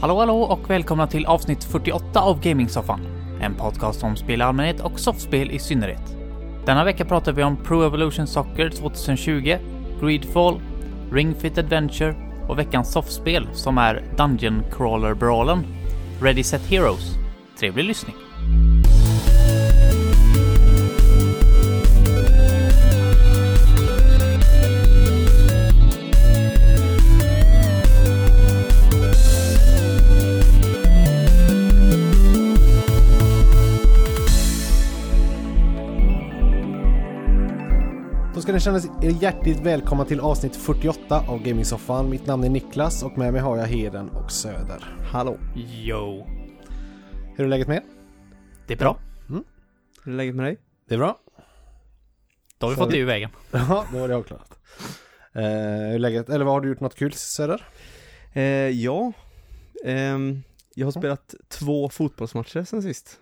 Hallå hallå och välkomna till avsnitt 48 av Gamingsoffan. En podcast om spel i allmänhet och softspel i synnerhet. Denna vecka pratar vi om Pro Evolution Soccer 2020, Greedfall, Ring Fit Adventure och veckans softspel som är Dungeon Crawler Brawlen, Ready Set Heroes. Trevlig lyssning! Ska ni känna er hjärtligt välkomna till avsnitt 48 av Gamingsoffan. Mitt namn är Niklas och med mig har jag Heden och Söder. Hallå, Yo! Hur är läget med er? Det är bra. hur är läget med dig? Det är bra. Då har vi fått det ur vägen. Ja, då var det avklarat. Eh, hur är läget? Eller vad har du gjort något kul Söder? Eh, ja, ehm, jag har spelat två fotbollsmatcher sen sist.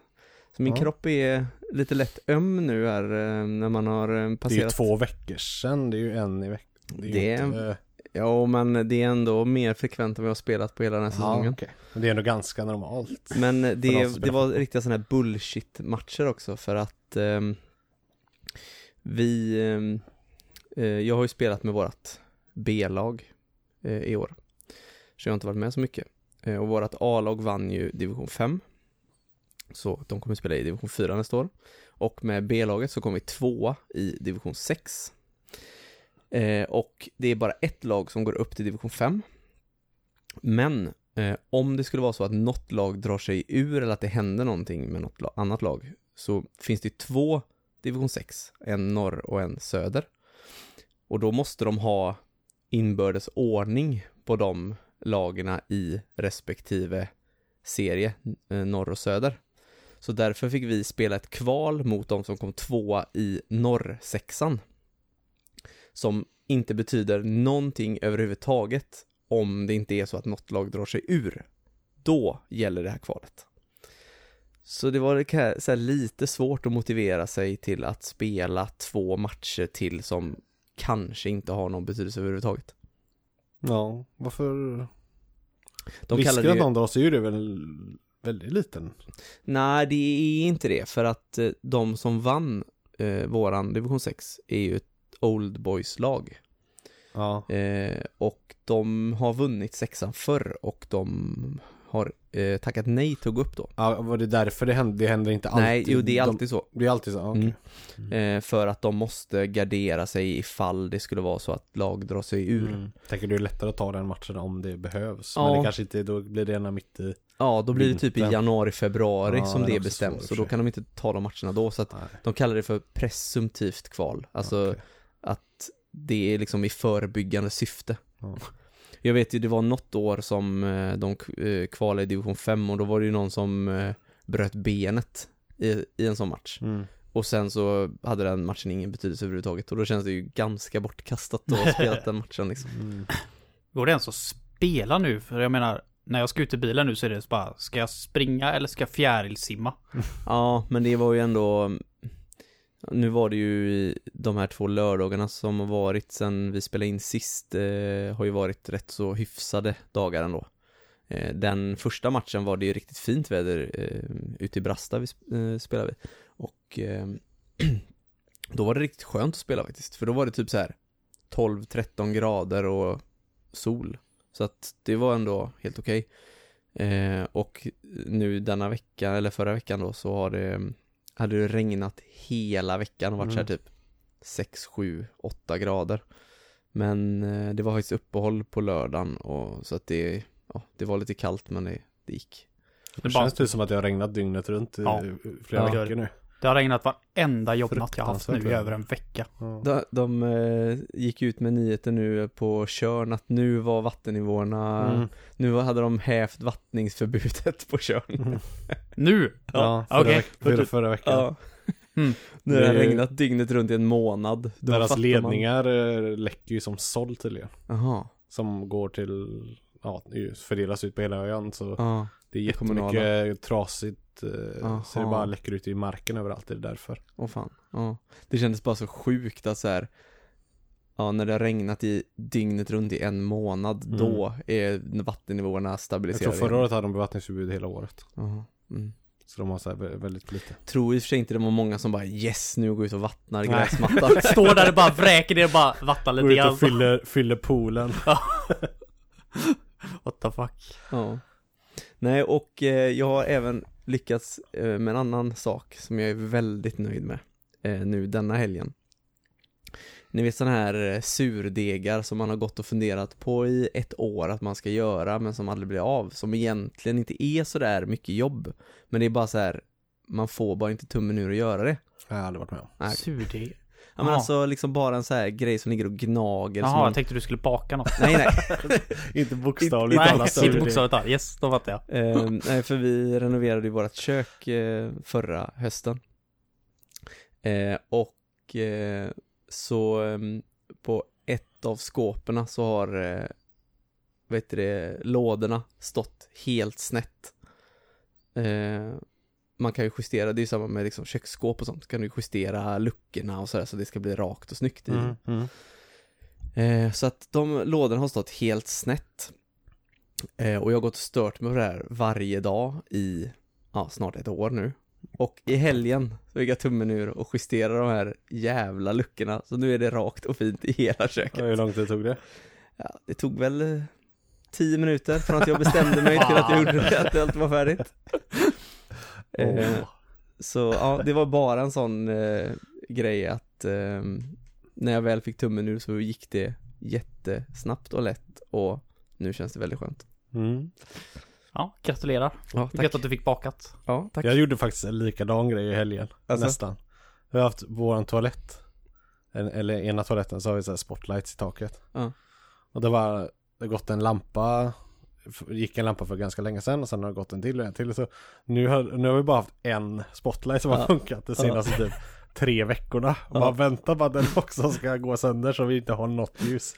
Så min Ja. kropp är lite lätt öm nu här eh, när man har eh, Det är ju passerat. två veckor sedan, det är ju en i veckan. Det är Det är- inte, eh, Ja, men det är ändå mer frekvent än jag har spelat på hela den här ja, säsongen. okej. Men det är ändå ganska normalt. Men eh, det, det var riktiga sådana här bullshit-matcher också för att ehm, vi, ehm, eh, jag har ju spelat med vårat B-lag eh, i år. Så jag har inte varit med så mycket. Eh, och vårat A-lag vann ju division 5. Så de kommer spela i division 4 nästa år. Och med B-laget så kommer vi tvåa i division 6. Eh, och det är bara ett lag som går upp till division 5. Men Eh, om det skulle vara så att något lag drar sig ur eller att det händer någonting med något la- annat lag så finns det två division 6, en norr och en söder. Och då måste de ha inbördes ordning på de lagerna i respektive serie, eh, norr och söder. Så därför fick vi spela ett kval mot de som kom tvåa i norrsexan. Som inte betyder någonting överhuvudtaget om det inte är så att något lag drar sig ur. Då gäller det här kvalet. Så det var så lite svårt att motivera sig till att spela två matcher till som kanske inte har någon betydelse överhuvudtaget. Ja, varför? De Risken att ju... någon drar sig ur är väl väldigt liten? Nej, det är inte det, för att eh, de som vann eh, våran division 6 är ju ett Old Boys-lag. Ja. Eh, och de har vunnit sexan förr och de har eh, tackat nej gå upp då. ja, var det därför det händer? Det händer inte alltid? Nej, jo det är De- alltid så. Det är alltid så? Okej. Mm. Eh, för att de måste gardera sig ifall det skulle vara så att lag drar sig ur. Mm. Tänker du är lättare att ta den matchen om det behövs. Ja. Men det kanske inte, då blir det ena mitt i. Ja, då blir det typ i januari, februari Ja, som det bestäms. och då kan de inte ta de matcherna då. Så att Nej. de kallar det för presumtivt kval. Alltså Okej. att det är liksom i förebyggande syfte. Ja. Jag vet ju, det var något år som eh, de eh, kvalade i division 5 och då var det ju någon som eh, bröt benet i, i en sån match. Mm. Och sen så hade den matchen ingen betydelse överhuvudtaget och då känns det ju ganska bortkastat att ha spelat den matchen liksom. Mm. Går det ens att spela nu? För jag menar, när jag ska ut i bilen nu så är det bara, ska jag springa eller ska jag fjärilsimma? Ja, men det var ju ändå nu var det ju de här två lördagarna som har varit sen vi spelade in sist eh, Har ju varit rätt så hyfsade dagar ändå. Eh, Den första matchen var det ju riktigt fint väder eh, ute i Brasta vi sp- eh, spelade vi. Och eh, Då var det riktigt skönt att spela faktiskt För då var det typ så här 12-13 grader och sol. Så att det var ändå helt okej. Eh, Och nu denna vecka, eller förra veckan då, så har det hade det regnat hela veckan och varit så här Mm. typ 6, 7, 8 grader Men eh, det var faktiskt uppehåll på lördagen och så att det Ja, det var lite kallt men det, det gick Det Det bara- känns det som att det har regnat dygnet runt i Ja. flera Ja. veckor nu. Det har regnat varenda jobbnatt jag haft nu i över en vecka. Ja. De, de eh, gick ut med nyheter nu på Tjörn att nu var vattennivåerna Mm. Nu hade de hävt vattningsförbudet på Tjörn Nu! Ja, förra, okej. veck- förra, förra veckan. Ja Mm. Nu har det Det- regnat dygnet runt i en månad Då Deras ledningar eh, läcker ju som såll tydligen. Man. Jaha, Som går till, ja, fördelas ut på hela ön så ja, det är jättemycket trasigt. eh, Aha. Så det bara läcker ut i marken överallt, det är därför. åh fan Ja, det kändes bara så sjukt att så här Ja, när det har regnat i dygnet runt i en månad, Mm. då är vattennivåerna Jag stabiliserade. tror förra året hade de bevattningsförbud hela året. Jaha, Mm. Så de har så väldigt lite. Tror i och för sig inte det var många som bara yes, nu går ut och vattnar gräsmattan. Står där och bara vräker ner och bara vattnar Går lite ut grann. och fyller, fyller poolen. What the fuck. ja. Nej, och eh, jag har även lyckats eh, med en annan sak som jag är väldigt nöjd med eh, nu denna helgen. Ni vet sådana här surdegar som man har gått och funderat på i ett år att man ska göra men som aldrig blir av, som egentligen inte är sådär mycket jobb. Men det är bara så här, man får bara inte tummen ur att göra det. Jag har aldrig varit med om. Surdeg. Ja men Jaha. alltså liksom bara en så här grej som ligger och gnager Jaha, man... jag tänkte du skulle baka något. Nej nej, Inte bokstavligt Nej, talat. inte bokstavligt talat. Yes, då fattar jag. Eh, nej, för vi renoverade ju vårt kök eh, förra hösten. Eh, och eh, så ehm, på ett av skåpen så har, vet du det, lådorna stått helt snett. Man kan ju justera, det är ju samma med liksom köksskåp och sånt, kan du justera luckorna och sådär så det ska bli rakt och snyggt i. Mm, mm. Eh, så att de lådorna har stått helt snett. Eh, och jag har gått och stört mig på det här varje dag i, ja, snart ett år nu. Och i helgen så fick jag tummen ur och justera de här jävla luckorna. Så nu är det rakt och fint i hela köket. Hur lång tid tog det? Ja, det tog väl eh, tio minuter från att jag bestämde mig till att jag gjorde det, att allt var färdigt. Eh, Åh. så ja, det var bara en sån eh, grej att eh, när jag väl fick tummen ur så gick det jättesnabbt och lätt och nu känns det väldigt skönt. Mm. Ja, gratulerar. Ja, Gött att du fick bakat. Ja, tack. Jag gjorde faktiskt en likadan grej i helgen. Alltså? Nästan. Vi har haft våran toalett. En, eller ena toaletten så har vi så här spotlights i taket. Ja. Och det var, det har gått en lampa. Gick en lampa för ganska länge sedan och sen har det gått en till och en till. Så nu har, nu har vi bara haft en spotlight som har Ja. funkat de senaste typ tre veckorna. Och Ja. man väntar på att den också ska gå sönder så vi inte har något ljus.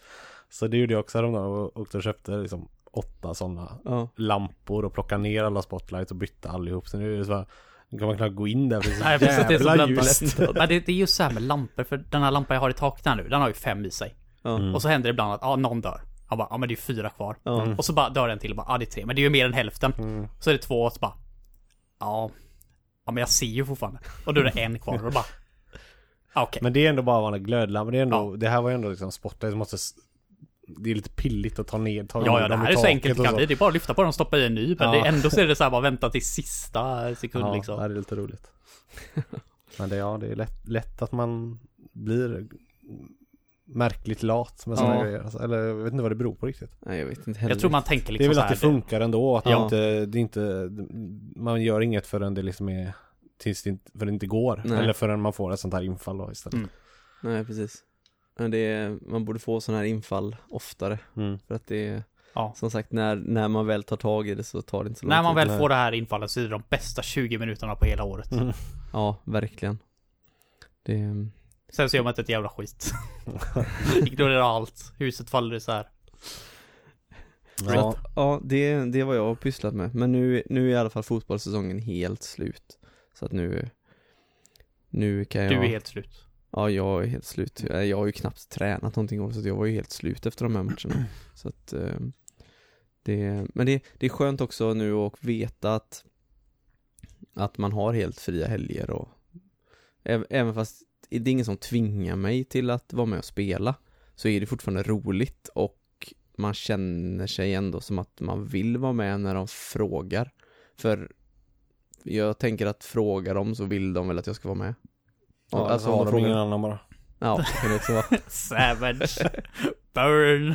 Så det gjorde jag också häromdagen och åkte och köpte liksom åtta sådana Ja, lampor och plocka ner alla spotlights och bytte allihop. Så nu är det så här, nu kan man knappt gå in där för det är så Nej, precis, det är så jävla ljust. Men det, det är just så här med lampor, för den här lampan jag har i taket här nu, den har ju fem i sig. ja, Mm. Och så händer det ibland att, ja, någon dör. Han bara, ja men det är fyra kvar. ja. Och så bara dör en till och bara, ja det är tre. Men det är ju mer än hälften. Mm. Så är det två och så bara, ja. Ja men jag ser ju fortfarande. Och då är det en kvar och då bara, ja, okej. Men det är ändå bara vanliga glödlampor. Det, är ändå, Ja. det här var ju ändå liksom spotlights som måste Det är lite pilligt att ta ner, ta Ja, ja, det här är så enkelt det kan bli. Det är bara att lyfta på den och stoppa i en ny. Men Ja. det, ändå så är det så här bara vänta till sista sekund Ja, liksom. det är lite roligt. Men det, ja, det är lätt, lätt att man blir märkligt lat med sådana Ja. grejer. Alltså, eller jag vet inte vad det beror på riktigt. Nej, jag vet inte heller. Jag tror man tänker Det är liksom väl att det funkar ändå. Att Ja. inte, det är inte, man gör inget förrän det liksom är tills det inte, det inte går. Nej. Eller förrän man får ett sånt här infall då istället. Mm. Nej, precis. Men det är, man borde få sådana här infall oftare. Mm. För att det är, Ja. som sagt, när, när man väl tar tag i det så tar det inte så lång När man tid. väl Nej. får det här infallet så är det de bästa 20 minuterna på hela året. Mm. Ja, verkligen. Det, Sen så gör man inte ett jävla skit. Ignorera allt. Huset faller isär. Ja, ja, det, det vad jag har pysslat med. Men nu, nu är i alla fall fotbollssäsongen helt slut. Så att nu, nu kan jag... Du är helt slut. Ja, jag är helt slut. Jag jag har ju knappt tränat någonting år, så jag var ju helt slut efter de här matcherna. Så att eh, det, men det, det är skönt också nu att veta att att man har helt fria helger och äv- även fast det är ingen som tvingar mig till att vara med och spela så är det fortfarande roligt och man känner sig ändå som att man vill vara med när de frågar. För jag tänker att frågar de så vill de väl att jag ska vara med. ja alltså, alltså har de frågan- ingen annan bara. Ja, det kan också vara. Savage. Burn.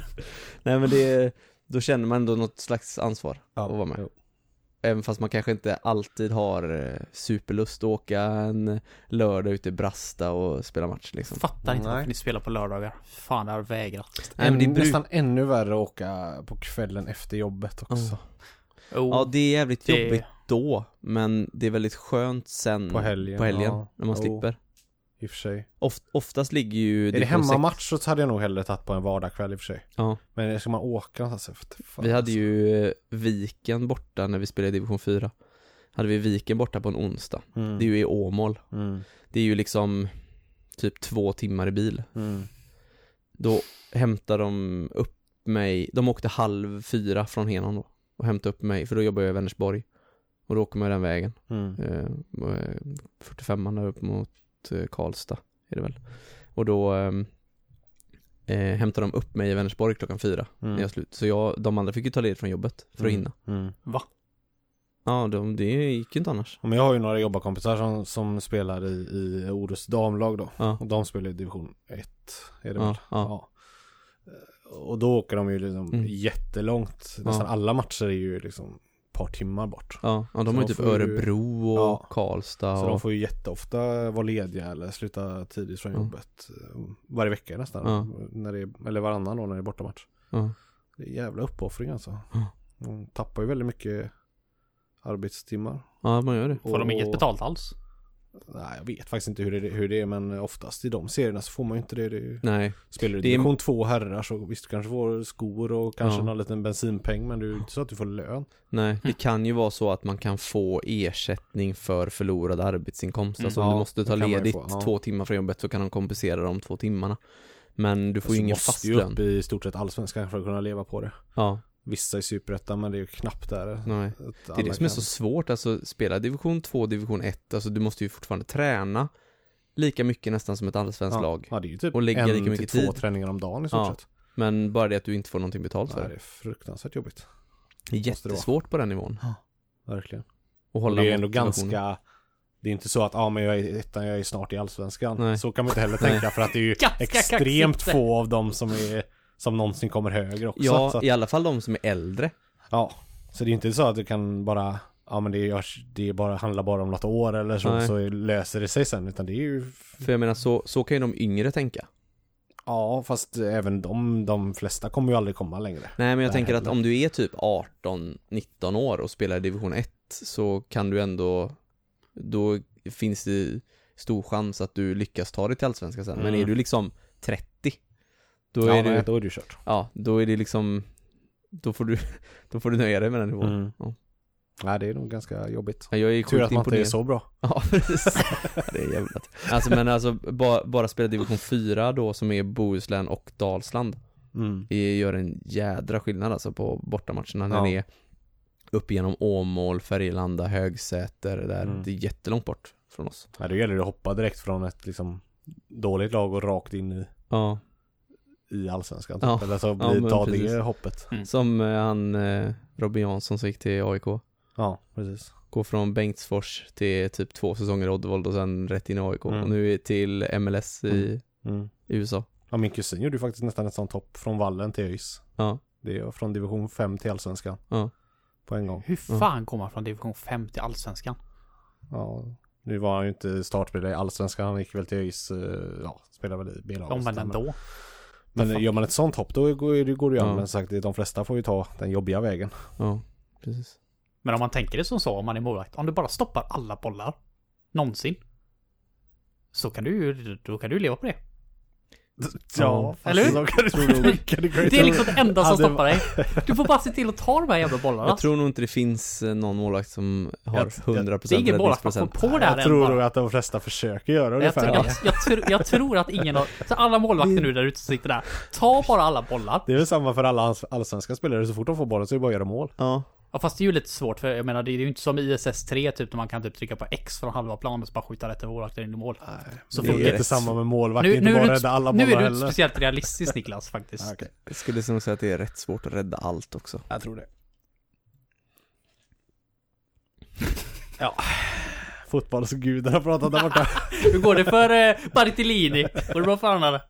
Nej men det, då känner man ändå något slags ansvar Ja, att vara med. jo. Även fast man kanske inte alltid har eh, superlust att åka en lördag ute i Brasta och spela match liksom. Fattar inte Nej. varför ni spelar på lördagar. Fan, jag har vägrat. Nej, men det bruk- Nästan ännu värre att åka på kvällen efter jobbet också. Ja. Oh, Ja det är jävligt det- jobbigt då, men det är väldigt skönt sen På helgen, på helgen ja. när man Jo. slipper. I och för sig. Oft, oftast ligger ju Är det hemmamatch så hade jag nog hellre tagit på en vardagskväll i och för sig. Ja, Men ska man åka någonstans? så- fan, vi hade alltså. ju eh, Viken borta när vi spelade i division 4. Hade vi Viken borta på en onsdag. Mm. Det är ju i Åmål. Mm. Det är ju liksom typ två timmar i bil. Mm. Då hämtade de upp mig, de åkte halv fyra från Henon då och hämtade upp mig, för då jobbar jag i Vänersborg. Och då åker man den vägen. Mm. Eh, eh, 45 upp mot eh, Karlstad är det väl. Och då ehm, eh, hämtade de upp mig i Vänersborg klockan fyra när Mm. jag slut. Så jag, de andra fick ju ta ledigt från jobbet för att hinna. Mm. Va? Ja, de, det gick ju inte annars. Ja, Men jag har ju några jobbarkompisar som, som spelar i, i Orust damlag då. Ja, Och de spelar i division 1. Är det väl? ja, ja. Ja. Och då åker de ju liksom Mm. jättelångt. Nästan Ja. alla matcher är ju liksom par timmar bort. ja, ja de Så har ju de typ ju- Örebro och Ja. Karlstad Så och... de får ju jätteofta vara lediga eller sluta tidigt från Ja. jobbet. eh, Varje vecka nästan. Ja. När det är, eller varannan då när det är bortamatch. Ja. Det är jävla uppoffring alltså. Ja. De tappar ju väldigt mycket arbetstimmar. ja, man gör det. Får de Och- inget betalt alls? Nej, jag vet faktiskt inte hur det, hur det är men oftast i de serierna så får man ju inte det. det är ju, Nej, spelar du Det är- division 2 herrar så visst du kanske får skor och kanske Ja. någon liten bensinpeng men det är ju inte så att du får lön. nej. Det kan ju vara så att man kan få ersättning för förlorad arbetsinkomst. Mm. Alltså om Ja, du måste ta ju ledigt få, ja. två timmar från jobbet så kan de kompensera de två timmarna. Men du får ju Alltså, ingen måste fast ju lön. upp i stort sett allsvenskan för att kunna leva på det. Ja, Vissa i superettan men det är ju knappt där. nej. Det är det som är kan- så svårt, alltså spela division 2, division 1, alltså du måste ju fortfarande träna lika mycket nästan som ett allsvenskt ja. lag. Ja det är ju typ Och lägga en lika mycket till två tid. träningar om dagen i stort Ja, sett. Men bara det att du inte får någonting betalt för det. det är fruktansvärt jobbigt. Det är jättesvårt på den nivån. Verkligen. Och hålla det är ändå ganska Det är inte så att, ja men jag är ettan, jag är snart i allsvenskan. Nej. Så kan man inte heller tänka för att det är ju extremt få av dem som är Som någonsin kommer högre också. Ja, att, i alla fall de som är äldre. ja. Så det är inte så att du kan bara Ja men det, görs, det bara, handlar bara om något år eller så, Nej. så löser det sig sen. Utan det är ju För jag menar, så, så kan ju de yngre tänka. Ja fast även de, de flesta kommer ju aldrig komma längre. Nej men jag tänker att heller. om du är typ 18-19 år och spelar i division 1 så kan du ändå Då finns det stor chans att du lyckas ta dig till allsvenskan sen. Men Mm. är du liksom 30 Då ja, är du, då är det kört. ja då är det liksom Då får du, då får du nöja dig med den nivån. Mm. Ja. Nej det är nog ganska jobbigt. Ja, jag är Tur att man inte är så bra. Ja, precis. Ja, det är jävligt. Alltså men alltså bara, bara spela division 4 då som är Bohuslän och Dalsland Mm. det gör en jädra skillnad alltså på bortamatcherna när Ja. det är upp genom Åmål, Färgelanda, Högsäter där. Mm. Det är jättelångt bort från oss. Nej, då gäller det att hoppa direkt från ett liksom dåligt lag och rakt in i, Ja, i allsvenskan. Ja. Typ. Eller så Ja, blir, men ta precis. det hoppet. som eh, han eh, Robin Jansson som gick till AIK. Ja, precis. Går från Bengtsfors till typ två säsonger i Oddevold och sen rätt in i AIK. Mm. Och nu är till MLS i Mm. USA. Ja, min kusin gjorde ju faktiskt nästan ett sånt hopp från vallen till ÖIS. Ja, Det är från division 5 till allsvenskan. Ja. På en gång. Hur fan kommer man från division 5 till allsvenskan? Ja. Nu var han ju inte startspelare i allsvenskan. Han gick väl till ÖIS, eh, ja, spelar väl i B-laget. Ja men ändå. Men fan. gör man ett sånt hopp då går det, går det ju an. Ja. Men sagt, de flesta får ju ta den jobbiga vägen. ja, precis. Men om man tänker det som så, om man är målvakt. Om du bara stoppar alla bollar. Någonsin. Så kan du ju, då kan du leva på det. Ja, eller hur? det- det- är liksom det enda som stoppar dig. Du får bara se till att ta de här jävla bollarna. Jag tror nog inte det finns eh, någon målvakt som har Jag- 100% det är ingen målvakt som på det här Jag tror bara. nog att de flesta försöker göra Jag, ungefär tror- det. jag, jag, tror- jag tror att ingen har... Så alla målvakter nu där ute som sitter där. Ta bara alla bollar. Det är väl samma för alla alls- allsvenska spelare. Så fort de får bollen så är det bara att göra mål. Ja, Ja fast det är ju lite svårt för jag menar det är ju inte som ISS 3 typ där man kan typ trycka på X från halva planen och bara skjuta rätt över målvakten in i mål. Så Det funkar inte samma med målvakt. Nu, inte nu, bara är du, rädda alla nu är bollar du inte speciellt realistisk Niklas faktiskt. Okej. jag skulle nog säga att det är rätt svårt att rädda allt också. Jag tror det. ja. Fotbollsguden har pratat där borta. Hur går det för eh, Bartolini? Går det bra för honom eller?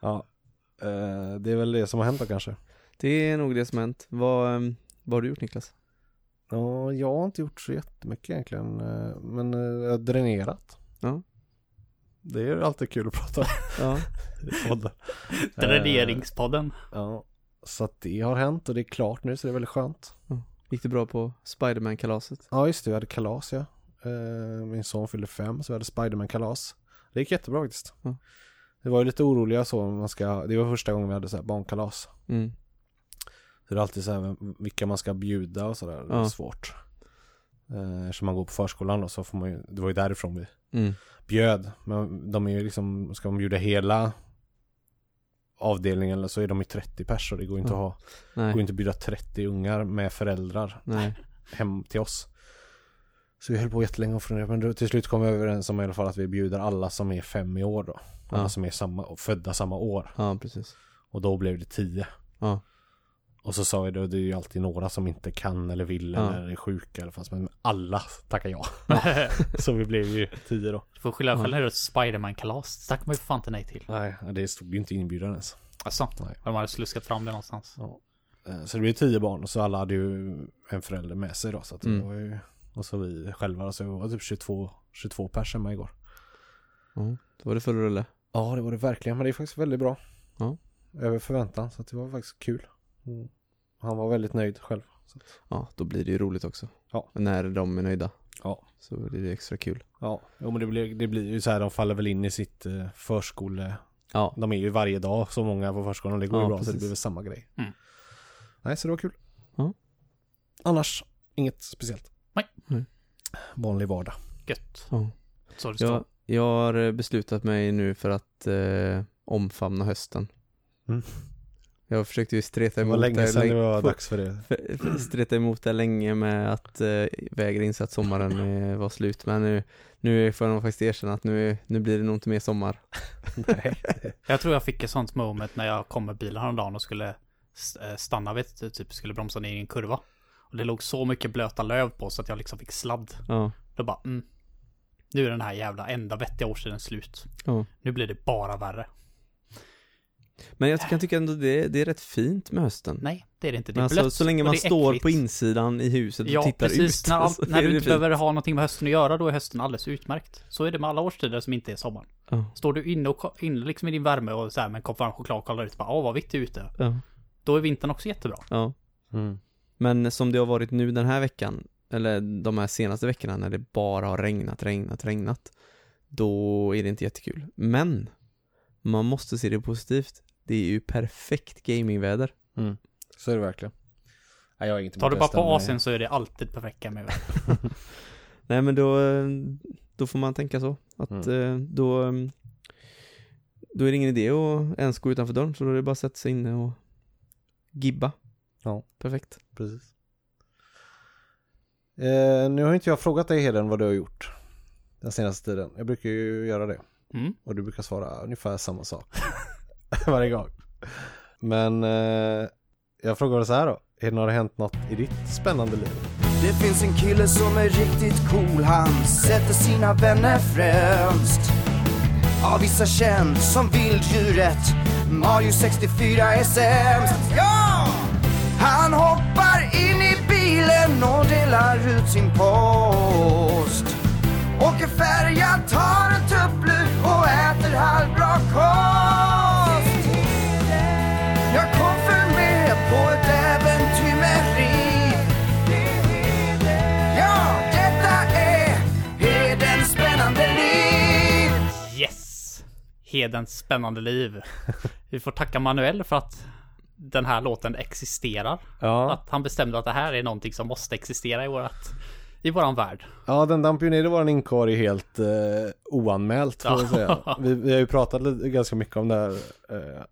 ja. Eh, det är väl det som har hänt då kanske. Det är nog det som hänt. Vad, ehm, vad har du gjort Niklas? Ja, jag har inte gjort så jättemycket egentligen. eh, Men eh, jag har dränerat. Ja. Det är alltid kul att prata om. Ja. Dräneringspodden. Eh, Ja. Så att det har hänt och det är klart nu så det är väldigt skönt. gick det bra på Spiderman-kalaset? Ja just det, vi hade kalas ja. Min son fyllde fem så vi hade Spiderman-kalas. Det gick jättebra faktiskt. Ja. Det var ju lite oroliga så, om man ska, det var första gången vi hade så här barnkalas. Mm. Så det är alltid så här vilka man ska bjuda och sådär, det är Ja. svårt. Eh, Eftersom man går på förskolan då så får man ju, det var ju därifrån vi Mm. bjöd. Men de är ju liksom, ska man bjuda hela avdelningen eller så är de i 30 pers och det går inte Ja. att ha, Nej, går inte att bjuda 30 ungar med föräldrar nej. hem till oss. Så vi höll på jättelänge och funderade, men då, till slut kom vi överens om i alla fall att vi bjuder alla som är fem i år då. Alla Ja. som är samma, födda samma år. Ja, precis. Och då blev det 10. Ja. Och så sa vi då, det är ju alltid några som inte kan eller vill Ja. eller är sjuka eller fast men alla tackar ja. så vi blev ju 10 då. Du får skylla är ett Spiderman-kalas. Det tackar man ju för fan inte nej till. Nej, det stod ju inte inbjudan ens. Alltså, Nej. de hade sluskat fram det någonstans. Ja. Eh, Så det blev 10 barn och så alla hade ju en förälder med sig då. Så att det Mm. var ju, och så vi själva, så det var typ 22, 22 pers hemma igår. Ja, då var det full rulle. Ja, det var det verkligen. Men det är faktiskt väldigt bra. Ja. Över förväntan. Så att det var faktiskt kul. Mm. Han var väldigt nöjd själv. Så Ja, då blir det ju roligt också. Ja. När de är nöjda. Ja. Så blir det extra kul. ja, jo, men det blir, det blir ju så här. De faller väl in i sitt eh, förskole... Ja. De är ju varje dag så många på förskolan. Det går ju Ja, bra. Så det precis. blir väl samma grej. Mm. Nej, så det var kul. Ja. Annars, inget speciellt. Nej. Nej. Vanlig vardag. Gött. ja. Så det. Jag, jag har beslutat mig nu för att eh, omfamna hösten. Mm. Jag försökte ju streta Det var emot länge sedan det var dags för det. för- för- streta emot det länge med att eh, vägra inse att sommaren eh, var slut. Men nu, nu får jag nog faktiskt erkänna att nu, nu blir det nog inte mer sommar. Nej. Jag tror jag fick ett sånt moment när jag kom med bilen häromdagen och skulle eh, stanna vid ett- typ skulle bromsa ner i en kurva. Och det låg så mycket blöta löv på så att jag liksom fick sladd. Ja, Då bara, mm. Nu är den här jävla enda vettiga årstiden slut. ja. Nu blir det bara värre. Men jag kan tycka ändå det, det är rätt fint med hösten. Nej, det är det inte. Det är alltså, blött så länge man står äckligt. på insidan i huset och Ja, tittar precis. ut. När, all, så när är du det inte fint. behöver ha någonting med hösten att göra, då är hösten alldeles utmärkt. Så är det med alla årstider som inte är sommar. Ja, Står du inne, och, inne liksom i din värme och så här med en kopp varm choklad och kollar ut och bara, åh vad vitt det är ute. ja, Då är vintern också jättebra. ja. Mm. Men som det har varit nu den här veckan, eller de här senaste veckorna när det bara har regnat, regnat, regnat, då är det inte jättekul. Men, man måste se det positivt. Det är ju perfekt gamingväder. Mm. Så är det verkligen. Nej, jag har inget Tar du bara på. Asien så är det alltid perfekt med Nej men då, då får man tänka så. Att Mm. eh, då, då är det ingen idé att ens gå utanför dörren, så då är det bara att sätta sig inne och gibba. Ja. Perfekt. Precis. Eh, nu har inte jag frågat dig Heden vad du har gjort den senaste tiden. Jag brukar ju göra det. Mm. Och du brukar svara ungefär samma sak. Varje gång. Men eh, jag frågar så här då. Har det hänt något i ditt spännande liv? Det finns en kille som är riktigt cool Han sätter sina vänner främst Av vissa känd som vilddjuret Mario 64 är sämst Ja! Han hoppar in i bilen och delar ut sin post Åker färja, tar en tupplur och äter halvbra kost på ett äventyr med riv Ja, detta är Hedens spännande liv Yes! Hedens spännande liv. Vi får tacka Manuel för att den här låten existerar. Ja, Att han bestämde att det här är någonting som måste existera i vårat, i våran värld. ja den damp ju ner i våran inkorg helt eh, oanmält får vi säga. Vi, vi har ju pratat lite, ganska mycket om det här. Eh,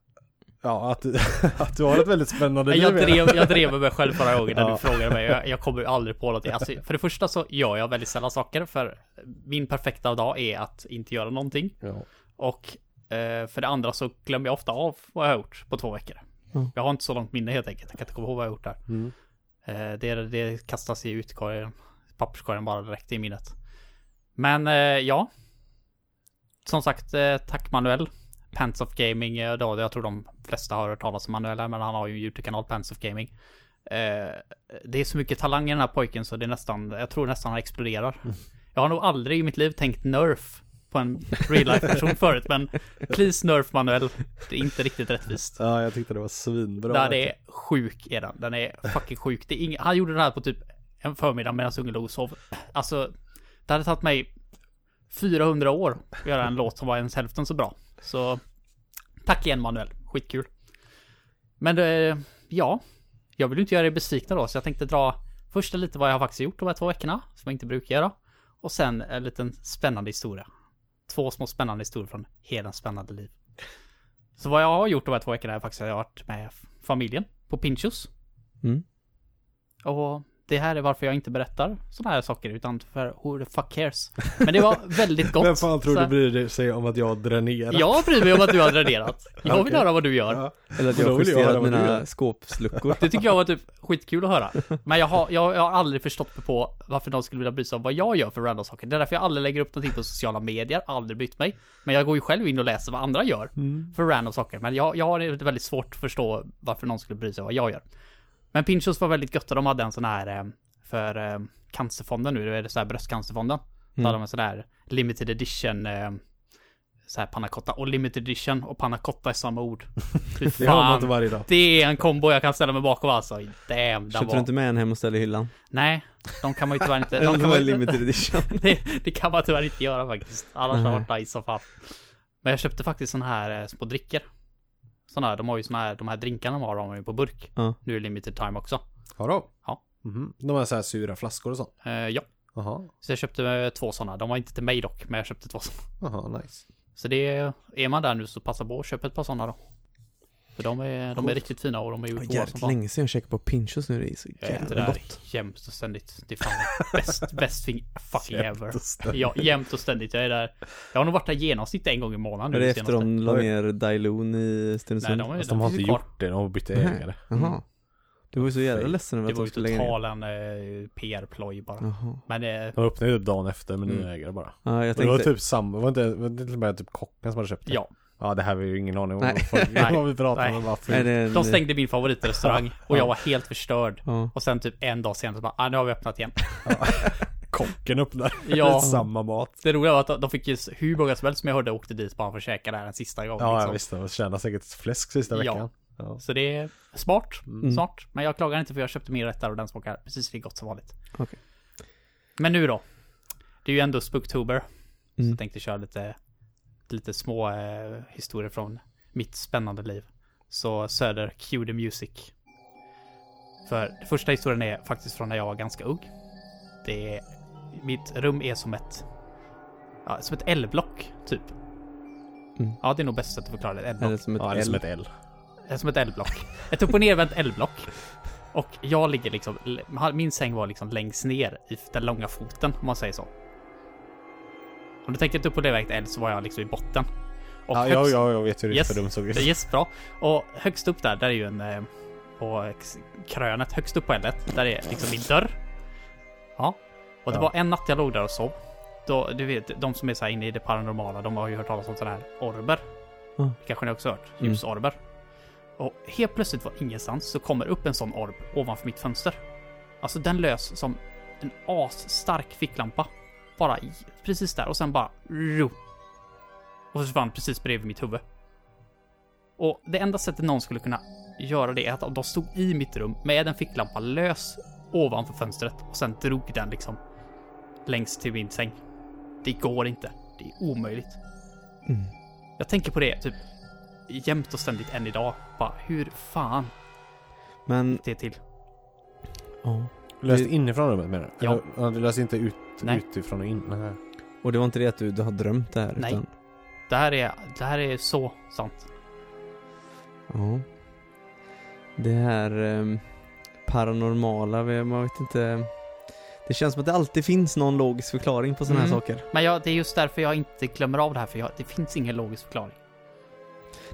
ja, att, att du har ett väldigt spännande Jag liv. drev, jag drev mig själv förra gången när Ja. du frågade mig. Jag, jag kommer ju aldrig på någonting. Alltså, för det första så gör jag väldigt sällan saker. För min perfekta dag är att inte göra någonting. Ja. Och eh, för det andra så glömmer jag ofta av vad jag har gjort på två veckor. Mm. Jag har inte så långt minne helt enkelt. Jag kan inte komma ihåg vad jag har gjort där. Mm. Eh, det, det kastas i utkorgen, papperskorgen bara direkt i minnet. Men eh, ja. Som sagt, eh, tack Manuel. Pants of Gaming, eh, då, jag tror de flesta har hört talas om Manuel här, men han har ju en YouTube-kanal, Pants of Gaming. Eh, det är så mycket talang i den här pojken så det är nästan, jag tror nästan han exploderar. Jag har nog aldrig i mitt liv tänkt nerf på en real life person förut, men please nerf Manuel. Det är inte riktigt rättvist. ja, jag tyckte det var svinbra. Den är sjuk är den. Den är fucking sjuk. Det är ing- Han gjorde den här på typ en förmiddag medan ungen låg och sov. Alltså, det hade tagit mig 400 år att göra en låt som var ens hälften så bra. Så, tack igen Manuel. Skitkul. Men eh, ja, jag vill inte göra er besvikna då, så jag tänkte dra först lite vad jag har faktiskt gjort de här två veckorna, som jag inte brukar göra. Och sen en liten spännande historia. Två små spännande historier från Hedens spännande liv. Så vad jag har gjort de här två veckorna är faktiskt att jag har varit med familjen på Pinchos. Mm. Och det här är varför jag inte berättar sådana här saker utan för who the fuck cares. Men det var väldigt gott. Vem fan tror Så du bryr sig om att jag dränerar? Jag bryr mig om att du har dränerat. Jag vill höra vad du gör. Ja. Eller att jag har justerat mina skåpsluckor. Det tycker jag var typ skitkul att höra. Men jag har, jag, jag har aldrig förstått mig på varför någon skulle vilja bry sig om vad jag gör för random saker. Det är därför jag aldrig lägger upp någonting på sociala medier, aldrig brytt mig. Men jag går ju själv in och läser vad andra gör för random saker. Men jag, jag har det väldigt svårt att förstå varför någon skulle bry sig om vad jag gör. Men Pinchos var väldigt gött och de hade en sån här eh, för eh, cancerfonden nu, det är det så här bröstcancerfonden. Så hade de en sån här limited edition eh, så här panna cotta och limited edition och panna cotta är samma ord. Fy Det har man fan. inte varje dag. Det är en kombo jag kan ställa mig bakom alltså. Damn, Köpte var... du inte med en hem och ställde i hyllan? Nej, de kan man ju tyvärr inte... De kan man... limited edition. det, det kan man tyvärr inte göra faktiskt. Annars har det varit nice som fan. Men jag köpte faktiskt sån här små drickor. Såna här, de har ju såna här, de här drinkarna de har, de har ju på burk. Ja. Nu är limited time också. Har de? Ja. Mhm. De har så här sura flaskor och sånt. Eh, ja, Jaha. så jag köpte eh, två såna. De var inte till mig dock, men jag köpte två såna. Jaha, nice. Så det, är man där nu så passa på att köpa ett par såna då. För de är, de är riktigt fina och de är ju Det var goda som fan. länge sedan jag käkade på Pinchos nu, det är så det jävla där gott. jämt och ständigt. Det är fan bäst, bäst thing fucking Jämt ever. Ja, jämt och ständigt. Jag är där. Jag har nog varit där i genomsnitt en gång i månaden Är det efter de la ner Dailon i Nej, Stenungsund? de, är, de, de har inte ju gjort det, de har bytt Mm. ägare. Jaha. Du var ju så jävla ledsen över Det att var de ju skulle lägga ner. total en eh, PR-ploj bara. Men eh, De öppnade ju upp dagen efter med nya Mm. ägare bara. Ja, jag Men det var tänkte... typ samma, var inte, var det till och med typ kocken som hade köpt det? ja, Ja, det här var ju ingen aning om vad, vi pratade om. En- de stängde min favoritrestaurang och jag var helt förstörd. Ja. Och sen typ en dag senare så bara, ah, nu har vi öppnat igen. Kocken öppnar Ja. samma mat. Det roliga var att de fick ju hur många som helst som jag hörde åkte dit bara för att käka där en sista gång. Ja, liksom. jag visste. Och tjänar säkert fläsk sista Ja. veckan. Ja. Så det är smart, Mm. smart. Men jag klagar inte för jag köpte mer rätter och den smakar precis lika gott som vanligt. Okej. Men nu då. Det är ju ändå Spooktober. Så Mm. jag tänkte köra lite, lite små eh, historier från mitt spännande liv. Så Söder, cue the music. För den första historien är faktiskt från när jag var ganska ung. Det är, mitt rum är som ett, ja, som ett L-block, typ. Mm. Ja, det är nog bäst sätt att förklara det. L-block. Eller som ett Ja, är som L. ett L. Som ett L-block. Ett upp och nervänt L-block. Och jag ligger liksom, min säng var liksom längst ner i den långa foten, om man säger så. Om du tänker ett upp och nervänt L så var jag liksom i botten. Och Ja, ja, högst, ja, jag vet hur Yes. ditt rum såg ut. Det är jättebra. Och högst upp där, där är ju en... eh, På krönet, högst upp på L, där är liksom min dörr. Ja. Och det Ja. var en natt jag låg där och sov. Då, du vet, de som är så här inne i det paranormala, de har ju hört talas om sådana här orber. Ja. Det kanske ni också hört? Mm. Ljusorber. Och helt plötsligt var ingenstans så kommer upp en sån orb ovanför mitt fönster. Alltså den lös som en asstark ficklampa. Bara precis där och sen bara... ro. Och försvann precis bredvid mitt huvud. Och det enda sättet någon skulle kunna göra det är att om de stod i mitt rum med en ficklampa lös ovanför fönstret och sen drog den liksom längst till min säng. Det går inte. Det är omöjligt. Mm. Jag tänker på det typ jämt och ständigt än idag. Bara hur fan Men, det till? ja. Löst inifrån rummet menar du? Ja. Eller, ja. Du löst inte ut, Nej. utifrån och in? Nej. Och det var inte det att du, du har drömt det här? Nej. Utan, Det här är, det här är så sant. ja. Det här ehm, paranormala, vi- man vet inte. Det känns som att det alltid finns någon logisk förklaring på sådana här Mm. saker. Men jag, det är just därför jag inte glömmer av det här, för jag, det finns ingen logisk förklaring.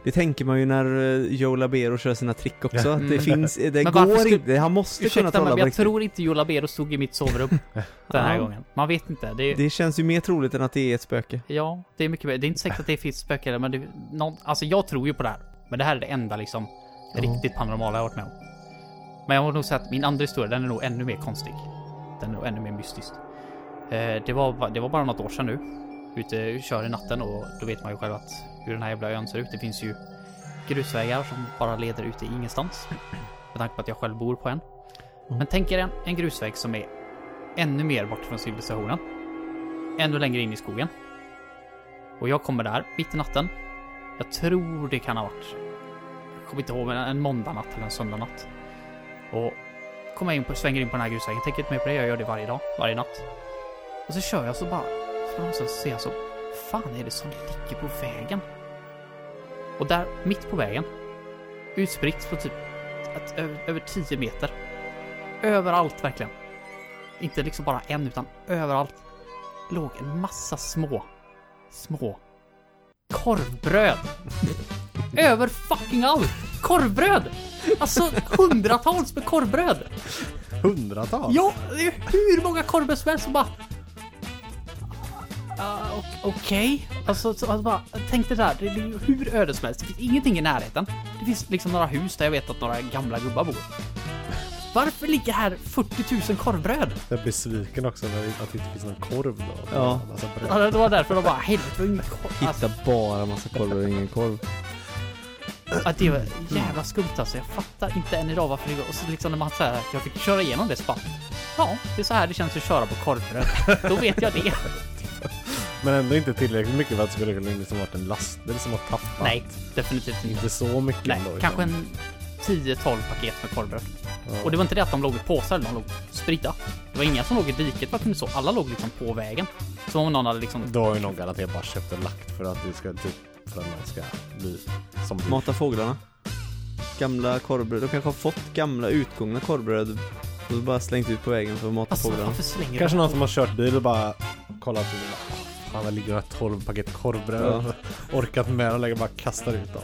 Det tänker man ju när eh, Joe Labero kör sina trick också, att det Mm. finns, det Men går skulle- inte, han måste kunna Ursäkta mig, på men jag tror inte Joe Labero stod i mitt sovrum den här Ja. gången. Man vet inte. Det är, Det känns ju mer troligt än att det är ett spöke. Ja, det är mycket mer. Det är inte säkert att det finns spöken, men det, någon, alltså jag tror ju på det här. Men det här är det enda liksom Ja. riktigt paranormala jag har varit med om. Men jag har nog säga att min andra historia, den är nog ännu mer konstig. Den är nog ännu mer mystisk. Eh, det, var, det var bara något år sedan nu. Ute och kör i natten och då vet man ju själv att hur den här jävla ön ser ut. Det finns ju grusvägar som bara leder ut i ingenstans. Med tanke på att jag själv bor på en. Mm. Men tänk er en, en grusväg som är ännu mer bort från civilisationen. Ännu längre in i skogen. Och jag kommer där, mitt i natten. Jag tror det kan ha varit, jag kommer inte ihåg, men en måndagnatt eller en söndagnatt. Och kommer jag in på, svänger in på den här grusvägen, tänker inte mer på det, jag gör det varje dag, varje natt. Och så kör jag så bara, så, ser jag så, fan är det som ligger på vägen? Och där, mitt på vägen, utspritt på typ ett, över, över 10 meter. Överallt verkligen. Inte liksom bara en, utan överallt. Låg en massa små, små korvbröd. Över fucking allt! Korvbröd! Alltså hundratals med korvbröd. Hundratals? Ja, det är hur många korvbröd som helst som bara... Uh, Okej, alltså, så, alltså bara, tänk dig där, det är ju hur öde som helst. Det finns ingenting i närheten. Det finns liksom några hus där jag vet att några gamla gubbar bor. Varför ligger här 40 000 korvbröd? Jag blir besviken också när det, att det inte finns någon korv då. Ja. Alltså bröd. Ja, det var därför de bara, helvete, det var ingen korv. Alltså, Hitta bara massa korv och ingen korv. Ja, det var jävla skumt alltså. Jag fattar inte än idag varför det går. Och så liksom när man säger jag fick köra igenom det så bara, ja, det är så här det känns att köra på korvbröd. Då vet jag det. Men ändå inte tillräckligt mycket för att det skulle kunna liksom varit en lastbil som har tappat. Nej, definitivt inte. Inte så mycket Nej, ändå. kanske en 10-12 paket med korvbröd. Ja. Och det var inte det att de låg i påsar, de låg spridda. Det var inga som låg i diket, vad kunde så? Alla låg liksom på vägen. Som om någon hade liksom... Då har ju någon garanterat bara köpt och lagt för att det ska typ, för att man ska bli som du. Mata fåglarna. Gamla korvbröd. De kanske har fått gamla utgångna korvbröd och bara slängt ut på vägen för att mata Alltså, fåglarna. Kanske någon som har kört bil och bara kollat och bara, "Ah, fan det ligger några 12 paket korvbröd. Orkat med och lägger bara kastar ut dem.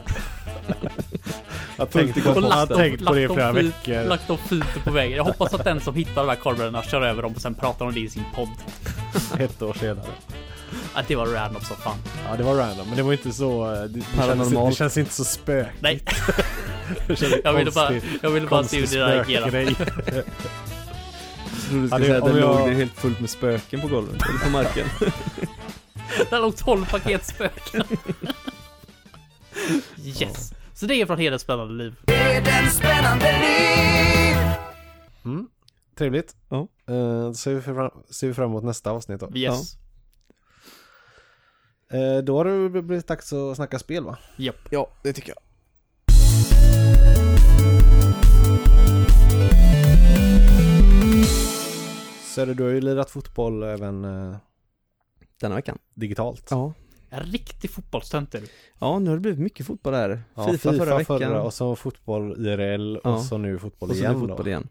jag tänkte gott jag Och har tänkt på det i flera veckor. Lagt dem fint på vägen. Jag hoppas att den som hittar de här korvbröderna kör över dem och sen pratar om det i sin podd. Ett år senare. Att det var random som fan. Ja det var random men det var inte så, det, det, känns, det känns inte så spökigt. Nej, jag ville bara, jag ville bara se hur reagerar. spökgrej. Jag trodde du Ja, skulle det- säga att det jag- låg det helt fullt med spöken på golvet, eller på marken. Där låg 12 paket spöken. Yes. Så det är från Hedens spännande liv. Edens spännande liv Mm. Trevligt. Ja. Då ser vi, fram, ser vi fram emot nästa avsnitt då. Yes. Eh, Då har det blivit dags att snacka spel va? Japp. Ja, det tycker jag. Så är det, du har ju lirat fotboll även eh, Denna veckan. digitalt. Ja. En riktig fotbollstönt är du. Ja, nu har det blivit mycket fotboll här. Ja, FIFA, förra veckan. och så fotboll IRL Ja. och så nu fotboll och så igen nu fotboll då. igen.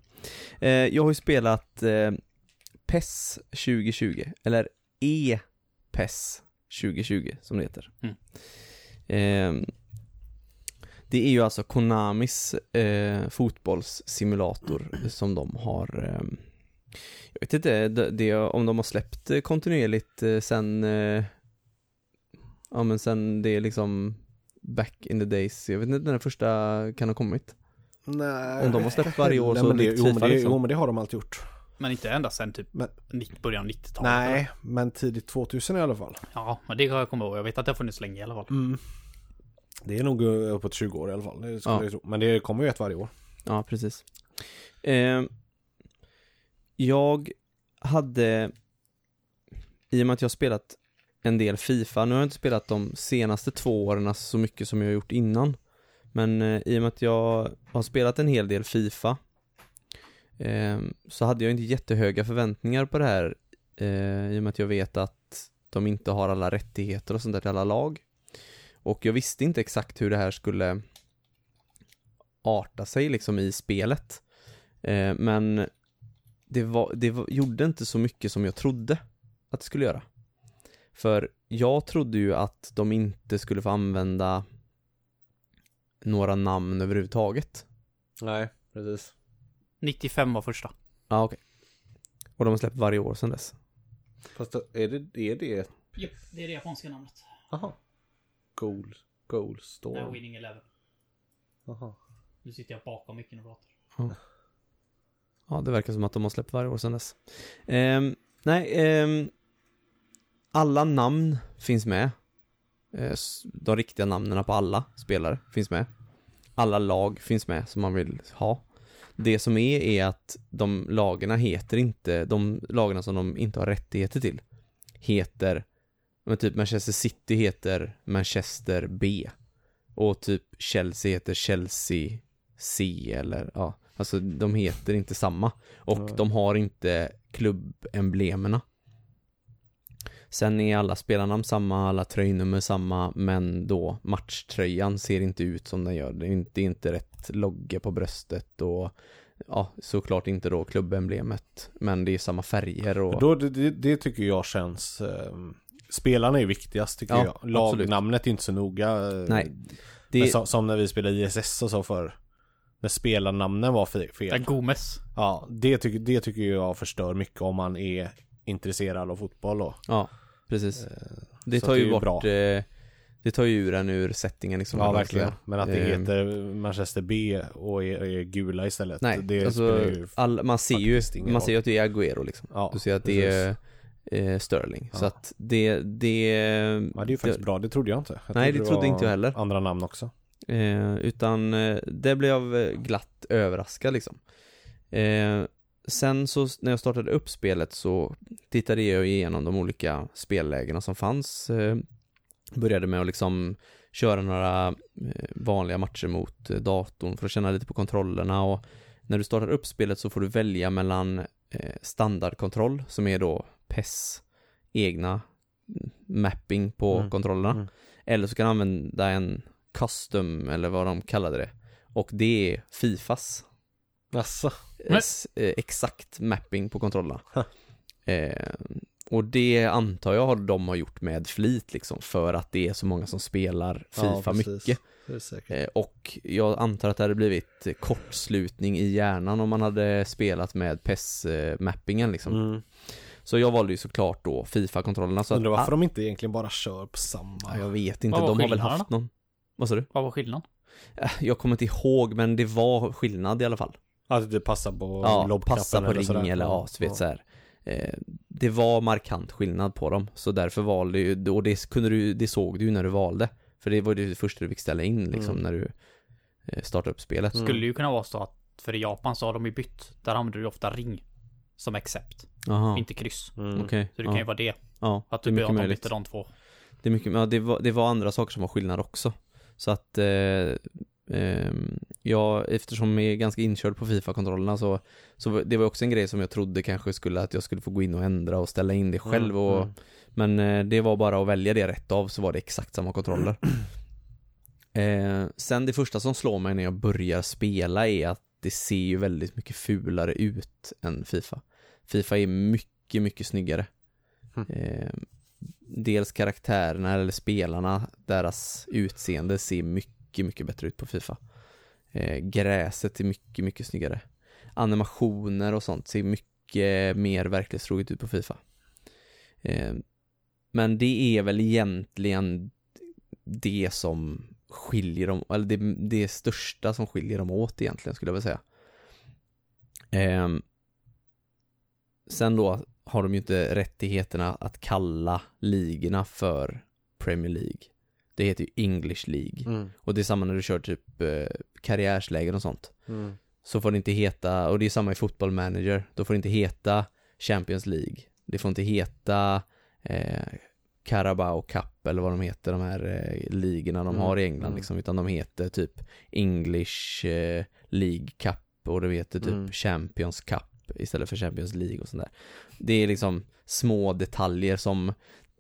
Eh, jag har ju spelat eh, PES 2020, eller E-PES 2020 som det heter. Mm. Eh, det är ju alltså Konamis eh, fotbollssimulator som de har eh, Jag vet inte det, det, om de har släppt eh, kontinuerligt eh, sen eh, Ja men sen det är liksom Back in the days, jag vet inte när den första kan ha kommit Nej. Om de har släppt varje år Nej, så men det, jo, men det, liksom. jo men det har de alltid gjort. Men inte ända sen typ Men- 90, början av 90-talet. Nej, men tidigt 2000 i alla fall. Ja, men det har jag kommit ihåg. Jag vet att det har funnits länge i alla fall. Mm. Det är nog uppåt 20 år i alla fall. Det Ja. jag tro. Men det kommer ju ett varje år. Ja, precis. Eh, jag hade, i och med att jag har spelat en del Fifa, nu har jag inte spelat de senaste två åren alltså så mycket som jag har gjort innan. Men eh, i och med att jag har spelat en hel del Fifa eh, så hade jag inte jättehöga förväntningar på det här eh, i och med att jag vet att de inte har alla rättigheter och sånt där till alla lag. Och jag visste inte exakt hur det här skulle arta sig liksom i spelet. Eh, men det, var, det var, gjorde inte så mycket som jag trodde att det skulle göra. För jag trodde ju att de inte skulle få använda några namn överhuvudtaget. Nej, precis. 95 var första. Ja, okej. Och de har släppt varje år sedan dess. Fast är det är det? Japp, det är det japanska namnet. Aha. Goal, goal är storm. Winning Eleven. Aha. Nu sitter jag bakom micken och pratar. Ja, det verkar som att de har släppt varje år sedan dess. Eh, nej, eh, alla namn finns med. Eh, De riktiga namnen på alla spelare finns med. Alla lag finns med som man vill ha. Det som är, är att de lagarna heter inte, de lagarna som de inte har rättigheter till, heter, men typ Manchester City heter Manchester B. Och typ Chelsea heter Chelsea C eller ja, alltså de heter inte samma. Och Nej. de har inte klubbemblemerna. Sen är alla spelarnamn samma, alla tröjnummer samma, men då matchtröjan ser inte ut som den gör. Det är inte, inte rätt logga på bröstet och ja, såklart inte då klubbemblemet, men det är samma färger och... Då, det, det, tycker jag känns eh, Spelarna är viktigast tycker Ja, jag Lagnamnet är inte så noga eh, Nej, det... det, som, som när vi spelade ISS och så för När spelarnamnen var fe- fel Där Gomes. Ja, det, tycker det tycker jag förstör mycket om man är intresserad av fotboll då ja, precis. Det så tar det är ju ju bort, bra. eh, det tar ju ur en ur settingen liksom. Ja verkligen, ska men att det Eh, heter Manchester B och är, är gula istället Nej, det alltså, ju all, man ser ju, man ser ju att det är Agüero liksom. Ja, Du ser att det är eh, Sterling. Så Ja. att det, det, Ja det är ju faktiskt bra, det trodde jag inte jag Nej, det trodde inte jag heller. Andra namn också eh, utan eh, det blev jag eh, glatt överraskad liksom. Eh, sen så när jag startade upp spelet så tittade jag igenom de olika spellägena som fanns. Eh, började med att liksom köra några eh, vanliga matcher mot datorn för att känna lite på kontrollerna och när du startar upp spelet så får du välja mellan standardkontroll som är då PES egna mm, mapping på Mm, kontrollerna mm. eller så kan du använda en custom eller vad de kallade det och det är Fifas Jaså? eh, eh, exakt mapping på kontrollerna. Eh, och det antar jag de har gjort med flit liksom för att det är så många som spelar Fifa mycket. Är säkert. Eh, och jag antar att det hade blivit kortslutning i hjärnan om man hade spelat med PES-mappingen liksom. Mm. Så jag valde ju såklart då Fifa-kontrollerna så att, Undrar varför ah, de inte egentligen bara kör på samma ja, jag vet inte, de har väl haft någon Vad sa du? Vad var skillnaden? Eh, Jag kommer inte ihåg men det var skillnad i alla fall Att det passar på Ja, passa på eller ring sådär. eller ja, så vet så här. Eh, det var markant skillnad på dem, så därför valde ju, och det kunde du, det såg du ju när du valde. För det var det första du fick ställa in liksom Mm. när du eh, startade upp spelet. Mm. Skulle ju kunna vara så att, för i Japan så har de ju bytt. Där använder du ofta ring. Som accept. Jaha, Inte kryss. Mm. okej. Så det ja, kan ju vara det. ja, Att det är du mycket byter möjligt. bytte de två. Det är mycket, ja, det var, det var andra saker som var skillnad också. Så att, eh, ehm, ja, eftersom jag är ganska inkörd på Fifa-kontrollerna så, så det var också en grej som jag trodde kanske skulle, att jag skulle få gå in och ändra och ställa in det själv Mm, och mm. Men eh, det var bara att välja det rätt av så var det exakt samma kontroller. Eh, sen det första som slår mig när jag börjar spela är att det ser ju väldigt mycket fulare ut än Fifa. Fifa är mycket, mycket snyggare. Mm. Eh, dels karaktärerna eller spelarna, deras utseende ser mycket, mycket bättre ut på Fifa. Eh, gräset är mycket, mycket snyggare. Animationer och sånt ser mycket mer verklighetstroget ut på Fifa. Eh, men det är väl egentligen det som skiljer dem, eller det, det största som skiljer dem åt egentligen skulle jag vilja säga. Eh, sen då har de ju inte rättigheterna att kalla ligorna för Premier League. Det heter ju English League. Mm. Och det är samma när du kör typ eh, karriärslägen och sånt. Mm. Så får det inte heta, och det är samma i Football Manager, då får det inte heta Champions League. Det får inte heta eh, Carabao Cup eller vad de heter, de här eh, ligorna de Mm, har i England mm. liksom, utan de heter typ English eh, League Cup och det heter typ Mm. Champions Cup istället för Champions League och sånt där. Det är liksom små detaljer som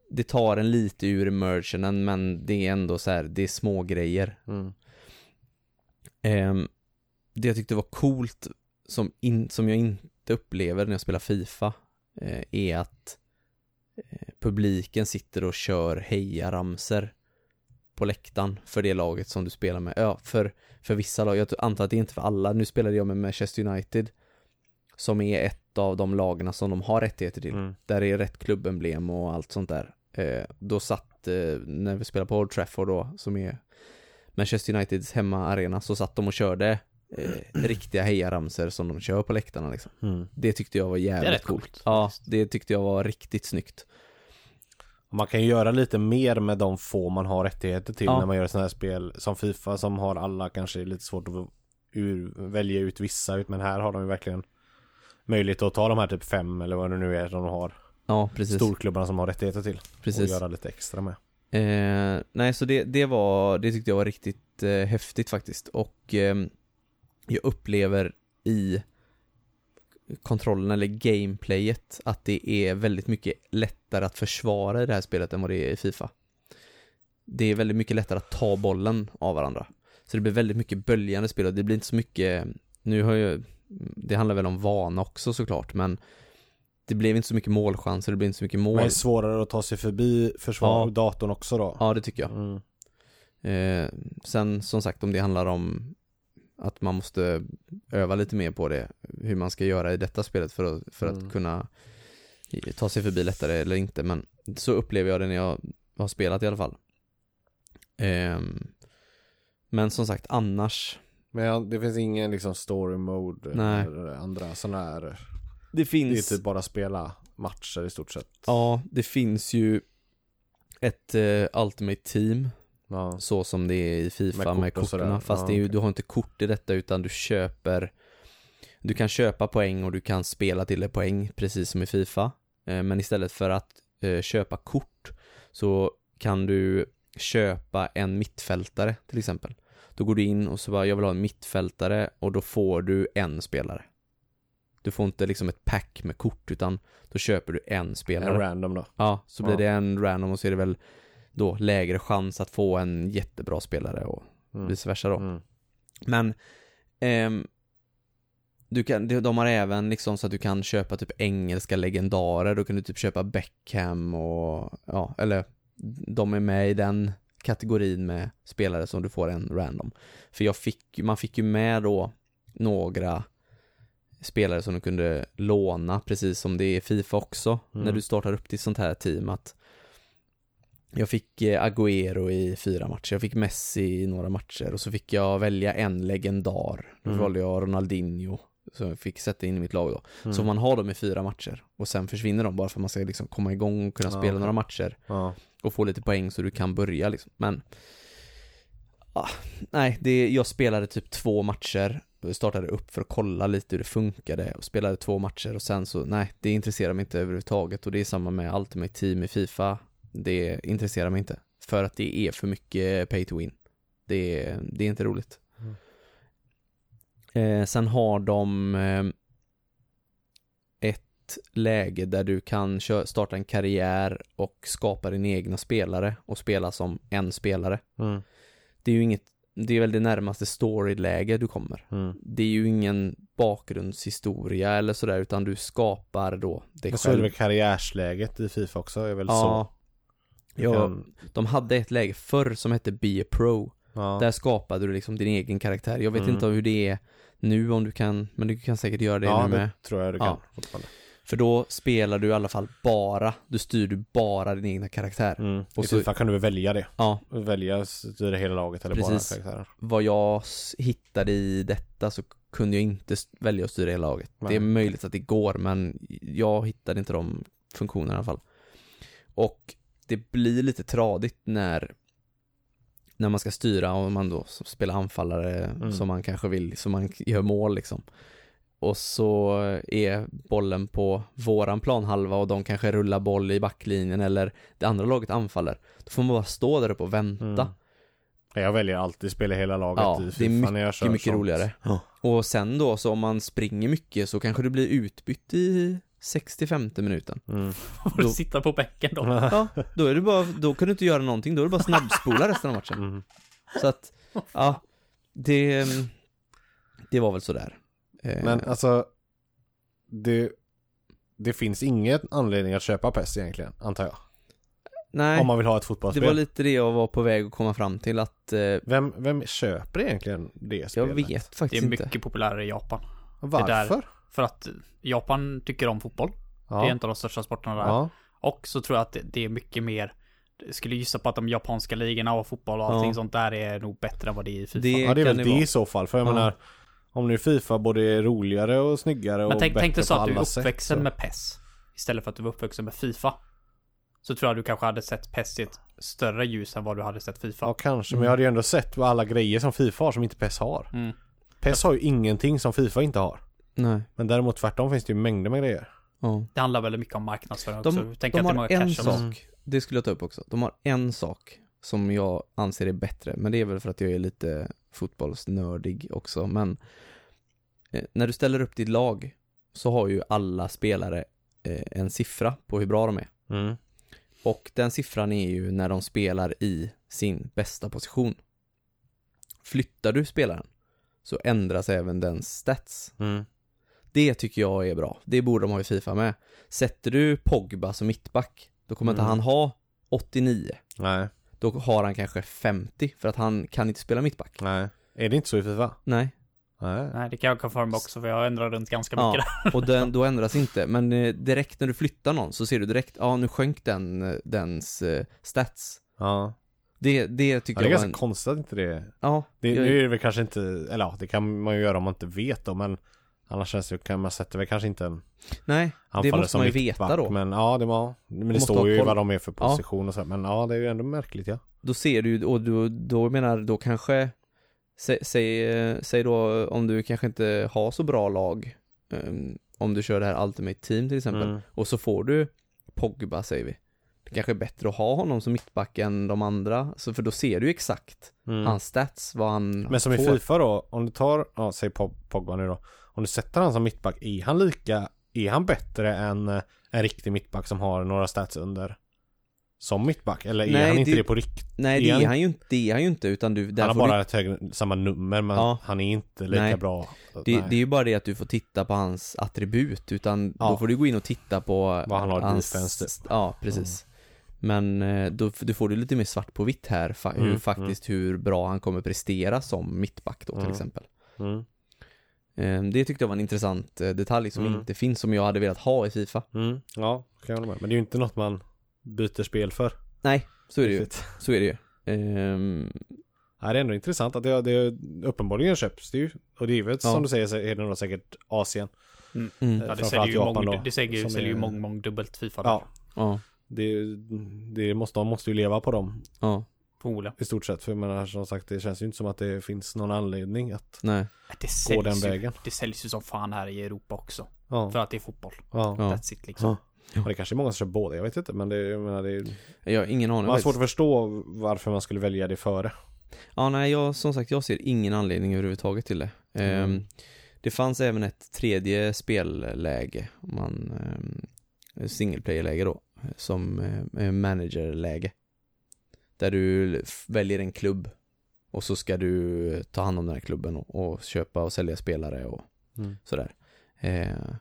det tar en lite ur immersionen men det är ändå så här, det är små grejer. Mm. Ehm, det jag tyckte var coolt som, in, som jag inte upplever när jag spelar FIFA eh, är att eh, publiken sitter och kör hejaramser på läktaren för det laget som du spelar med. Ja, för, för vissa lag. Jag antar att det är inte för alla. Nu spelade jag med Manchester United som är ett av de lagarna som de har rättigheter till. Mm. Där är rätt klubbemblem och allt sånt där. Eh, då satt, eh, när vi spelade på Old Trafford då, som är Manchester Uniteds hemmaarena, så satt de och körde eh, riktiga hejaramser som de kör på läktarna liksom. Mm. Det tyckte jag var jävligt coolt. coolt. Ja, det tyckte jag var riktigt snyggt. Man kan ju göra lite mer med de få man har rättigheter till Ja. när man gör sådana här spel som Fifa som har alla kanske lite svårt att ur, välja ut vissa ut men här har de ju verkligen möjlighet att ta de här typ fem eller vad det nu är de har Ja, precis. storklubbarna som har rättigheter till och precis. göra lite extra med. Eh, nej, så det, det var, det tyckte jag var riktigt eh, häftigt faktiskt. Och ehm, jag upplever i kontrollen eller gameplayet, att det är väldigt mycket lättare att försvara i det här spelet än vad det är i Fifa. Det är väldigt mycket lättare att ta bollen av varandra. Så det blir väldigt mycket böljande spel och det blir inte så mycket, nu har jag, det handlar väl om vana också såklart, men det blev inte så mycket målchanser, det blir inte så mycket mål. Men det är svårare att ta sig förbi försvar Ja. datorn också då. Ja, det tycker jag. Mm. Eh, sen som sagt om det handlar om att man måste öva lite mer på det, hur man ska göra i detta spelet för att, för Mm. att kunna ta sig förbi lättare eller inte, men så upplever jag det när jag har spelat i alla fall. Ehm, men som sagt, annars, Men det finns ingen liksom story mode Nej. eller andra sådana här. det Det är finns, typ bara spela matcher i stort sett. ja, det finns ju ett eh, Ultimate Team Ja. så som det är i Fifa Med kort korten. Fast Ja, ju, okej. du har inte kort i detta utan du köper Du kan köpa poäng och du kan spela till dig poäng precis som i Fifa. Eh, Men istället för att eh, köpa kort så kan du köpa en mittfältare till exempel. Då går du in och så bara, jag vill ha en mittfältare och då får du en spelare. Du får inte liksom ett pack med kort utan då köper du en spelare. En random då. Ja, så blir Ja. det en random och så är det väl då lägre chans att få en jättebra spelare och Mm. vice versa då. Mm. Men ehm, du kan, de har även liksom så att du kan köpa typ engelska legendarer, då kan du typ köpa Beckham och ja, eller de är med i den kategorin med spelare som du får en random. För jag fick, man fick ju med då några spelare som du kunde låna, precis som det är i Fifa också, Mm. när du startar upp ditt sånt här team att jag fick eh, Agüero i fyra matcher, jag fick Messi i några matcher och så fick jag välja en legendar. Då Mm. valde jag Ronaldinho, som jag fick sätta in i mitt lag då. Mm. Så man har dem i fyra matcher och sen försvinner de bara för att man ska liksom komma igång och kunna Ja, spela okej. några matcher Ja. Och få lite poäng så du kan börja liksom. Men ah, nej, det, jag spelade typ två matcher startade upp för att kolla lite hur det funkade och spelade två matcher och sen så, nej, det intresserar mig inte överhuvudtaget och det är samma med Ultimate Team i Fifa. Det intresserar mig inte. För att det är för mycket pay to win. Det är, det är inte roligt. Mm. Eh, sen har de eh, ett läge där du kan starta en karriär och skapa din egna spelare och spela som en spelare. Mm. Det är ju inget, det är väl det närmaste storyläge du kommer. Mm. Det är ju ingen bakgrundshistoria eller sådär utan du skapar då dig Men så är det själv. väl karriärsläget i Fifa också, är väl så? Ja, Du ja, kan- de hade ett läge förr som hette Be a Pro. ja. Där skapade du liksom din egen karaktär. Jag vet Mm. inte hur det är nu om du kan, men du kan säkert göra det ja, nu det med. tror jag du Ja. kan fortfarande. För då spelar du i alla fall bara, du styr du bara din egna karaktär. Mm. Och I så- Fifa kan du väl välja det. Ja, Välja styra hela laget eller Precis. bara karaktärer. vad jag hittade i detta så kunde jag inte välja att styra hela laget. Nej. Det är möjligt att det går, men jag hittade inte de funktionerna i alla fall. Och det blir lite tradigt när när man ska styra och man då spelar anfallare Mm. som man kanske vill, som man gör mål liksom. Och så är bollen på våran planhalva och de kanske rullar boll i backlinjen eller det andra laget anfaller. Då får man bara stå där uppe och vänta. Mm. Jag väljer alltid spela hela laget Ja, i det är Fifa när jag kör mycket, mycket sånt. roligare. Ja. Och sen då, så om man springer mycket så kanske du blir utbytt i 65 minuten. Mm. Får du Då- sitta på bänken då? Ja, då är det bara, då kan du inte göra någonting, då är det bara snabbspola resten av matchen. Mm. Så att, ja, det, det var väl sådär. Eh, Men alltså det, det finns ingen anledning att köpa PES egentligen, antar jag. nej, Om man vill ha ett det fotbollsspel. var lite det jag var på väg att komma fram till att, eh, vem, vem köper egentligen det jag spelet? vet Det är faktiskt inte. mycket populärare i Japan. Varför? där- För att Japan tycker om fotboll. Ja. Det är en av de största sporterna där. ja. Och så tror jag att det, det är mycket mer jag skulle gissa på att de japanska ligorna och fotboll och allting Ja. sånt där är nog bättre än vad det är i Fifa. Det ja, det är väl det det i så fall. För jag Ja. menar, om nu Fifa både är roligare och snyggare och Men tänk, bättre tänk dig så att du är sätt, så- med PES. Istället för att du var uppvuxen med Fifa. Så tror jag du kanske hade sett PES i ett större ljus än vad du hade sett Fifa. Ja, kanske. Men Mm. jag hade ju ändå sett alla grejer som Fifa har som inte PES har. Mm. PES har ju ingenting som Fifa inte har. Nej, Men däremot tvärtom finns det ju mängder med grejer. ja. Det handlar väldigt mycket om marknadsföring De, också. Tänk de att det är många har en sak, det skulle jag ta upp också. De har en sak som jag anser är bättre, men det är väl för att jag är lite fotbollsnördig också, men eh, när du ställer upp ditt lag så har ju alla spelare eh, en siffra på hur bra de är. Mm. Och den siffran är ju när de spelar i sin bästa position. Flyttar du spelaren så ändras även den stats. Mm. Det tycker jag är bra. Det borde de ha i Fifa med. Sätter du Pogba som mittback, då kommer inte Mm. han ha 89. Nej, Då har han kanske 50 för att han kan inte spela mittback. nej. Är det inte så i Fifa? Nej. Nej. Nej, det kan jag confirma också för jag ändrar runt ganska Ja, mycket där. och den, då ändras inte. Men eh, direkt när du flyttar någon så ser du direkt, ja nu sjönk den, eh, dens eh, stats. Ja. Det, det ja tycker det är jag var ganska en, konstigt att inte det... Ja, det jag- Nu är det väl kanske inte, eller ja, det kan man ju göra om man inte vet då, men annars känns det, kan man sätta väl kanske inte en nej, det måste man ju veta då. Men ja, det var, men det står ju koll. vad de är för Ja. position och så, men ja, det är ju ändå märkligt ja. Då ser du ju, och då, då menar, då kanske Säg, säg, eh, säg då om du kanske inte har så bra lag um, Om du kör det här Ultimate Team till exempel Mm. Och så får du Pogba säger vi Det kanske är bättre att ha honom som mittback än de andra så För då ser du ju exakt Mm. hans stats, vad han Men som i får. Fifa då, om du tar, ja, säg Pog- Pogba nu då. Om du sätter han som mittback, är han lika, är han bättre än eh, en riktig mittback som har några stats under? Som mittback? Eller är Nej, han inte det- det, på riktigt? Nej är det han är han ju inte, det är han ju inte utan du, Han har bara ett högre, samma nummer men Ja. han är inte lika Nej. bra. Det, Nej. det är ju bara det att du får titta på hans attribut utan Ja. då får du gå in och titta på Vad han har hans, defense, typ. Ja, precis. Men eh, då, då får du lite mer svart på vitt här, hur Mm, faktiskt hur bra han kommer prestera som mittback då till Mm. exempel. Mm. Eh, Det tyckte jag var en intressant eh, detalj som Mm. inte finns, som jag hade velat ha i Fifa. Mm. Ja, kan jag hålla med. Men det är ju inte något man byter spel för. Nej, så är det ju. Så är det ju. Ehm, Ja, det är ändå intressant att det, det uppenbarligen köps det ju. Och det är väl Ja. som du säger så är det nog säkert Asien. mm, Ja, det Framförallt säljer ju, Japan mång, då, det säljer, ju- som säljer ju är- mång, mång dubbelt Fifa Ja, ja, det, det måste, de måste ju leva på dem ja, Förmodligen. i stort sett. För jag menar som sagt det känns ju inte som att det finns någon anledning att nej, Det gå den säljs, ju, vägen. det säljs ju som fan här i Europa också. Ja, För att det är fotboll. ja. ja. That's it liksom. ja. Och det kanske är många som kör båda, jag vet inte men det, jag menar, det är, Jag har ingen aning. man har svårt att förstå varför man skulle välja det före. Ja, nej, jag, som sagt, jag ser ingen anledning överhuvudtaget till det. Ehm, Mm. Det fanns även ett tredje spelläge, om man, um, single player-läge då, som eh, managerläge. Där du väljer en klubb och så ska du ta hand om den här klubben och, och köpa och sälja spelare och Mm. sådär. Eh,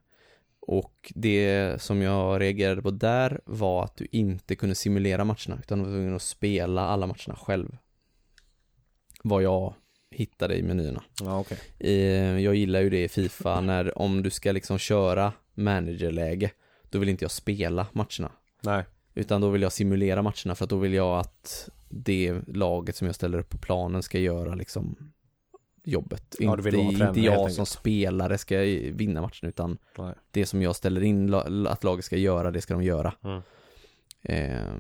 och det som jag reagerade på där var att du inte kunde simulera matcherna utan du var tvungen att spela alla matcherna själv. Vad jag hittade i menyerna. Ja okej. Eh, Jag gillar ju det i Fifa när om du ska liksom köra managerläge då vill inte jag spela matcherna. Nej. Utan då vill jag simulera matcherna för att då vill jag att det laget som jag ställer upp på planen ska göra liksom jobbet. Ja, inte tränare, inte jag enkelt. som spelare ska vinna matchen utan Nej. det som jag ställer in att laget ska göra, det ska de göra. Mm. Eh,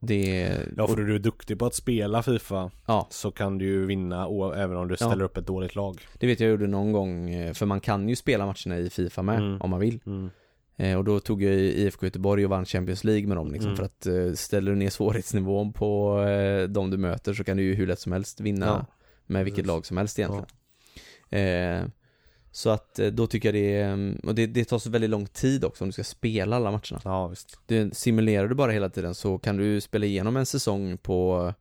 det... Ja för du är duktig på att spela Fifa Ja. så kan du ju vinna även om du Ja. ställer upp ett dåligt lag. Det vet jag gjorde någon gång, eh, för man kan ju spela matcherna i Fifa med Mm. om man vill. Mm. Eh, och då tog jag IFK Göteborg och vann Champions League med dem liksom, Mm. för att eh, ställer du ner svårighetsnivån på eh, de du möter så kan du ju hur lätt som helst vinna Ja, med vilket precis. lag som helst egentligen. Eh, så att eh, då tycker jag det är, och det, det tar så väldigt lång tid också om du ska spela alla matcherna. Ja visst. Det, simulerar du bara hela tiden så kan du spela igenom en säsong på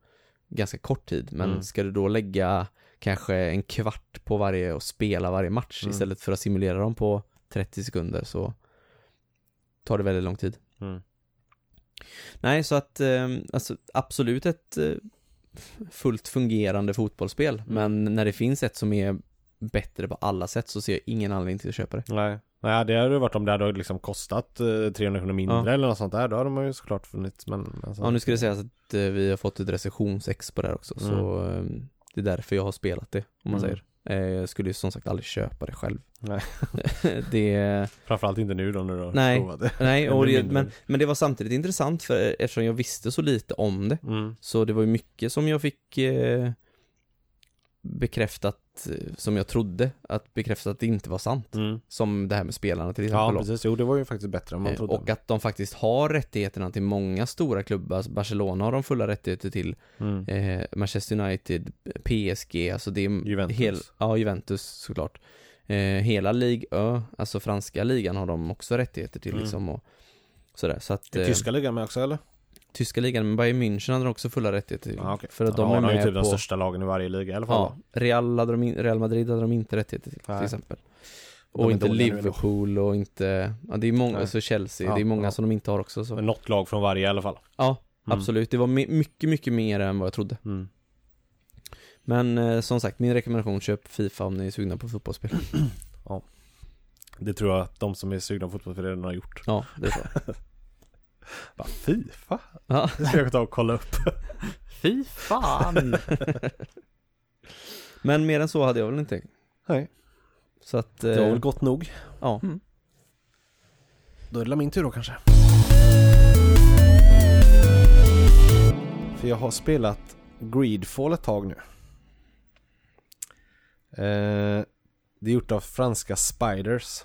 ganska kort tid. Men Mm. ska du då lägga kanske en kvart på varje och spela varje match Mm. istället för att simulera dem på 30 sekunder så tar det väldigt lång tid. Mm. Nej, så att eh, alltså, absolut ett eh, fullt fungerande fotbollsspel. Mm. Men när det finns ett som är bättre på alla sätt så ser jag ingen anledning till att köpa det. Nej. Nej det hade varit om det hade liksom kostat eh, 300 kronor mindre Ja. eller något sånt där. Då hade man ju såklart funnits men, men så- Ja, nu ska det sägas att eh, vi har fått ett recensionsex på det här också, så eh, det är därför jag har spelat det, om man Mm. säger. Eh, jag skulle ju som sagt aldrig köpa det själv. Nej. det, Framförallt inte nu då när du har Nej. provat det. nej, och det, men, men det var samtidigt intressant för eftersom jag visste så lite om det, Mm. så det var ju mycket som jag fick eh, bekräftat, eh, som jag trodde, att bekräftat att det inte var sant. Mm. Som det här med spelarna till exempel. Ja precis, jo det var ju faktiskt bättre än man Eh, trodde. Och att de faktiskt har rättigheterna till många stora klubbar. Barcelona har de fulla rättigheter till. Mm. Eh, Manchester United, PSG, alltså det är Juventus. Hel, ja, Juventus såklart. Eh, hela Ligue Ö, alltså franska ligan har de också rättigheter till Mm. liksom och sådär. Så att, eh, tyska ligan med också eller? Tyska ligan, men Bayern München hade de också fulla rättigheter till. Ja, okej. För att Ja, de är har ju med typ de på, största lagen i varje liga i alla fall. ja, Real, hade de in, Real Madrid hade de inte rättigheter till, Nej. till exempel. De Och är inte. Liverpool och inte, ja det är många, Nej. alltså Chelsea, Ja, det är många ja. som de inte har också så. Men något lag från varje i alla fall. Ja, Mm. absolut. Det var my- mycket, mycket mer än vad jag trodde. Mm. Men eh, som sagt, min rekommendation, köp Fifa om ni är sugna på fotbollsspel. Det tror jag att de som är sugna på fotboll redan har gjort. Ja, det är så. Va, Fifa? Ja. Det ska jag ta och kolla upp. Fy fan! Men mer än så hade jag väl inte. Nej, Så att, det var eh, väl gott nog. ja. Mm. Då är det min tur då kanske. För jag har spelat Greedfall ett tag nu. Eh, det är gjort av franska Spiders.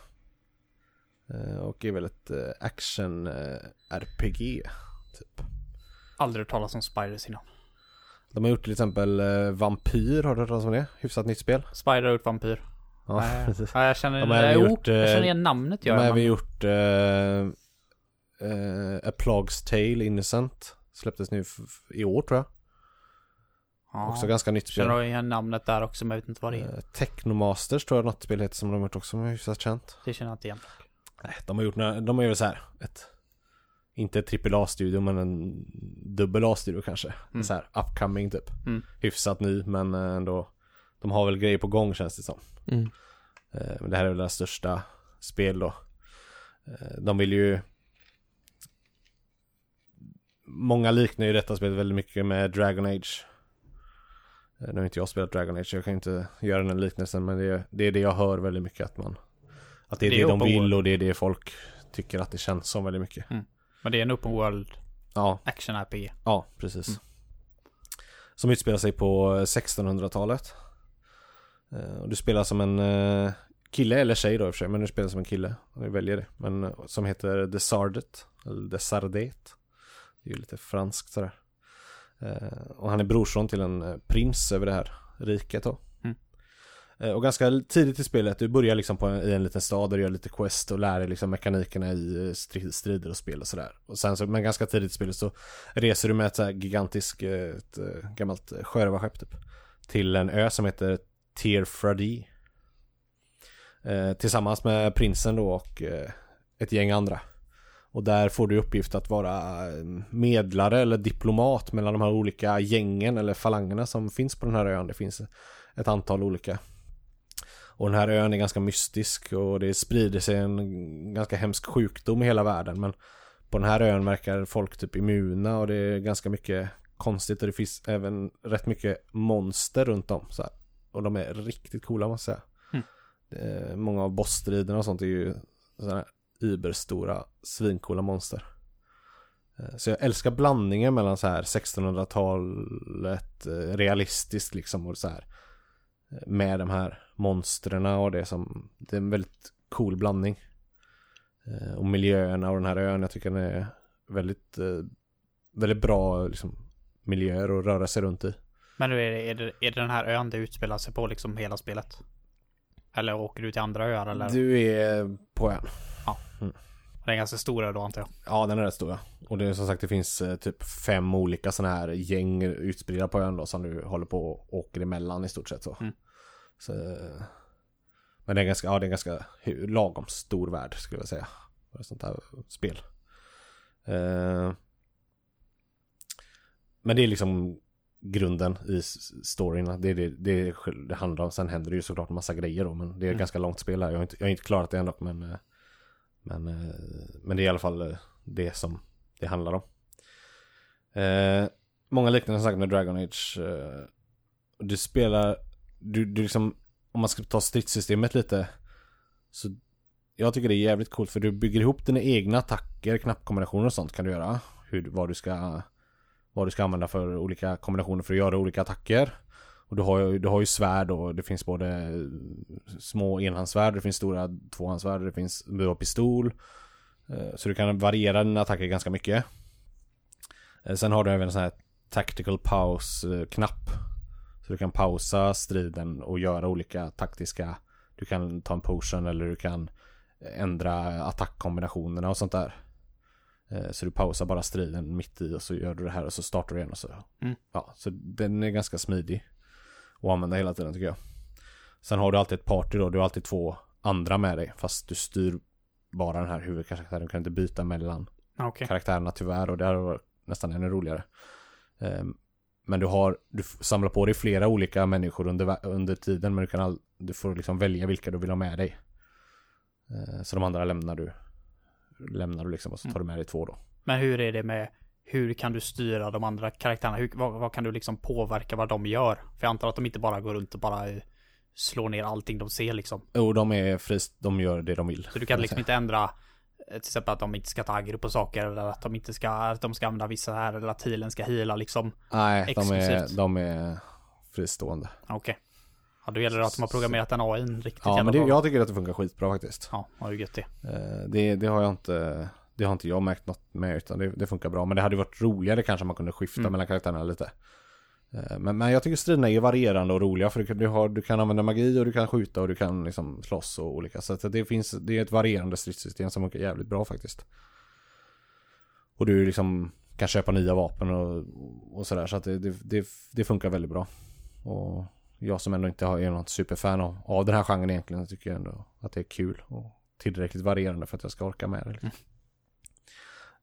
Eh, och är väl ett eh, action eh, RPG. Typ. Aldrig hört talas om Spiders innan. De har gjort till exempel Vampyr, har du hört talas om det? Hyfsat nytt spel. Spider har gjort Vampyr. Ja, precis. ja, jag känner, De har jag, gjort, jag känner igen namnet De har även gjort eh, eh, A Plog's Tale Innocent. Släpptes nu i år tror jag. Ja, Också ganska nytt spel. Känner igen namnet där också men jag vet inte vad det är. Eh, Technomasters tror jag något spel heter som de har gjort också som är hyfsat känt. Det känner jag inte igen. Nej, de har gjort några, de har ju så här ett inte ett trippel A-studio men en dubbel A-studio kanske. Mm. Så här upcoming typ. Mm. Hyfsat ny men eh, ändå De har väl grejer på gång känns det som. Mm. Eh, Men det här är väl deras största spel då. Eh, De vill ju Många liknar ju detta spelet väldigt mycket med Dragon Age. Eh, Nu har inte jag spelat Dragon Age, så jag kan inte göra den liknelsen men det är, det är det jag hör väldigt mycket att man Att det är Det det, är de vill world. och det är det folk tycker att det känns som väldigt mycket. Men det är en open world Ja, action RPG. ja precis. Mm. Som utspelar sig på 1600-talet. Eh, Och du spelar som en eh, kille eller tjej då i och för sig, men du spelar som en kille. Du väljer det. Men eh, som heter The Sardet. Eller The Sardet. Det är ju lite franskt sådär. Eh, Och han är brorson till en eh, prins över det här riket då. Eh, och ganska tidigt i spelet, du börjar liksom på en, i en liten stad och du gör lite quest och lär dig liksom mekanikerna i eh, strider och spel och sådär. Och sen så, men ganska tidigt i spelet så reser du med ett så här gigantiskt, eh, ett gammalt sjörövarskepp typ. Till en ö som heter Tirfradi. Eh, tillsammans med prinsen då och eh, ett gäng andra. Och där får du uppgift att vara medlare eller diplomat mellan de här olika gängen eller falangerna som finns på den här ön. Det finns ett antal olika. Och den här ön är ganska mystisk och det sprider sig en ganska hemsk sjukdom i hela världen. Men på den här ön verkar folk typ immuna och det är ganska mycket konstigt och det finns även rätt mycket monster runt om. Så här. Och de är riktigt coola måste jag säga. Mm. Många av bossstriderna och sånt är ju sådana här überstora svincoola monster. Eh, Så jag älskar blandningen mellan så här 1600-talet eh, realistiskt liksom och så här med de här monstren och det som det är en väldigt cool blandning. Eh, Och miljöerna och den här ön, jag tycker den är väldigt eh, väldigt bra liksom miljöer att röra sig runt i. Men nu är det, är, det, är det den här ön det utspelar sig på liksom hela spelet? Eller åker du till andra öar eller? Du är på ön. Det är ganska stor då antar jag. Ja, den är rätt stor ja. Och det är som sagt, det finns eh, typ fem olika sådana här gäng utspridda på ön då som du håller på och åker emellan i stort sett så. Mm. så men det är ganska, ja det är ganska lagom stor värld skulle jag säga. För ett sånt här spel. Eh, men det är liksom grunden i storyn. Det är det, det, det handlar om. Sen händer det ju såklart massa grejer då. Men det är ett Mm. ganska långt spel här. Jag har inte, jag har inte klarat det ännu men eh, men, eh, men det är i alla fall eh, det som det handlar om. Eh, många liknande saker med Dragon Age. Eh, du spelar, du, du liksom, om man ska ta stridssystemet lite. Så jag tycker det är jävligt coolt för du bygger ihop dina egna attacker, knappkombinationer och sånt kan du göra. Hur, vad du ska, vad du ska använda för olika kombinationer för att göra olika attacker. Och du har ju, du har ju svärd och det finns både eh, små enhandssvärd, det finns stora tvåhandssvärd, det finns du har pistol. Eh, Så du kan variera dina attacker ganska mycket. Eh, Sen har du även en sån här tactical pause-knapp. Så du kan pausa striden och göra olika taktiska Du kan ta en potion eller du kan ändra attackkombinationerna och sånt där. Så du pausar bara striden mitt i och så gör du det här och så startar du igen och så. Mm. Ja, så den är ganska smidig. Att använda hela tiden tycker jag. Sen har du alltid ett party då, du har alltid två andra med dig. Fast du styr bara den här huvudkaraktären. Du kan inte byta mellan Ja, Okej. karaktärerna tyvärr och det hade varit nästan ännu roligare. Ehm, Men du har, du samlar på dig flera olika människor under, under tiden men du kan all, du får liksom välja vilka du vill ha med dig. Eh, Så de andra lämnar du, lämnar du liksom och så tar du med dig två då. Men hur är det med hur kan du styra de andra karaktärerna? Hur, vad, vad kan du liksom påverka vad de gör? För jag antar att de inte bara går runt och bara eh, slår ner allting de ser liksom. Och de är frist, de gör det de vill. Så du kan liksom inte ändra eh, till exempel att de inte ska ta aggro på saker eller att de inte ska, att de ska använda vissa här eller att healen ska heala liksom. Nej, de är, de är fristående. Okej. Ja, då gäller det att de har programmerat den AIn riktigt Ja, men det, jag tycker att det funkar skitbra faktiskt. Ja, vad gött det. Eh, Det, det har jag inte Det har inte jag märkt något med utan det, det funkar bra Men det hade varit roligare kanske om man kunde skifta Mm. mellan karaktärerna lite Eh, men, men jag tycker striderna är varierande och roliga för du du, har, du kan använda magi och du kan skjuta och du kan liksom slåss och olika Så det finns Det är ett varierande stridssystem som funkar jävligt bra faktiskt Och du liksom kan köpa nya vapen och, och sådär så att det, det, det, funkar väldigt bra Och jag som ändå inte är något superfan av, av den här genren egentligen tycker jag ändå att det är kul och tillräckligt varierande för att jag ska orka med det. Liksom.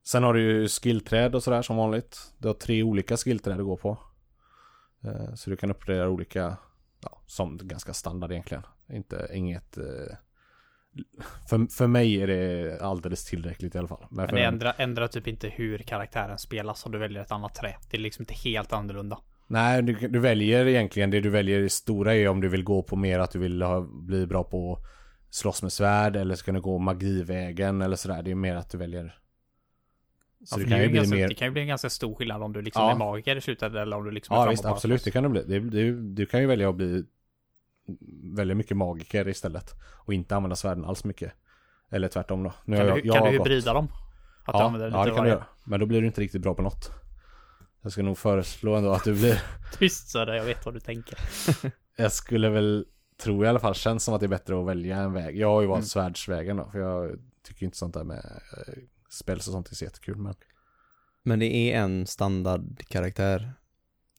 Sen har du ju skillträd och sådär som vanligt. Du har tre olika skillträd att gå på. Eh, Så du kan uppgradera olika, ja, som ganska standard egentligen. Inte, inget... eh, För, för mig är det alldeles tillräckligt i alla fall. Men för, det ändrar, ändrar typ inte hur karaktären spelas om du väljer ett annat trä. Det är liksom inte helt annorlunda. Nej, du, du väljer egentligen det du väljer i stora är om du vill gå på mer att du vill ha, bli bra på slåss med svärd eller ska du gå magivägen eller sådär. Det är mer att du väljer. Så Ja, det kan är ju bli ganska, mer. det kan ju bli en ganska stor skillnad om du liksom Ja. är magiker i slutet eller om du liksom är Ja och visst, absolut. Det kan det bli. Det, det, du kan ju välja att bli väldigt mycket magiker istället. Och inte använda svärden alls mycket. Eller tvärtom då. Nu Kan, du, jag, kan du hybrida dem? Att du Ja, lite ja det kan du göra. Men då blir du inte riktigt bra på något. Jag ska nog föreslå ändå att du blir Tyst så där, jag vet vad du tänker. Jag skulle väl tro i alla fall, känns som att det är bättre att välja en väg. Jag har ju valt Mm. svärdsvägen då, för jag tycker inte sånt där med eh, spels och sånt är så jättekul. Men Men det är en standardkaraktär.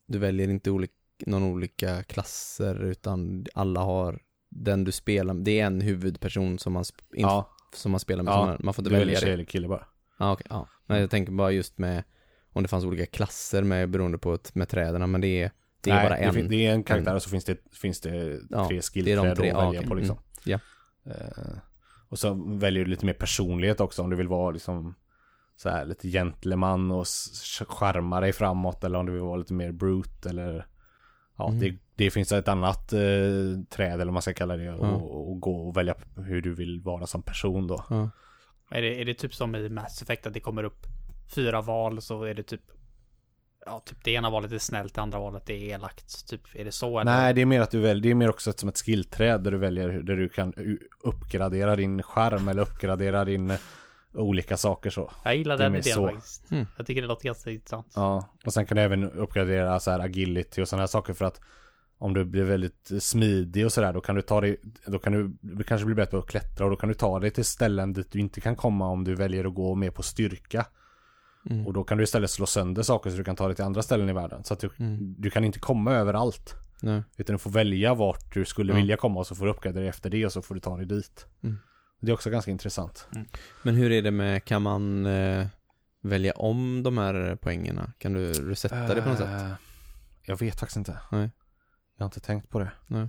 Du väljer inte olik, någon olika klasser utan alla har den du spelar med. Det är en huvudperson som man, ja, som man spelar med. Ja, man, får du inte väljer välja tjej det. eller kille bara. Ja, okej, ja. Men jag tänker bara just med om det fanns olika klasser med beroende på ett, med träden men det är, det är Nej, bara en. Det, det är en karaktär och så finns det, finns det Ja, tre är skillträd de att ja, välja okej, på liksom. mm, ja. Eh, och så väljer du lite mer personlighet också om du vill vara liksom så här lite gentleman och charma dig framåt eller om du vill vara lite mer brute eller Ja, Mm. det, det finns ett annat eh, träd eller vad man ska kalla det och, Ja. och gå och välja hur du vill vara som person då. Ja. Är det, är det typ som i Mass Effect att det kommer upp fyra val så är det typ Ja, typ det ena valet är snällt, det andra valet är elakt. Typ, är det så eller? Nej, det är mer att du väljer, det är mer också ett, som ett skillträd där du väljer där du kan uppgradera din skärm eller uppgradera din eh, olika saker så. Jag gillar det är den idén så. faktiskt. Mm. Jag tycker det låter ganska intressant. Ja, och sen kan du även uppgradera så här agility och sådana här saker för att om du blir väldigt smidig och sådär då kan du ta dig, då kan du, du kanske blir bättre på att klättra och då kan du ta dig till ställen dit du inte kan komma om du väljer att gå mer på styrka. Mm. Och då kan du istället slå sönder saker så du kan ta dig till andra ställen i världen. Så att du, Mm. du kan inte komma överallt. Nej. Utan du får välja vart du skulle Ja. vilja komma och så får du uppgradera efter det och så får du ta dig dit. Mm. Det är också ganska intressant. Men hur är det med, kan man eh, välja om de här poängerna? Kan du resetta det på något sätt? Eh, Jag vet faktiskt inte. Nej. Jag har inte tänkt på det. Nej.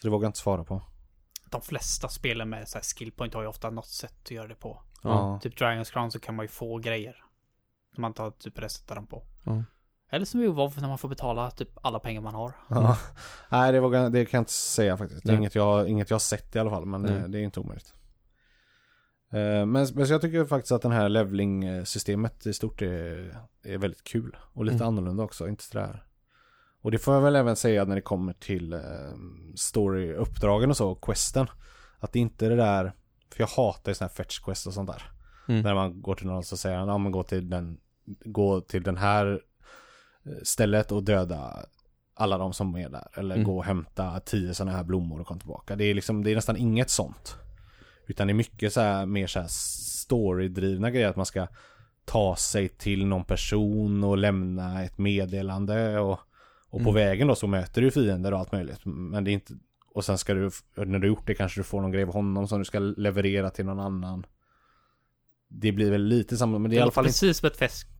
Så det vågar jag inte svara på. De flesta spelen med så här skillpoint har ju ofta något sätt att göra det på. Ja. Typ Dragons Crown så kan man ju få grejer. Som man tar typ resetar på. Ja. Eller som i WoW när man får betala typ alla pengar man har. Ja. Nej, det, vågar, det kan jag inte säga faktiskt. Det är Nej. inget jag, inget jag har sett i alla fall, men det, det är inte omöjligt. Eh, Men, men jag tycker faktiskt att den här leveling-systemet i stort är, är väldigt kul. Och lite Mm. annorlunda också, inte sådär. Och det får jag väl även säga när det kommer till eh, story-uppdragen och så, och questen. Att det inte är det där, för jag hatar ju sådana här fetch quest och sånt där. Mm. När man går till någon så säger han, ja men gå till den, gå till den här eh, stället och döda alla de som är där. Eller Mm. gå och hämta tio sådana här blommor och kom tillbaka. Det är liksom, det är nästan inget sånt. Utan det är mycket så här, mer så här storydrivna grejer. Att man ska ta sig till någon person och lämna ett meddelande. Och, och på Mm. vägen då så möter du fiender och allt möjligt. Men det är inte, och sen ska du, när du gjort det kanske du får någon grej av honom som du ska leverera till någon annan. Det blir väl lite samma, men det är i alla fall inte precis som ett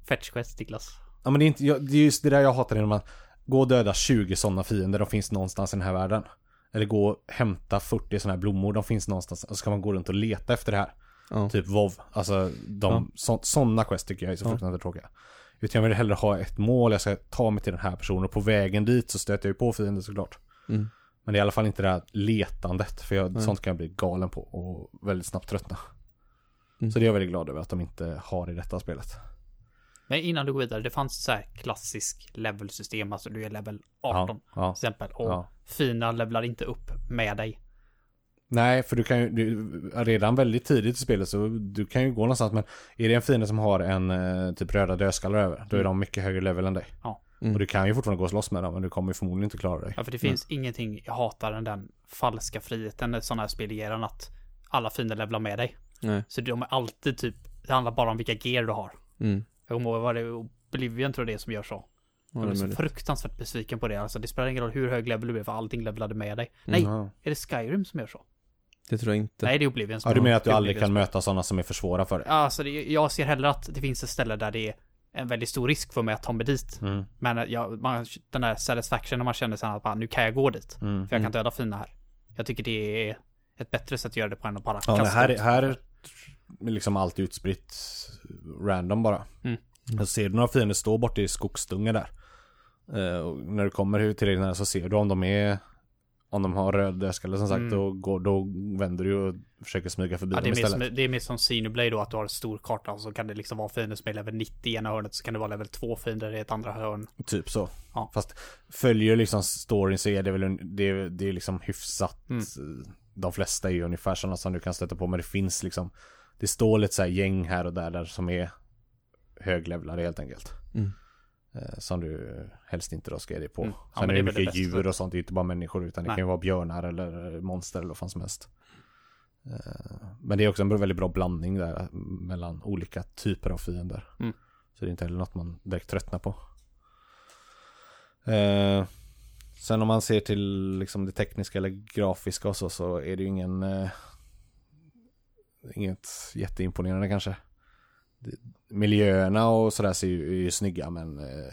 fetch, quest Niklas. Ja men det är inte, jag- det är just det där jag hatar när man går och dödar 20 sådana fiender, de finns någonstans i den här världen. Eller gå och hämta 40 sådana här blommor, de finns någonstans. Och så ska man gå runt och leta efter det här. Ja. Typ WoW. Alltså de, så, sådana quest tycker jag är så Ja. fruktansvärt tråkiga. Utan jag vill hellre ha ett mål, jag ska ta mig till den här personen och på vägen dit så stöter jag ju på fiender såklart. Mm. Men det är i alla fall inte det här letandet, för jag, Nej. sånt kan jag bli galen på och väldigt snabbt tröttna. Mm. Så det är jag väldigt glad över att de inte har i detta spelet. Men innan du går vidare, det fanns så här klassisk levelsystem, alltså du är level 18 Ja, ja, till exempel. Och ja. fina levlar inte upp med dig. Nej, för du kan ju, du, redan väldigt tidigt i spelet så du kan ju gå någonstans men är det en fiende som har en eh, typ röda dödskallar över, då är de mycket högre level än dig. Ja. Mm. Och du kan ju fortfarande gå och slåss med dem men du kommer ju förmodligen inte klara dig. Ja, för det finns ingenting jag hatar än den falska friheten sådana här spel ger en att alla fiender levlar med dig. Nej. Så de är alltid typ, det handlar bara om vilka gear du har. Mm. Jag kommer ihåg, vad det är Oblivion tror jag det är som gör så. Ja, Jag det blev är så fruktansvärt besviken på det. Alltså det spelar ingen roll hur hög level du är för allting levlade med dig. Mm. Nej, Ja. är det Skyrim som gör så? Det tror jag inte. Nej, det är Oblivion som Ja, du menar att du aldrig kan möta sådana som är för svåra för dig? Ja, alltså det, jag ser hellre att det finns ett ställe där det är en väldigt stor risk för mig att ta mig dit. Mm, Men jag, man, den där satisfaction när man känner sen att bara, nu kan jag gå dit. mm. För jag kan döda fina här. Jag tycker det är ett bättre sätt att göra det på än att bara Ja, men kasta här, ut. här är liksom allt utspritt random bara. Mm. Och ser du några fiender stå borta i skogsdungar där. eh, Och när du kommer till dig så ser du om de är om de har röd dödskalle som sagt Mm. då, går, då vänder du och försöker smyga förbi Ja, dem istället. som, det är mer som Xenoblade då, att du har en stor karta och så kan det liksom vara fiender som är level 90 i ena hörnet, så kan det vara level 2 fiender i ett andra hörn. Typ så. Ja. Fast följer liksom storyn så är det väl det, det är liksom hyfsat. Mm. De flesta är ju ungefär sådana som du kan stöta på men det finns liksom Det står lite så här gäng här och där, där som är höglevlade helt enkelt. Mm. Eh, Som du helst inte då ska ge dig på. Mm. Ja, Sen är det det det mycket djur och sånt, det är inte bara människor utan det Nej. kan ju vara björnar eller monster eller vad fan som helst. Eh, Men det är också en väldigt bra blandning där eh, mellan olika typer av fiender. Mm. Så det är inte heller något man direkt tröttnar på. Sen om man ser till liksom det tekniska eller grafiska och så, så är det ju ingen eh, Inget jätteimponerande kanske. Det, miljöerna och sådär ser ju, är ju snygga men eh,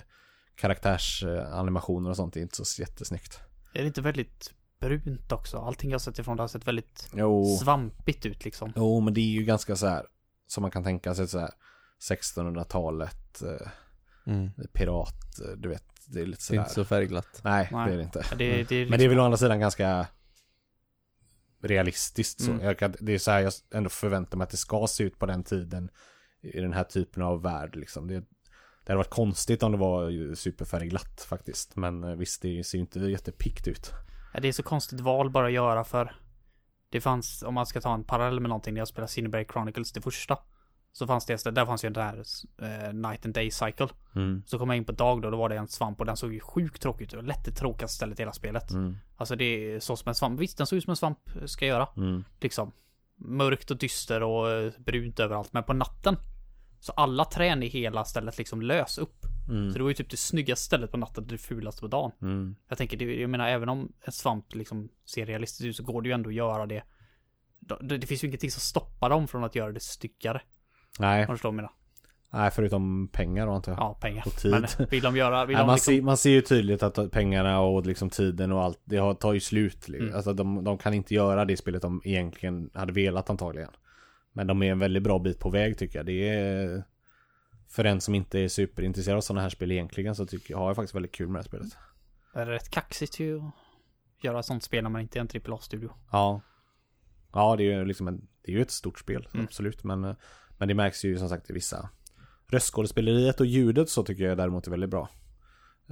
karaktärsanimationer och sånt är inte så jättesnyggt. Är det inte väldigt brunt också? Allting jag har sett ifrån det har sett väldigt Jo, svampigt ut liksom. jo men det är ju ganska så här som man kan tänka sig så här 1600-talet eh, Mm. pirat, eh, du vet, det är lite Det är sådär. inte så färgglatt. Nej, Nej. det är det inte. Ja, Det, det är liksom, Men det är väl å andra sidan ganska realistiskt så. Mm. Jag kan, det är så här jag ändå förväntar mig att det ska se ut på den tiden i den här typen av värld liksom. Det, det hade varit konstigt om det var ju superfärgglatt faktiskt. Men eh, visst, det ser ju inte jättepikt ut. ja, det är så konstigt val bara att göra för det fanns, om man ska ta en parallell med någonting, när jag spelade Cinnaberry Chronicles, det första. Så fanns det, där fanns ju den här eh, Night and Day Cycle. Mm. Så kom jag in på dag då, då var det en svamp och den såg ju sjukt tråkig ut. Det var lätt det tråkigaste stället i hela spelet. Mm. Alltså det är så som en svamp. Visst, den såg ut som en svamp ska göra. Mm. Liksom. Mörkt och dyster och eh, brunt överallt. Men på natten. Så alla trän i hela stället liksom lös upp. Mm. Så det var ju typ det snyggaste stället på natten och det fulaste på dagen. Mm. Jag tänker, jag menar även om en svamp liksom ser realistiskt ut så går det ju ändå att göra det. Det, finns ju ingenting som stoppar dem från att göra det styggare. Nej, Om du förstår menar. nej, förutom pengar då antar jag. Ja, pengar. Och tid. Men vill de göra, vill Nej, de man, liksom... ser, man ser ju tydligt att pengarna och liksom tiden och allt, det har, tar ju slut. liksom. Mm. Alltså de, de kan inte göra det spelet de egentligen hade velat antagligen. Men de är en väldigt bra bit på väg tycker jag. Det är... För en som inte är superintresserad av sådana här spel egentligen så tycker jag, har jag faktiskt väldigt kul med det här spelet. Det är rätt kaxigt ju att göra sånt spel när man inte är en AAA-studio. Ja. Ja, det är ju liksom en, det är ju ett stort spel, Mm. absolut. Men, eh, men det märks ju som sagt i vissa röstskådespeleriet och ljudet så tycker jag däremot är väldigt bra.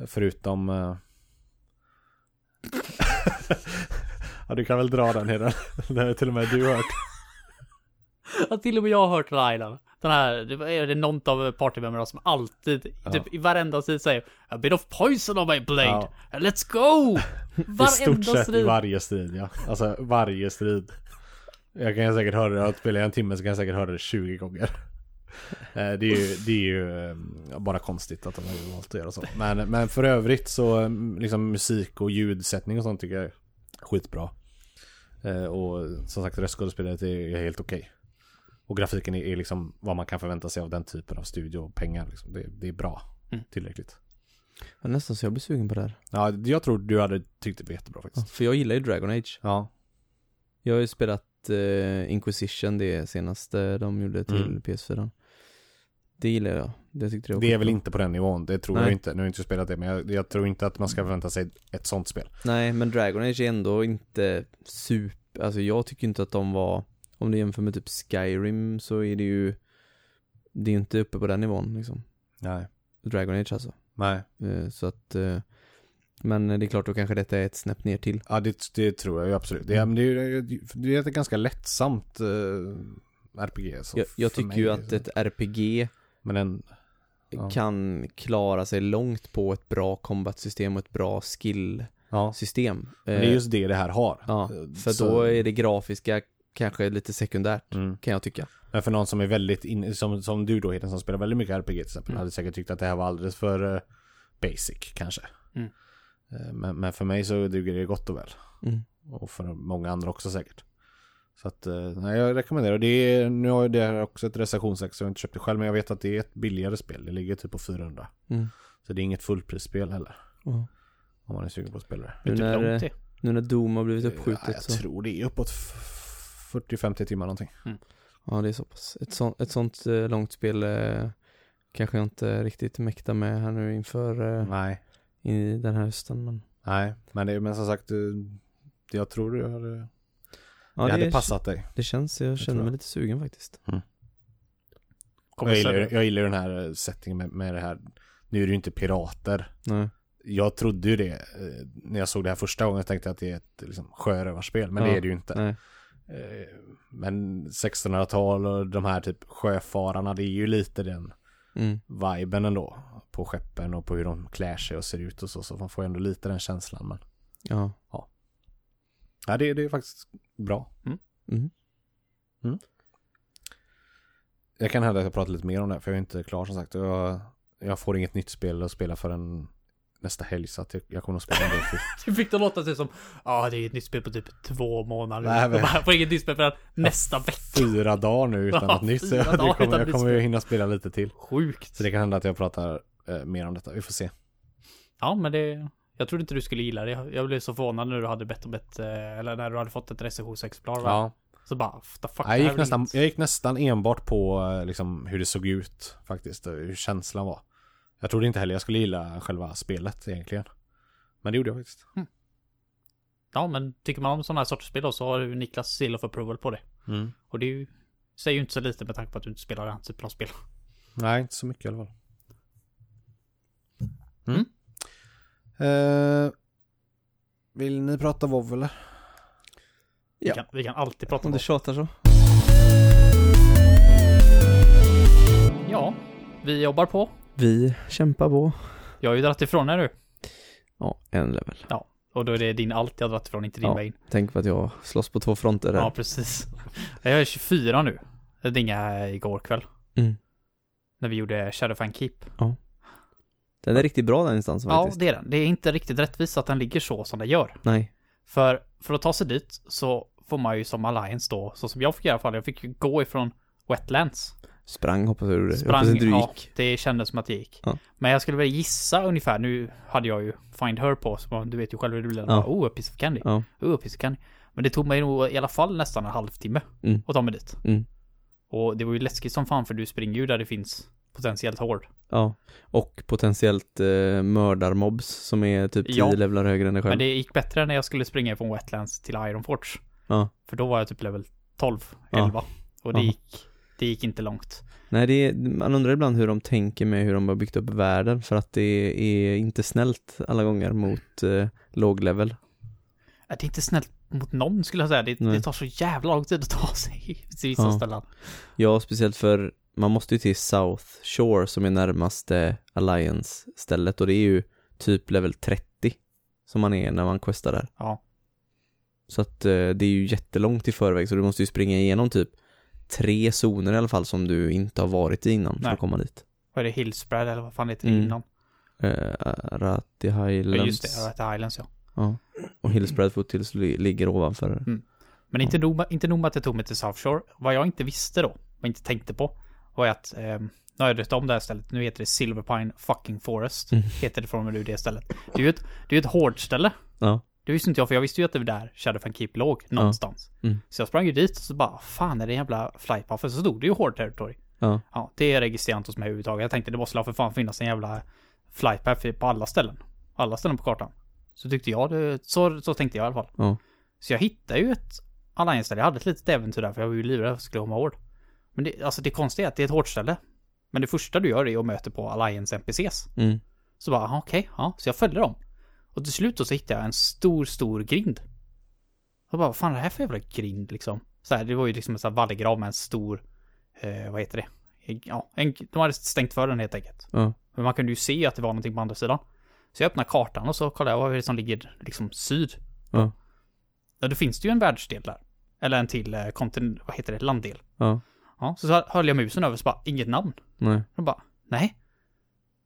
Förutom... eh, ja, du kan väl dra den Heden. Det har till och med du hört. Ja, till och med jag har hört Rylan. Den här, det är det någon av partymemberna som alltid, Ja. typ i varenda strid säger A bit of poison on my blade, Ja. let's go! I stort Varenda sett strid. varje strid ja. Alltså varje strid. Jag kan säkert höra det, jag spelar en timme så kan jag säkert höra det 20 gånger. Eh, Det är ju, det är ju eh, bara konstigt att de har valt att göra så. Men, men för övrigt så eh, liksom musik och ljudsättning och sånt tycker jag är skitbra. Eh, Och som sagt röstskådespelet är helt okej. Och grafiken är, är liksom vad man kan förvänta sig av den typen av studio och pengar. Liksom. Det, det är bra. Mm. Tillräckligt. Var nästan så jag blev sugen på det här. Ja, jag tror du hade tyckt det var jättebra Ja, faktiskt. för jag gillar ju Dragon Age. Ja. Jag har ju spelat eh, Inquisition, det senaste de gjorde till Mm. PS4. Det gillar jag. Det tyckte jag Det är väl inte på den nivån, det tror Nej. jag inte. Nu har jag inte spelat det, men jag, jag tror inte att man ska förvänta sig ett sånt spel. Nej, men Dragon Age är ändå inte super, alltså jag tycker inte att de var, om du jämför med typ Skyrim så är det ju, det är ju inte uppe på den nivån liksom. Nej. Dragon Age alltså. Nej. Eh, Så att, eh, men det är klart då kanske detta är ett snäpp ner till. Ja, det, det tror jag ju absolut. Det, är- men det, är, det är ett ganska lättsamt eh, RPG. Så Jag, jag tycker ju att ett RPG Men en... Ja. kan klara sig långt på ett bra combat-system och ett bra skill-system. Ja, men det är just det det här har. Ja, Eh, för så- då är det grafiska kanske lite sekundärt, Mm. kan jag tycka. Men för någon som är väldigt in, som, som du då Heden som spelar väldigt mycket RPG till exempel, Mm. hade säkert tyckt att det här var alldeles för eh, basic kanske. Mm. Eh, men, men för mig så duger det gott och väl. Mm. Och för många andra också säkert. Så att, eh, nej jag rekommenderar. Det är, nu har det här också ett recensionsex så jag har inte köpt det själv men jag vet att det är ett billigare spel. Det ligger typ på 400. Mm. Så det är inget fullprisspel heller. Ja. Om man är sugen på att spela det. Nu typ när, är. Nu när Doom har blivit Ja, uppskjutet jag så, tror det är uppåt f- 40-50 timmar någonting. ja det är så pass. Ett sånt, ett sånt eh, långt spel eh, kanske jag inte riktigt mäktar med här nu inför eh, Nej. I den här hösten men Nej, men, det, men som sagt eh, jag tror det hade, ja, det hade är- passat dig. Det känns, jag känner tror mig jag. lite sugen faktiskt. Kommer Jag gillar, jag gillar den här eh, settingen med, med det här. Nu är det ju inte pirater. Nej. Jag trodde ju det eh, när jag såg det här första gången. Jag tänkte att det är ett liksom, sjörövarspel. Men Ja, det är det ju inte. Nej. Men 1600-tal och de här typ sjöfararna. Det är ju lite den Mm. viben ändå. På skeppen och på hur de klär sig och ser ut och så. Så man får ändå lite den känslan. Men Ja. ja, det, det är faktiskt bra. Mm. Jag kan hända att jag pratar lite mer om det. För jag är inte klar som sagt. Jag, jag får inget nytt spel att spela förrän nästa helg. Så att jag, jag kommer att spela en till. Du fick det låta sig som, ja det är ett nytt spel på typ två månader. Nej, men- Jag får inget nytt spel förrän nästa vecka. fyra dagar nu utan något nytt. Så jag, det kommer, utan jag kommer ju hinna spela lite till. Sjukt. Så det kan hända att jag pratar eh, mer om detta. Vi får se. Ja men det, jag trodde inte du skulle gilla det. Jag blev så förvånad när du hade bett om ett, eh, eller när du hade fått ett recensionsexemplar. Ja. Så bara, the fuck. Jag det gick, nästan, jag gick nästan enbart på eh, liksom, hur det såg ut faktiskt. Hur känslan var. Jag trodde inte heller jag skulle gilla själva spelet egentligen. Men det gjorde jag faktiskt. Ja men tycker man om sådana här sorters spel då så har du Niklas seal of approval på det. Mm. Och det är ju, säger ju inte så lite med tanke på att du inte spelar den typen av spel. Nej, inte så mycket i alla fall. Mm. Eh, vill ni prata WoW eller? Vi, Ja. kan, vi kan alltid prata Om om du det. tjatar så. Ja, vi jobbar på. Vi kämpar på. Jag har ju dragit ifrån er nu. Ja, en level. Och då är det din allt jag har dragit ifrån, inte din Ja. main. Tänk på att jag slåss på två fronter där. Ja, precis. Jag är 24 nu. Jag dingade igår kväll. Mm. När vi gjorde Shadowfang Keep. Den är riktigt bra den instansen Ja, faktiskt. det är den. Det är inte riktigt rättvist att den ligger så som den gör. Nej. För, för att ta sig dit så får man ju som Alliance då, så som jag fick i alla fall, jag fick ju gå ifrån Wetlands. Sprang hoppas jag du gjorde. Jag Sprang, hoppas inte du ja, gick. det kändes som att det gick. Ja. Men jag skulle väl gissa ungefär, nu hade jag ju Find Her på, så du vet ju själv hur det blir. Ja. Ja. Oh, a piece of candy. Ja. Oh, a piece of candy. Men det tog mig nog i alla fall nästan en halvtimme Mm. att ta mig dit. Mm. Och det var ju läskigt som fan för du springer ju där det finns potentiellt hård. Ja. Och potentiellt eh, mördarmobs som är typ 10 Ja. levlar högre än dig själv. Men det gick bättre när jag skulle springa från Wetlands till Ironforge. Ja. För då var jag typ level 12, Ja. 11. Och det Ja. gick, det gick inte långt. Nej, det är, man undrar ibland hur de tänker med hur de har byggt upp världen för att det är inte snällt alla gånger mot eh, låg level. Äh, Det är inte snällt mot någon skulle jag säga. Det, det tar så jävla lång tid att ta sig till vissa Ja. ställen. Ja, speciellt för man måste ju till South Shore som är närmaste Alliance-stället och det är ju typ level 30 som man är när man questar där. Ja. Så att eh, det är ju jättelångt i förväg så du måste ju springa igenom typ tre zoner i alla fall som du inte har varit i innan för Nej. att komma dit. Vad är det? Hillspread eller vad fan heter det Mm. innan? Eh, Arati Ja, Highlands. just det. Arata Islands ja. Ja. Och Hillspread Foothills li- ligger ovanför. Men inte nog, inte nog med att det tog mig till South Shore. Vad jag inte visste då, jag inte tänkte på, var att, eh, nu har jag döpt om det här stället, nu heter det Silverpine fucking Forest. Mm. Heter det från och med nu det stället. Det är ju ett, det är ett hårt ställe. Ja. Det visste inte jag, för jag visste ju att det var där Shadowfan Keep låg, någonstans. Mm. Så jag sprang ju dit och så bara, fan är det en jävla flightpath? För så stod det ju hård territory. Ja. Ja, det registrerar inte hos mig överhuvudtaget. Jag tänkte det måste för fan finnas en jävla flightpath på alla ställen. Alla ställen på kartan. Så tyckte jag det, så, så tänkte jag i alla fall. Ja. Så jag hittade ju ett Alliance-ställe. Jag hade ett litet äventyr där för jag var ju livrädd för att jag skulle komma hård. Men det, alltså det konstiga är att det är ett hårt ställe. Men det första du gör är att möta på Alliance NPCs. Mm. Så bara, okej, ja. Så jag följde dem. Och till slut då så hittade jag en stor, stor grind. Och bara, vad fan är det här för jävla grind liksom? Så här, det var ju liksom en sån här vallgrav med en stor, eh, vad heter det? Ja, en, de hade stängt för den helt enkelt. Ja. Men man kunde ju se att det var någonting på andra sidan. Så jag öppnade kartan och så kollade jag vad är det som ligger liksom syd. Ja. Ja, då finns det ju en världsdel där. Eller en till eh, kontinent, vad heter det, landdel. Ja. Ja, så, så höll jag musen över så bara, inget namn. Nej. Och bara, nej.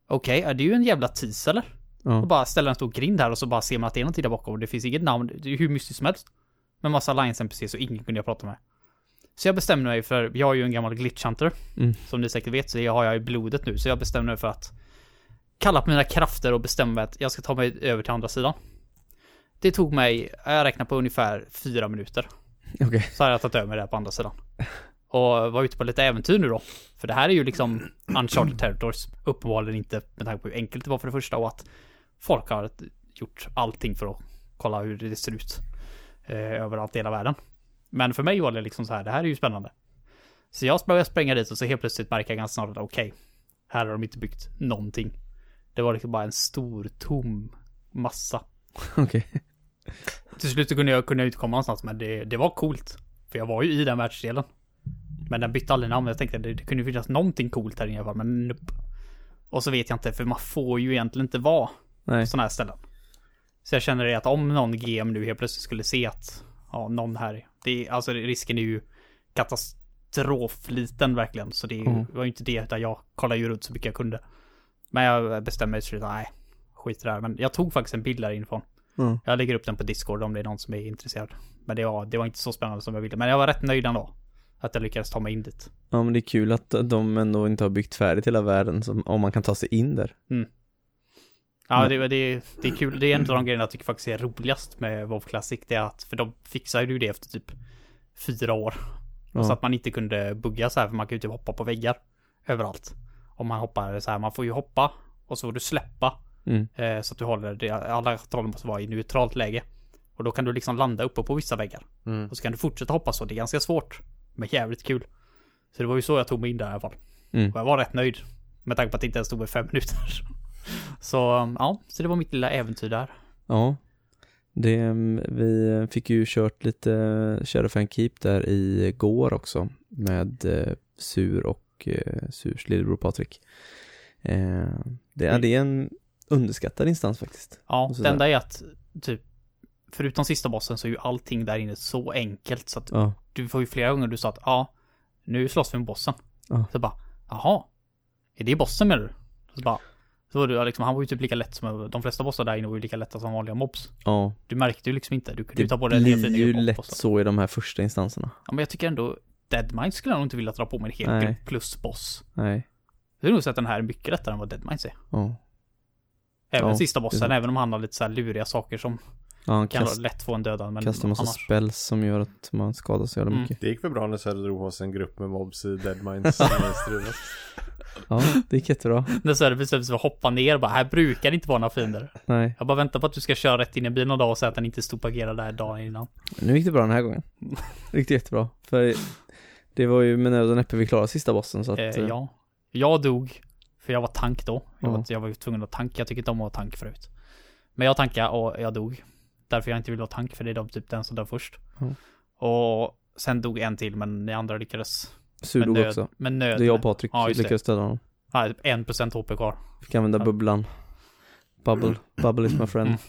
Okej, är det ju en jävla tis eller? Ja. Och bara ställa en stor grind här och så bara ser man att det är någonting där bakom och det finns inget namn. Det är hur mystiskt som helst. Med massa Alliance NPC så ingen kunde jag prata med. Så jag bestämde mig för, jag är ju en gammal glitch hunter. Mm. Som ni säkert vet så det har jag i blodet nu. Så jag bestämde mig för att kalla på mina krafter och bestämma mig att jag ska ta mig över till andra sidan. Det tog mig, jag räknar på ungefär fyra minuter. Okej. Så har jag tagit över mig där på andra sidan. Och var ute på lite äventyr nu då. För det här är ju liksom uncharted territories. Uppenbarligen inte med tanke på hur enkelt det var för det första och att folk har gjort allting för att kolla hur det ser ut. Eh, överallt i hela världen. Men för mig var det liksom så här, det här är ju spännande. Så jag började spränga dit och så helt plötsligt märker jag ganska snart att okej, här har de inte byggt någonting. Det var liksom bara en stor tom massa. Okej. Till slut kunde jag, kunde jag inte komma någonstans, men det, det var coolt. För jag var ju i den världsdelen. Men den bytte aldrig namn. Jag tänkte det, det kunde finnas någonting coolt här inne i alla fall, men nope. Och så vet jag inte, för man får ju egentligen inte vara Nej. på sådana här ställen. Så jag känner det att om någon GM nu helt plötsligt skulle se att, ja, någon här, det är, alltså risken är ju katastrofliten verkligen. Så det Mm. var ju inte det, utan jag kollade ju runt så mycket jag kunde. Men jag bestämde mig till slut, nej, skit i det här. Men jag tog faktiskt en bild där inifrån. Mm. Jag lägger upp den på Discord om det är någon som är intresserad. Men det var, det var inte så spännande som jag ville. Men jag var rätt nöjd ändå. Att jag lyckades ta mig in dit. Ja men det är kul att de ändå inte har byggt färdigt hela världen som, om man kan ta sig in där. Ja, Men- det, det, det är kul. Det är en av de grejerna jag tycker faktiskt är roligast med WoW Classic. Det är att, för de fixade ju det efter typ fyra år. Ja. Så att man inte kunde bugga så här, för man kan ju typ hoppa på väggar överallt. Om man hoppar så här, man får ju hoppa och så får du släppa. Mm. Eh, så att du håller det, alla kontroller måste vara i neutralt läge. Och då kan du liksom landa uppe på vissa väggar. Mm. Och så kan du fortsätta hoppa så. Det är ganska svårt. Men jävligt kul. Så det var ju så jag tog mig in där i alla fall. Mm. Och jag var rätt nöjd. Med tanke på att det inte ens stod i fem minuter. Så um, ja, så det var mitt lilla äventyr där. Ja. Det, mm, vi fick ju kört lite Shadowfan Keep där i går också med eh, Sur och eh, Surs lillebror Patrik. Eh, det, är, det är en underskattad instans faktiskt. Ja, det enda är att typ Förutom sista bossen så är ju allting där inne så enkelt så att Ja, du får ju flera gånger du sa att ja, nu slåss vi med bossen. Ja. Så bara, jaha, är det bossen menar du? Så bara, så var du liksom, han var ju typ lika lätt som, de flesta bossar där inne var ju lika lätta som vanliga mobs. ja. Du märkte ju liksom inte, du kunde ju Det ta på dig en hel blir fin ju lätt så i de här första instanserna. Ja men jag tycker ändå, Deadmines skulle jag nog inte vilja dra på mig en hel grupp plus boss. Nej. Jag har nog sett den här är mycket lättare än vad Deadmines är. Ja. Även Ja, sista det bossen, även om han har lite så här luriga saker som Ja, han kan kast, lätt få en dödad. Men kastar massa annars. spells som gör att man skadar så jävla Mm. mycket. Det gick väl bra när Söder drog sig en grupp med mobs i strulat. Ja, det gick jättebra. När Söder bestämde sig för att hoppa ner bara, här brukar det inte vara några fiender. Nej, Jag bara väntar på att du ska köra rätt in i bilen någon dag och säga att den inte stod parkerad där dagen innan. nu gick det bra den här gången. Det gick jättebra. För det var ju med nöd och näppe vi klarade sista bossen så att... Eh, eh, ja. Jag dog, för jag var tank då. Jag, Ja. var, jag var ju tvungen att tanka, jag tycker inte om att vara tank förut. Men jag tankade och jag dog. Därför jag inte vill vara tank, för det är de typ den som dör först. Ja. Och sen dog en till, men ni andra lyckades Surdog med nöd, också. Med nöd. Det är jag och Patrik Ja, lyckades döda honom. Ja, typ 1% HP kvar. Fick använda Ja. bubblan. Bubble, bubble is my friend. Mm.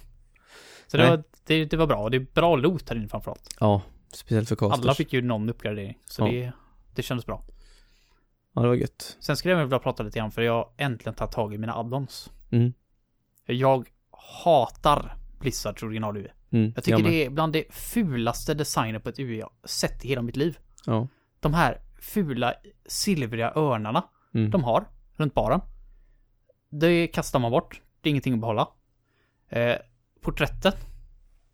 Så det var, det, det var bra. Det är bra loot här inne framförallt. Ja, speciellt för casters. Alla fick ju någon uppgradering. Så Ja. det, det kändes bra. Ja, det var gött. Sen skulle jag vilja prata lite grann för jag har äntligen tagit tag i mina addons. Mm. Jag hatar Blizzards original-UI. Mm. Jag tycker med. det är bland det fulaste designen på ett UI jag sett i hela mitt liv. Ja. De här fula silvriga örnarna Mm. de har runt baren. Det kastar man bort. Det är ingenting att behålla. Eh, porträttet.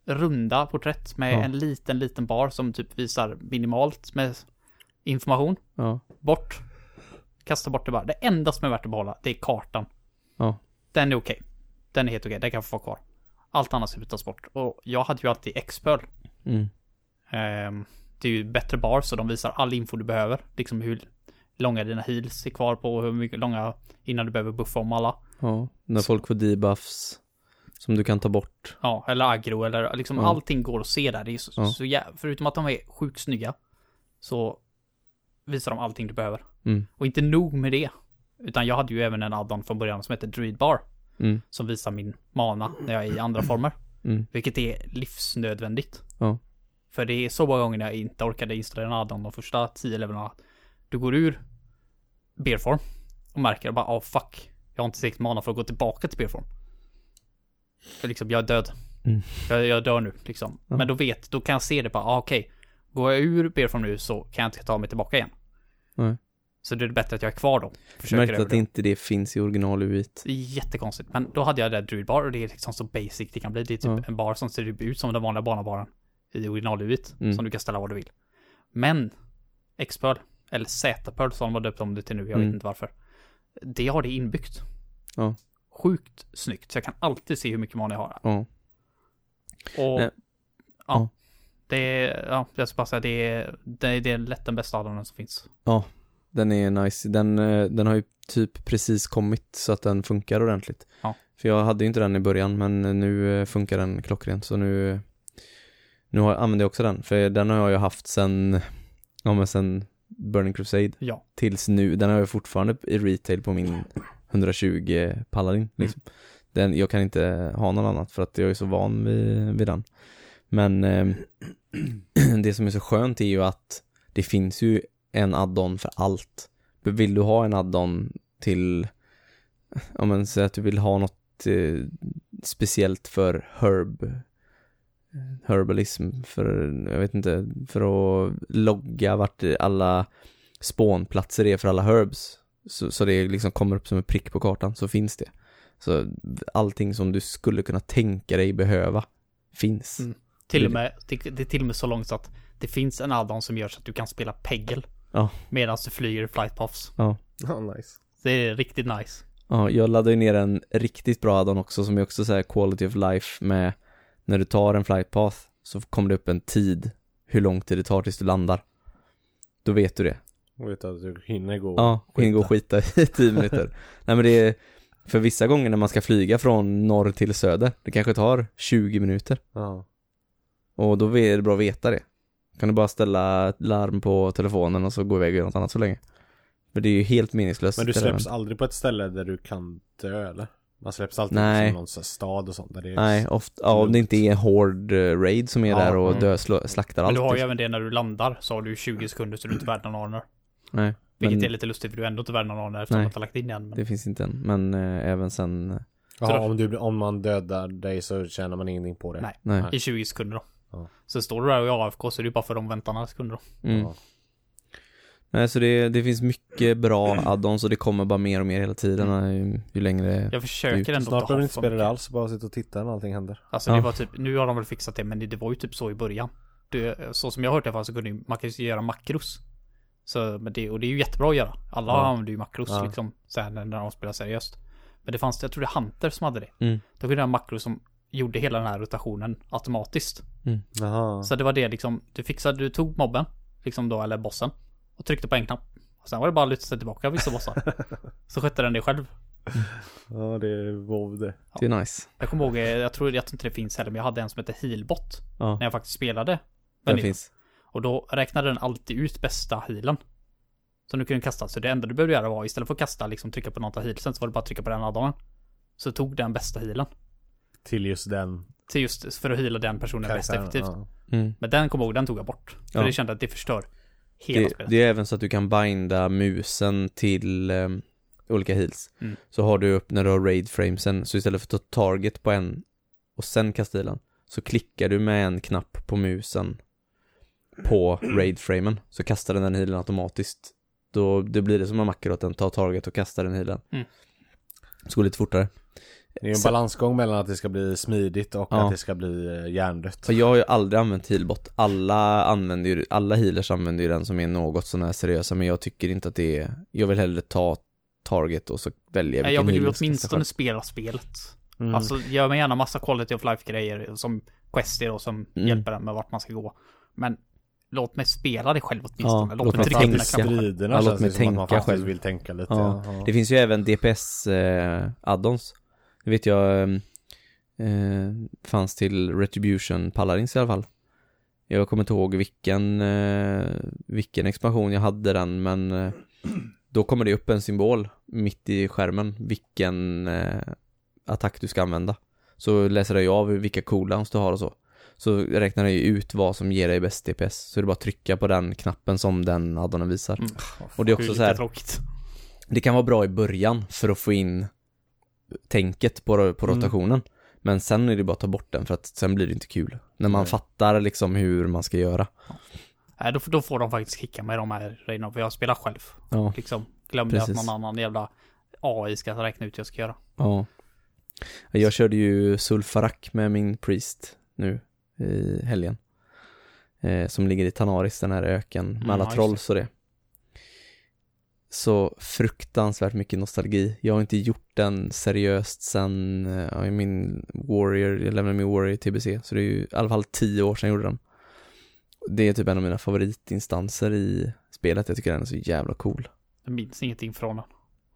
Runda porträtt med Ja. en liten, liten bar som typ visar minimalt med information. Ja. Bort. Kasta bort det bara. Det enda som är värt att behålla, det är kartan. Ja. Den är okej. Den är helt okej. Den kan få vara kvar. Allt annat ska tas bort. Och jag hade ju alltid X-Pearl. Mm. Ehm, det är ju bättre bar så de visar all info du behöver. Liksom hur långa dina heals är kvar på och hur mycket långa innan du behöver buffa om alla. Ja. När folk får debuffs. Som du kan ta bort. Ja, eller aggro eller liksom Ja. allting går att se där. Det är så, Ja. så jä- förutom att de är sjukt snygga så visar de allting du behöver. Mm. Och inte nog med det. Utan jag hade ju även en addon från början som heter Druid Bar. Mm. Som visar min mana när jag är i andra former. Mm. Vilket är livsnödvändigt. Ja. För det är så många gånger när jag inte orkade installera addon de första tio levelarna. Du går ur beerform och märker bara, oh fuck. Jag har inte tillräckligt mana för att gå tillbaka till beerform. För liksom, jag är död. Mm. Jag, jag dör nu liksom. Ja. Men då vet, då kan jag se det bara, ah, okej. Går jag ur beerform nu så kan jag inte ta mig tillbaka igen. Nej. Så det är bättre att jag är kvar då. Jag Försöker märkte att det. inte det finns i original UIT. Det är jättekonstigt. Men då hade jag det där Druid Bar och det är liksom så basic det kan bli. Det är typ Ja. en bar som ser ut som den vanliga barnabaren i originaluit. Mm. Som du kan ställa vad du vill. Men X-Pearl, eller Z-Pearl som de har döpt om det till nu, jag Mm. vet inte varför. Det har det inbyggt. Ja. Sjukt snyggt, så jag kan alltid se hur mycket mana jag har. Ja. Och Nej. ja, Ja. det är, ja, jag ska bara säga, det är, det är, det är lätt den bästa av dem som finns. Den är nice. Den, eh, den har ju typ precis kommit så att den funkar ordentligt. Ja. För jag hade ju inte den i början men nu eh, funkar den klockrent så nu Nu har, använder jag också den för den har jag ju haft sen Ja men sen Burning Crusade Ja, tills nu. Den har jag fortfarande i retail på min 120 Paladin liksom. Den, jag kan inte ha någon annat för att jag är så van vid, vid den. Men eh, det som är så skönt är ju att det finns ju en add-on för allt. Vill du ha en add-on till, ja men säg att du vill ha något eh, speciellt för herb, herbalism, för, jag vet inte, för att logga vart alla spånplatser är för alla herbs. Så, så det liksom kommer upp som en prick på kartan, så finns det. Så allting som du skulle kunna tänka dig behöva finns. Mm. till och med, det, det är till och med så långt så att det finns en addon som gör så att du kan spela Peggle. Ja. Medan du flyger flight paths. Ja. Ja, nice. Det är riktigt nice. Ja, jag laddade ju ner en riktigt bra addon också som är också så här quality of life med när du tar en flight path så kommer det upp en tid hur lång tid det tar tills du landar. Då vet du det. Och vet att du hinner gå Ja, och hinner gå och skita i tio minuter. Nej men det är för vissa gånger när man ska flyga från norr till söder, det kanske tar 20 minuter. Ja. Och då är det bra att veta det. Kan du bara ställa ett larm på telefonen och så gå iväg och göra något annat så länge. För det är ju helt meningslöst. Men du släpps aldrig på ett ställe där du kan dö eller? Man släpps alltid Nej. som någon stad och sånt där det är Nej, ofta, ja, om det inte är en hård eh, raid som är Ja, där och mm. dö, slå, slaktar Men allt. du har ju liksom. även det när du landar så har du 20 sekunder så du är inte värd någon honor. Nej, Vilket men är lite lustigt för du är ändå inte värd någon honor eftersom Nej. du inte har lagt in den. Men det finns inte än. Men eh, även sen, eh, Ja, om, du, om man dödar dig så tjänar man ingenting på det. Nej. nej. i 20 sekunder då. Ja. Så står du där och är AFK så är det ju bara för de väntar några sekunder då. Mm. Ja. Nej, så det, det finns mycket bra add-ons och det kommer bara mer och mer hela tiden Mm. ju, ju längre. Jag försöker ändå Snart inte behöver du inte spela det alls, bara sitta och titta när allting händer. Alltså Ja. det var typ, nu har de väl fixat det men det, det var ju typ så i början. Det, så som jag har hört det i alla fall så kunde ju, man kan ju göra makros. Så, men det, och det är ju jättebra att göra. Alla Ja. använder ju makros Ja. liksom, sen när de spelar seriöst. Men det fanns, jag tror det är Hunter som hade det. Mm. Då kunde du ha makro som gjorde hela den här rotationen automatiskt. Jaha. Så det var det liksom, du fixade, du tog mobben, liksom då, eller bossen, och tryckte på en knapp. Och sen var det bara att luta sig tillbaka vissa bossar. så skötte den det själv. Ja, det är WoW det. Det är nice. Jag kommer ihåg, eh, jag tror, jag tror inte det finns heller, men jag hade en som hette Healbot. Ja, När jag faktiskt spelade. den finns. Och då räknade den alltid ut bästa healen. Som du kunde kasta. Så det enda du behövde göra var istället för att kasta, liksom trycka på något av healsen, så var det bara att trycka på den addonen. Så tog den bästa healen. Till just den Till just för att heala den personen karaktären. effektivt. Ja. Mm. Men den kom ihåg, den tog jag bort. För Ja. det kände att det förstör hela Det, spelet. det är även så att du kan binda musen till eh, olika heals. Mm. Så har du upp när du har raid framesen, så istället för att ta target på en och sen kasta healen, så klickar du med en knapp på musen på raid-framen, så kastar den den healen automatiskt. Då det blir det som en macker att den tar target och kastar den healen. Mm. Så går det lite fortare. Det är ju en Så- balansgång mellan att det ska bli smidigt och Ja. att det ska bli eh, hjärndött. För jag har ju aldrig använt healbot. Alla använder ju, alla healers använder ju den som är något sån här seriösa, men jag tycker inte att det är, jag vill hellre ta target och så välja Nej, jag vilken vill ju åtminstone spela spelet. Mm. Alltså gör mig gärna massa quality of life grejer som quester och som Mm. hjälper en med vart man ska gå. Men låt mig spela det själv åtminstone. Ja, låt, låt mig trycka tänka. mina knappar. Ja, låt mig tänka faktiskt själv. vill tänka lite. Ja. Ja. Det finns ju även DPS eh, addons. Det vet jag eh, eh, fanns till Retribution Paladins i alla fall. Jag kommer inte ihåg vilken, eh, vilken expansion jag hade den, men eh, då kommer det upp en symbol mitt i skärmen, vilken eh, attack du ska använda. Så läser ju av vilka cooldowns du har och så. Så räknar det ju ut vad som ger dig bäst DPS. Så det är bara att trycka på den knappen som den addonen visar. Mm. Och det är också så här, tråkigt. det kan vara bra i början för att få in tänket på, på Mm. rotationen. Men sen är det bara att ta bort den för att sen blir det inte kul. När man Nej. fattar liksom hur man ska göra. Nej, då, då får de faktiskt kicka mig de här grejerna, för jag spelar själv. Ja, Liksom, glömde Precis. att någon annan jävla AI ska räkna ut hur jag ska göra. ja. Jag körde ju Sulfarak med min Priest nu i helgen. Eh, som ligger i Tanaris, den här öken med Mm, alla ja, trolls och det. Så fruktansvärt mycket nostalgi. Jag har inte gjort den seriöst sen eh, ja, i min Warrior, jag lämnade min Warrior i TBC, så det är ju i alla fall tio år sedan jag gjorde den. Det är typ en av mina favoritinstanser i spelet, jag tycker den är så jävla cool. Jag minns ingenting från den.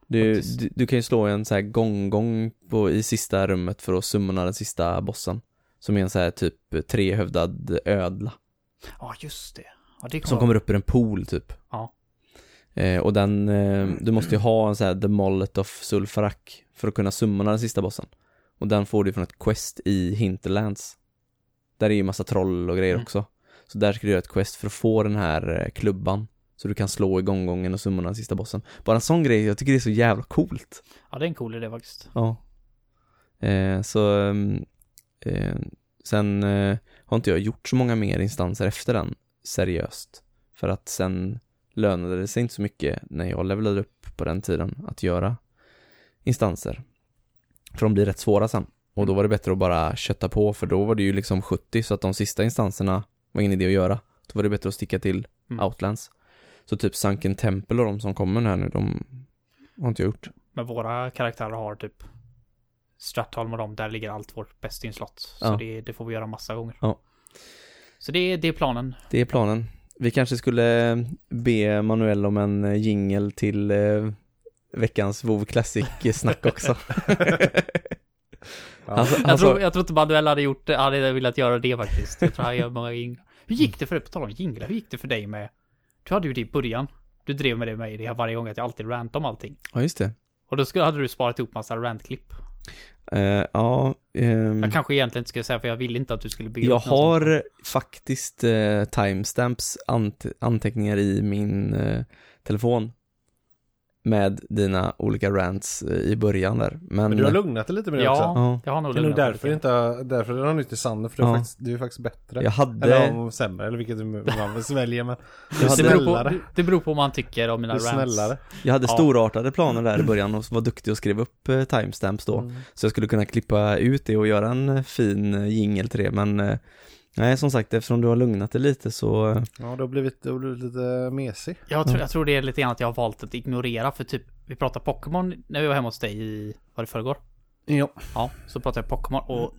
Du, du, du kan ju slå en så här gång-gång på, i sista rummet för att summona den sista bossen. Som är en så här typ trehövdad ödla. Ja, just det. Ja, det Som kommer upp ur en pool typ. Ja. Eh, och den, eh, du måste ju ha en så här The Mollet of Sulfarak för att kunna summona den sista bossen. Och den får du från ett quest i Hinterlands. Där är ju massa troll och grejer Mm. också. Så där ska du göra ett quest för att få den här eh, klubban. Så du kan slå igång gången och summona den sista bossen. Bara en sån grej, jag tycker det är så jävla coolt. Ja, det är en cool idé faktiskt. Ja. Eh, så ehm, eh, sen eh, har inte jag gjort så många mer instanser efter den seriöst. För att sen lönade det sig inte så mycket när jag levlade upp på den tiden att göra instanser. För de blir rätt svåra sen. Och då var det bättre att bara kötta på för då var det ju liksom 70 så att de sista instanserna var ingen idé att göra. Då var det bättre att sticka till Mm. Outlands. Så typ Sunken Temple och de som kommer här nu, de har inte jag gjort. Men våra karaktärer har typ Stratholm och dem, där ligger allt vårt bäst inslott. Så Ja. det, det får vi göra massa gånger. Ja. Så det, det är planen. Det är planen. Vi kanske skulle be Manuel om en jingel till eh, veckans WoW Classic-snack också. Ja. Alltså, Jag, alltså, tror, jag tror inte Manuel hade gjort det, hade velat göra det faktiskt. Jag tror han gör många jinglar. Hur gick det för dig, på tal om jinglar, hur gick det för dig med... Du hade ju det i början. Du drev med det med det här varje gång att jag alltid rantade om allting. ja, just det. Och då skulle, hade du sparat ihop massa rantklipp. Eh, ja, ehm, Jag kanske egentligen inte skulle säga för jag ville inte att du skulle bygga jag upp har faktiskt eh, timestamps, ant anteckningar i min eh, telefon. Med dina olika rants eh, i början där. Men, Men du har lugnat dig lite med det Ja, också. Ja. jag har nog lugnat mig därför inte, därför det har nytt i sanden, för du, är Ja. faktiskt, du är faktiskt bättre. jag hade... Eller om sämre, eller vilket man väljer men Du det, beror på, det beror på vad man tycker om mina Du är rants. snällare. Jag hade Ja. storartade planer där i början och var duktig och skrev upp eh, timestamps då. Mm. Så jag skulle kunna klippa ut det och göra en eh, fin eh, jingle till det, men eh, nej, som sagt, eftersom du har lugnat det lite så, Ja, du har blivit, du har blivit lite mesig. Jag tror, jag tror det är lite grann att jag har valt att ignorera för typ, vi pratade Pokémon när vi var hemma hos dig i, var det förrgår? Ja. Ja, så pratade jag Pokémon och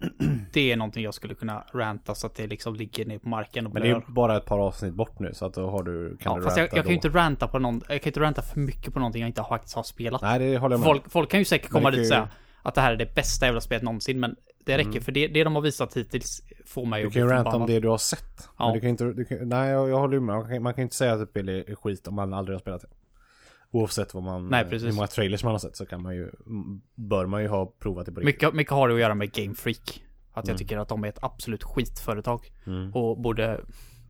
det är någonting jag skulle kunna ranta så att det liksom ligger ner på marken och Men det är blör. ju bara ett par avsnitt bort nu så att då har du, kan Ja, du fast jag, jag kan ju inte ranta på någon, jag kan inte ranta för mycket på någonting jag inte faktiskt har spelat. Nej, det håller jag med Folk, folk kan ju säkert komma dit och säga att det här är det bästa jävla spelet någonsin, men det räcker Mm. för det, det de har visat hittills får mig Du att kan ju ranta om det du har sett. Ja. Men du kan inte, du kan, nej jag, jag håller med. Man kan, man kan inte säga att ett spel är skit om man aldrig har spelat det. Oavsett vad man, Nej, precis. hur många trailers man har sett så kan man ju, bör man ju ha provat det på riktigt. Mycket, mycket har det att göra med Game Freak. Att jag Mm. tycker att de är ett absolut skitföretag. Mm. Och borde...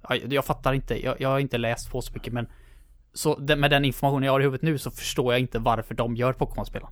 ja, Jag fattar inte, jag, jag har inte läst på så mycket men... Så med den informationen jag har i huvudet nu så förstår jag inte varför de gör Pokémon-spelen.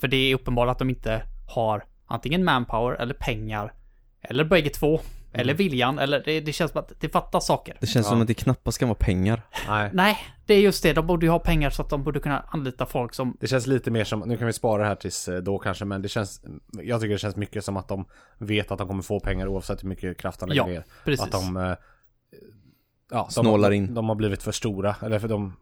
För det är uppenbart att de inte har antingen manpower eller pengar. Eller bägge två. Eller viljan, eller det, det känns som att det fattas saker. Det känns Ja. som att det knappast kan vara pengar. Nej. Nej, det är just det. De borde ju ha pengar så att de borde kunna anlita folk som... Det känns lite mer som, nu kan vi spara det här tills eh, då kanske, men det känns, jag tycker det känns mycket som att de vet att de kommer få pengar oavsett hur mycket kraft de lägger Ja, ner. precis. Att de, eh, ja, de, Snålar de, in. De har blivit för stora, eller för de,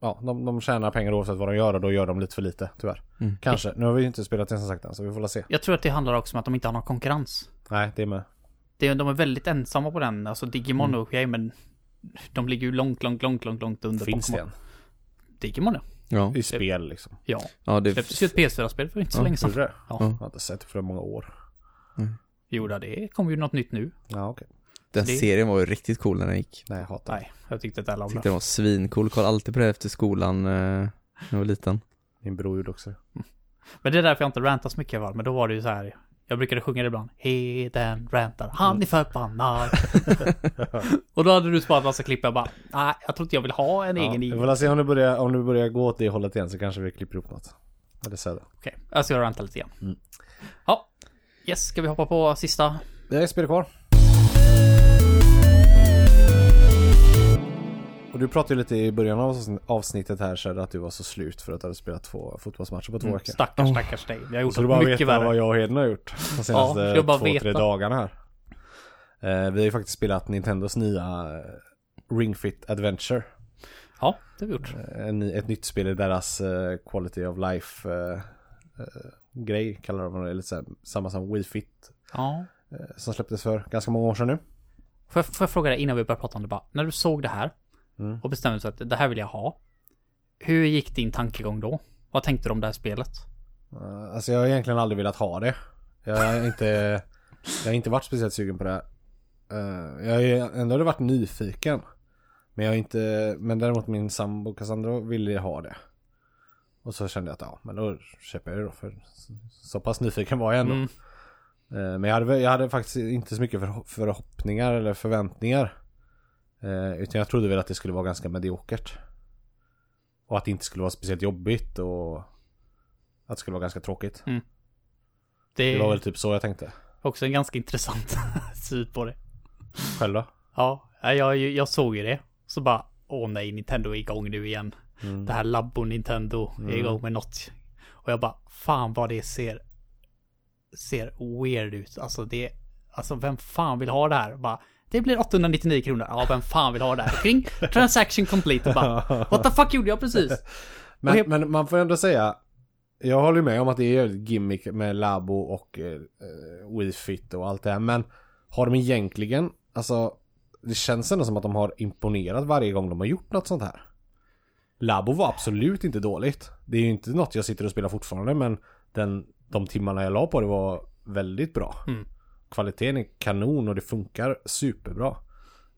ja, de, de tjänar pengar oavsett vad de gör och då gör de lite för lite, tyvärr. Mm. Kanske, nu har vi ju inte spelat det som sagt än, så vi får väl se. Jag tror att det handlar också om att de inte har någon konkurrens. Nej, det är med. Det, de är väldigt ensamma på den. Alltså Digimon Mm. okej, men de ligger ju långt, långt, långt, långt, långt under Finns det Pokémon. än? Digimon ja. Ja, I spel liksom. Ja. ja det... Släpptes ju ett PS4-spel för inte så Ja, länge sedan. Det? Ja. Jag har inte sett det för många år. Jo, då, det kommer ju något nytt nu. Ja, okej. Den det- serien var ju riktigt cool när den gick. Nej, jag hatar det. Nej, jag tyckte att det Jag alla tyckte den var svincool, kollade alltid på det efter skolan eh, när jag var liten. Min bror gjorde också det. Men det är därför jag inte rantar så mycket i alla. Men då var det ju så här. Jag brukade sjunga det ibland. Heden rantar, han är förbannad. och då hade du sparat massa klipp. Jag bara, nej, jag tror inte jag vill ha en Ja, egen vi får se om du börjar, om du börjar gå åt det hållet igen så kanske vi klipper ihop något. Eller så. Okej, jag ska ranta lite igen. Mm. Ja. Yes, ska vi hoppa på sista? Det är spel kvar. Och du pratade ju lite i början av avsnittet här så att du var så slut för att du hade spelat två fotbollsmatcher på två Mm, veckor. stackars, stackars dig. Vi har gjort Så du bara mycket veta värre. vad jag och Heden har gjort de senaste Ja, två, tre veta. dagarna här. Eh, vi har ju faktiskt spelat Nintendos nya eh, Ring Fit Adventure. Ja, det har vi gjort. Eh, En, ett nytt spel i deras eh, Quality of Life eh, eh, grej kallar de det. Lite samma som Wii Fit Ja. som släpptes för ganska många år sedan nu. Får jag, får jag fråga dig innan vi börjar prata om det bara. När du såg det här Mm. och bestämde för att det här vill jag ha. Hur gick din tankegång då? Vad tänkte du om det här spelet? Uh, alltså jag har egentligen aldrig velat ha det. Jag har inte, jag har inte varit speciellt sugen på det. Uh, jag har ändå varit nyfiken. Men jag har inte, men däremot min sambo Cassandra ville ha det. Och så kände jag att ja, men då köper jag det då för så pass nyfiken var jag ändå. Mm. Eh, Men jag hade, jag hade faktiskt inte så mycket förho- förhoppningar eller förväntningar. Eh, Utan jag trodde väl att det skulle vara ganska mediokert. Och att det inte skulle vara speciellt jobbigt och att det skulle vara ganska tråkigt. Det Det är var väl typ så jag tänkte. också en ganska intressant syn på det. Själv då? Ja, jag, jag såg ju det. Så bara, åh nej, Nintendo är igång nu igen. Mm. Det här labbo Nintendo är igång med något. Och jag bara, fan vad det ser, ser weird ut. Alltså det, alltså vem fan vill ha det här? Bara, det blir 899 kronor. Ja, vem fan vill ha det här? Kring transaction complete bara, what the fuck gjorde jag precis? Men, helt- men man får ändå säga Jag håller med om att det är ett gimmick med Labo och eh, Wii Fit och allt det här Men Har de egentligen Alltså Det känns ändå som att de har imponerat varje gång de har gjort något sånt här Labo var absolut inte dåligt Det är ju inte något jag sitter och spelar fortfarande men den, De timmarna jag la på det var väldigt bra Mm. Kvaliteten är kanon och det funkar superbra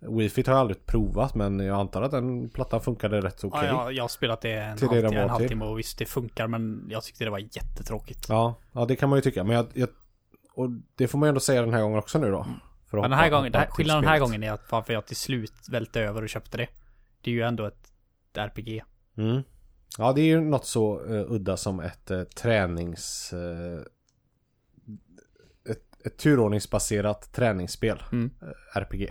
Wii Fit har jag aldrig provat men jag antar att den plattan funkade rätt okej Ja, jag, jag har spelat det en, Till det halvtimme, en var till. halvtimme och visst det funkar men jag tyckte det var jättetråkigt. Ja, ja det kan man ju tycka. Men jag, jag och det får man ju ändå säga den här gången också nu då. Men den här gången, det här, skillnaden den här gången är att varför jag till slut välte över och köpte det. Det är ju ändå ett RPG. Mm. Ja, det är ju något så uh, udda som ett uh, tränings... Uh, ett, turordningsbaserat träningsspel. Mm. eh, RPG.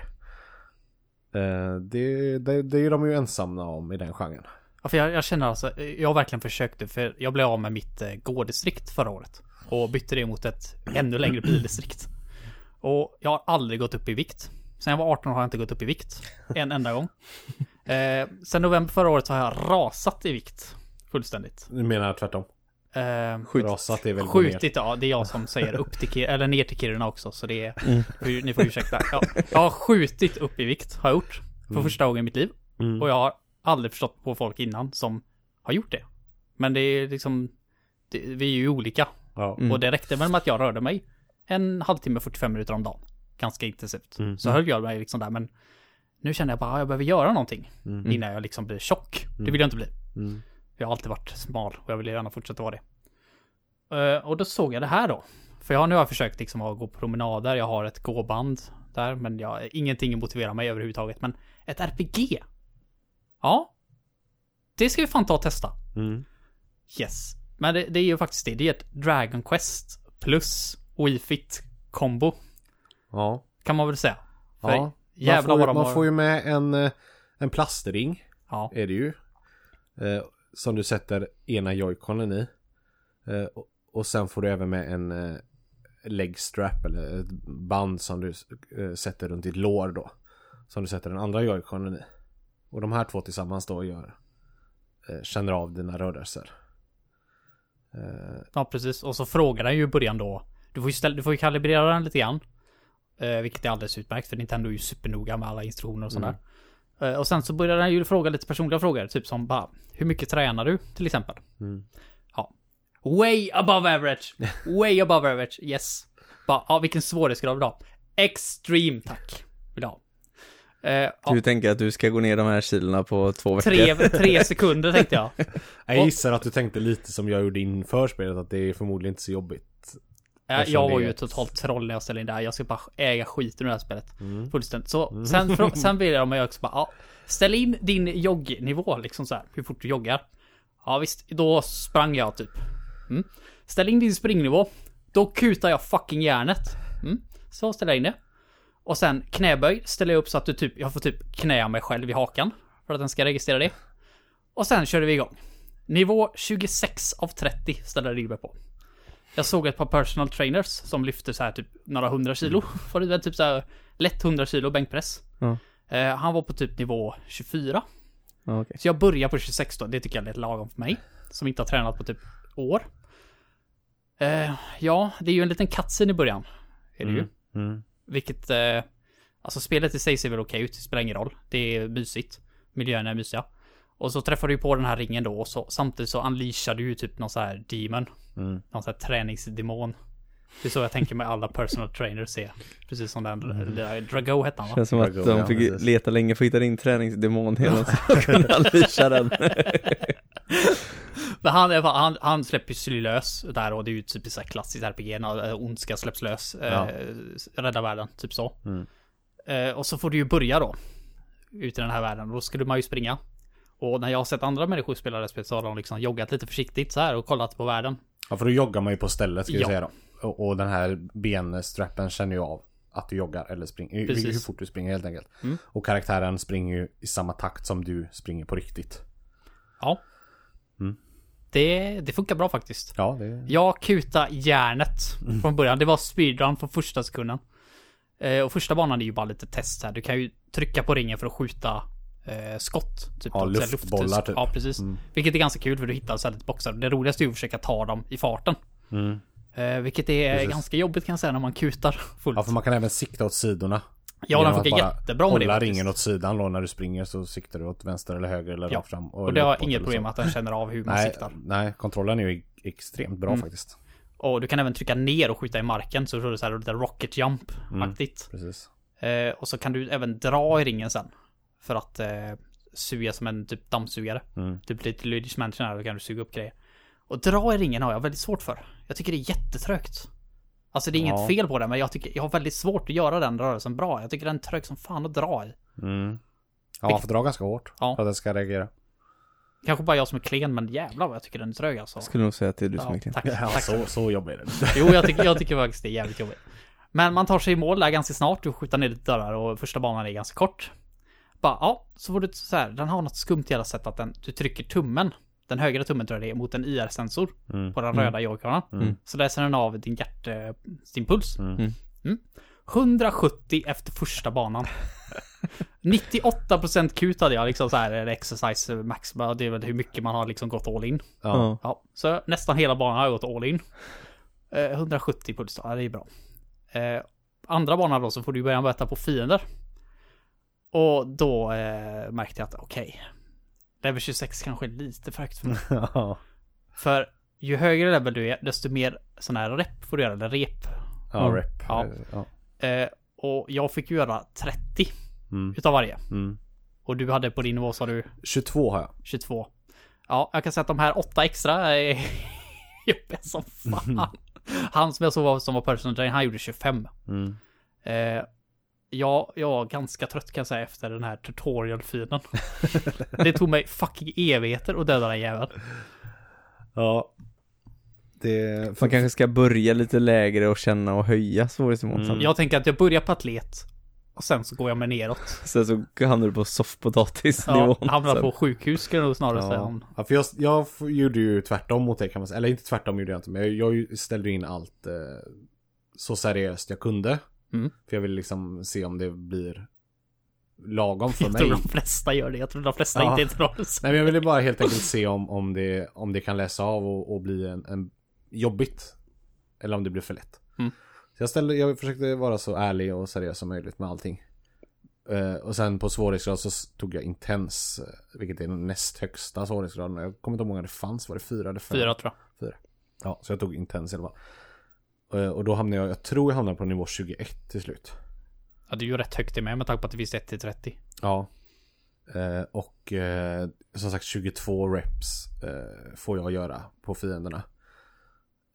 Eh, det, det, det är de ju ensamma om i den genren. Ja, för jag, jag känner alltså, jag verkligen försökte, för jag blev av med mitt eh, gårdistrikt förra året. Och bytte det mot ett ännu längre bildistrikt. Och jag har aldrig gått upp i vikt. Sen jag var 18 har jag inte gått upp i vikt. En enda gång. Eh, sen november förra året har jag rasat i vikt. Fullständigt. Du menar tvärtom? Eh, Skjut. Rasat är väl. Skjutit, ja. Det är jag som säger upp till Kiruna, eller ner till Kiruna också. Så det är, hur- ni får ursäkta. Jag, jag har skjutit upp i vikt, har jag gjort. För första gången i mitt liv. Mm. Och jag har aldrig förstått på folk innan som har gjort det. Men det är liksom, det, vi är ju olika. Ja. Mm. Och det räckte väl med att jag rörde mig en halvtimme, 45 minuter om dagen. Ganska intensivt. Mm. Så höll jag mig liksom där, men Nu känner jag bara att jag behöver göra någonting Mm. innan jag liksom blir tjock. Det vill jag inte bli. Jag har alltid varit smal och jag vill gärna fortsätta vara det. Eh, och då såg jag det här då. För jag har nu har jag försökt liksom att gå promenader, jag har ett gåband där, men jag, ingenting motiverar mig överhuvudtaget. Men ett RPG? Ja. Det ska vi fan ta och testa. Mm. Yes. Men det, det är ju faktiskt det. Det är ett Dragon Quest plus Wii Fit kombo. Ja. Kan man väl säga. För ja. Man, får, vad ju- man har... får ju med en, eh, en plastring. Ja. är det ju. Som du sätter ena joyconen i. Eh, och, och sen får du även med en eh, leg strap eller ett band som du eh, sätter runt ditt lår då. Som du sätter den andra joyconen i. Och de här två tillsammans då gör känner av dina rörelser. Ja, precis. Och så frågar den ju i början då. Du får ju, ställa, du får ju kalibrera den lite grann. Vilket är alldeles utmärkt för Nintendo är ju supernoga med alla instruktioner och sådär. Eh, och sen så börjar den ju fråga lite personliga frågor. Typ som bara, hur mycket tränar du till exempel? Mm. Ja. Way above average. Way above average. Yes. Bara, ja, vilken svårighetsgrad vill du ha? Extreme, tack. Vill du ha. Eh, ja, Du tänker att du ska gå ner de här kilona på två veckor? tre, tre sekunder tänkte jag. jag gissar att du tänkte lite som jag gjorde inför spelet att det är förmodligen inte så jobbigt. Eftersom Jag var ju ett- totalt troll när jag ställde in det här. Jag ska bara äga skiten ur det här spelet. Mm. Fullständigt. Så sen, frå- sen vill jag mig också bara, ja, ställ in din joggnivå liksom så här, hur fort du joggar. Ja visst, då sprang jag typ. Mm. Ställ in din springnivå. Då kutar jag fucking järnet. Mm. Så ställer jag in det. Och sen knäböj ställer jag upp så att du typ, jag får typ knäa mig själv i hakan. För att den ska registrera det. Och sen körde vi igång. Nivå 26 av 30 ställer Ribbe på. Jag såg ett par personal trainers som lyfte så här typ några hundra kilo. Det väl typ så här lätt 100 kilo bänkpress. Ja. Eh, han var på typ nivå 24. Ja, okej. Så jag börjar på 26 då. Det tycker jag är lagom för mig. Som inte har tränat på typ år. Eh, ja, det är ju en liten cutscene i början. Är det ju. Mm. Mm. Vilket, eh, alltså spelet i sig ser väl okej ut, det spelar ingen roll. Det är mysigt. Miljöerna är mysiga. Och så träffar du ju på den här ringen då och så samtidigt så unleashar du ju typ någon så här demon. Mm. Någon så här träningsdemon. Det är så jag tänker mig alla personal trainers är. Precis som den lilla Drago hette han va? Känns som att Drago, de ja, fick precis. leta länge för att hitta din träningsdemon hela tiden. kunna unleasha den. Men han, är- han, han släpper sig lös där och det är ju typ så här klassiskt RPG när eh, ondska släpps lös. Ja. Eh, rädda världen, typ så. Mm. Eh, och så får du ju börja då. Ut i den här världen. Då skulle man ju springa. Och när jag har sett andra människor spela det spelet så har de liksom joggat lite försiktigt så här och kollat på världen. Ja för då joggar man ju på stället ska Ja. säga då. Och, och den här benstrappen känner ju av att du joggar eller springer. Hur, Precis. hur fort du springer helt enkelt. Mm. Och karaktären springer ju i samma takt som du springer på riktigt. Ja. Mm. Det, det funkar bra faktiskt. Ja, det... Jag kuta järnet från början. Det var speedrun från första sekunden. Eh, och första banan är ju bara lite test här. Du kan ju trycka på ringen för att skjuta eh, skott. Typ Ja, här luftbollar typ. Ja, precis. Mm. Vilket är ganska kul för du hittar så här lite boxar. Det roligaste är att försöka ta dem i farten. Mm. Eh, vilket är Precis. ganska jobbigt kan jag säga när man kutar fullt. Ja, för man kan även sikta åt sidorna. Ja, den funkar jättebra med det Hålla ringen åt sidan då när du springer så siktar du åt vänster eller höger eller Ja. rakt fram. Och det har inget problem att den känner av hur man Nej, siktar. nej, kontrollen är ju extremt bra Mm. faktiskt. Och du kan även trycka ner och skjuta i marken så får du så här lite rocket jump-aktigt. Precis. Eh, och så kan du även dra i ringen sen. För att eh, suga som en typ dammsugare. Mm. Typ lite Luigi's Mansion här, då kan du suga upp grejer. Och dra i ringen har jag väldigt svårt för. Jag tycker det är jättetrögt. Alltså det är inget Ja. fel på det, men jag tycker jag har väldigt svårt att göra den rörelsen bra. Jag tycker den är trög som fan att dra i. Mm. Ja, man får dra ganska hårt Ja. för att den ska reagera. Kanske bara jag som är klen, men jävlar vad jag tycker den är trög alltså. Skulle nog säga att det är du som Ja, är klen. tack, Ja, tack. så, så jobbig är det. Jo, jag tycker, jag tycker faktiskt det är jävligt jobbigt. Men man tar sig i mål där ganska snart. Du skjuter ner lite dörrar och första banan är ganska kort. Bara, ja, så får du så här. Den har något skumt jävla sätt att den, du trycker tummen. Den högra tummen tror jag det är, mot en IR-sensor Mm. på den röda joyconen. Mm. Så läser den av din hjärt, eh, din puls. Mm. Mm. 170 efter första banan. 98% kut hade jag liksom så här exercise max. Det är väl hur mycket man har liksom gått all in. Ja. Ja, så nästan hela banan har jag gått all in. Eh, 170 puls då, ja, det är bra. Eh, andra banan då så får du börja möta på fiender. Och då eh, märkte jag att okej. level 26 kanske är lite för högt för mig. För ju högre level du är, desto mer sån här rep får du göra, eller rep. Ja, Mm. rep. Ja. Ja. Eh, och jag fick ju göra 30 Mm. utav varje. Mm. Och du hade på din nivå sa du 22 har jag. 22. Ja, jag kan säga att de här åtta extra är jobbiga som fan. Han som jag såg var, som var personal trainer, han gjorde 25. Mm. Eh, ja, jag var ganska trött kan jag säga efter den här tutorial-filen. det tog mig fucking evigheter att döda den jäveln. Ja. Det... Man kanske ska börja lite lägre och känna och höja svårighetsnivån Mm. Jag tänker att jag börjar på atlet. Och sen så går jag med neråt. Sen så hamnar du på soffpotatisnivån. Ja, hamnar sen. på sjukhus skulle jag nog snarare säga. Ja. Om- ja, för jag, jag gjorde ju tvärtom mot det kan man säga. Eller inte tvärtom gjorde jag inte, men jag, jag ställde in allt eh, så seriöst jag kunde. Mm. För jag ville liksom se om det blir lagom för Jag mig. tror de flesta gör det. Jag tror de flesta Ja. inte är bra. Nej men jag ville bara helt enkelt se om, om, det, om det kan läsa av och, och bli en, en jobbigt. Eller om det blir för lätt. Mm. Så jag, ställde, jag försökte vara så ärlig och seriös som möjligt med allting. Eh, och sen på svårighetsgrad så tog jag intens, eh, vilket är den näst högsta svårighetsgraden. Jag kommer inte ihåg hur många det fanns, var det fyra eller fem? Fyra tror jag. Ja, så jag tog intens i alla fall. Eh, och då hamnade jag, jag tror jag hamnade på nivå 21 till slut. Ja, det är ju rätt högt i med med tanke på att det finns 1 till 30. Ja. Eh, och eh, som sagt 22 reps eh, får jag göra på fienderna.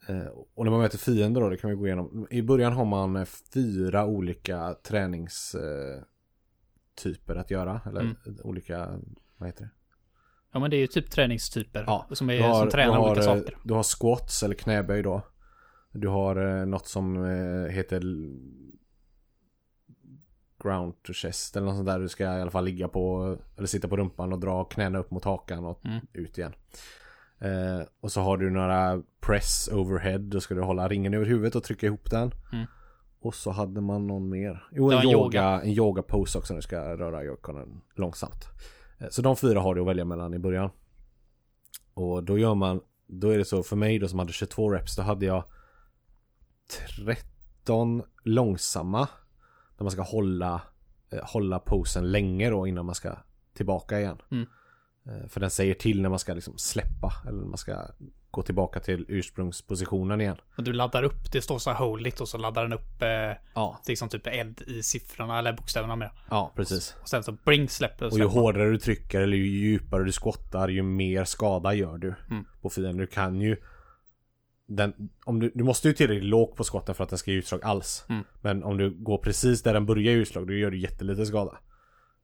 Eh, och när man möter fiender då, det kan vi gå igenom. I början har man fyra olika träningstyper eh, att göra. Eller Mm. olika, vad heter det? Ja, men det är ju typ träningstyper. Ja, som, är, har, som tränar har, olika saker. Du har squats eller knäböj då. Du har eh, något som eh, heter ground to chest eller något sånt där. Du ska i alla fall ligga på eller sitta på rumpan och dra knäna upp mot hakan och Mm. ut igen. Eh, och så har du några press overhead. Då ska du hålla ringen över huvudet och trycka ihop den. Mm. Och så hade man någon mer. Jo, en yoga, yoga. en yoga pose också när du ska röra joyconen långsamt. Eh, Så de fyra har du att välja mellan i början. Och då gör man, då är det så för mig då som hade 22 reps, då hade jag 13 långsamma. Där man ska hålla, eh, hålla posen länge då innan man ska tillbaka igen. Mm. Eh, För den säger till när man ska liksom släppa eller när man ska gå tillbaka till ursprungspositionen igen. Och du laddar upp, det står så här hold it och så laddar den upp eh, Ja, liksom typ eld i siffrorna eller bokstäverna med. ja precis. Och sen så bring släpper Och ju släpper man. hårdare du trycker eller ju djupare du skottar ju mer skada gör du Mm. på fienden. Du kan ju den, om du, du måste ju tillräckligt lågt på skotten för att den ska ge utslag alls. Mm. Men om du går precis där den börjar ge utslag då gör du jättelite skada.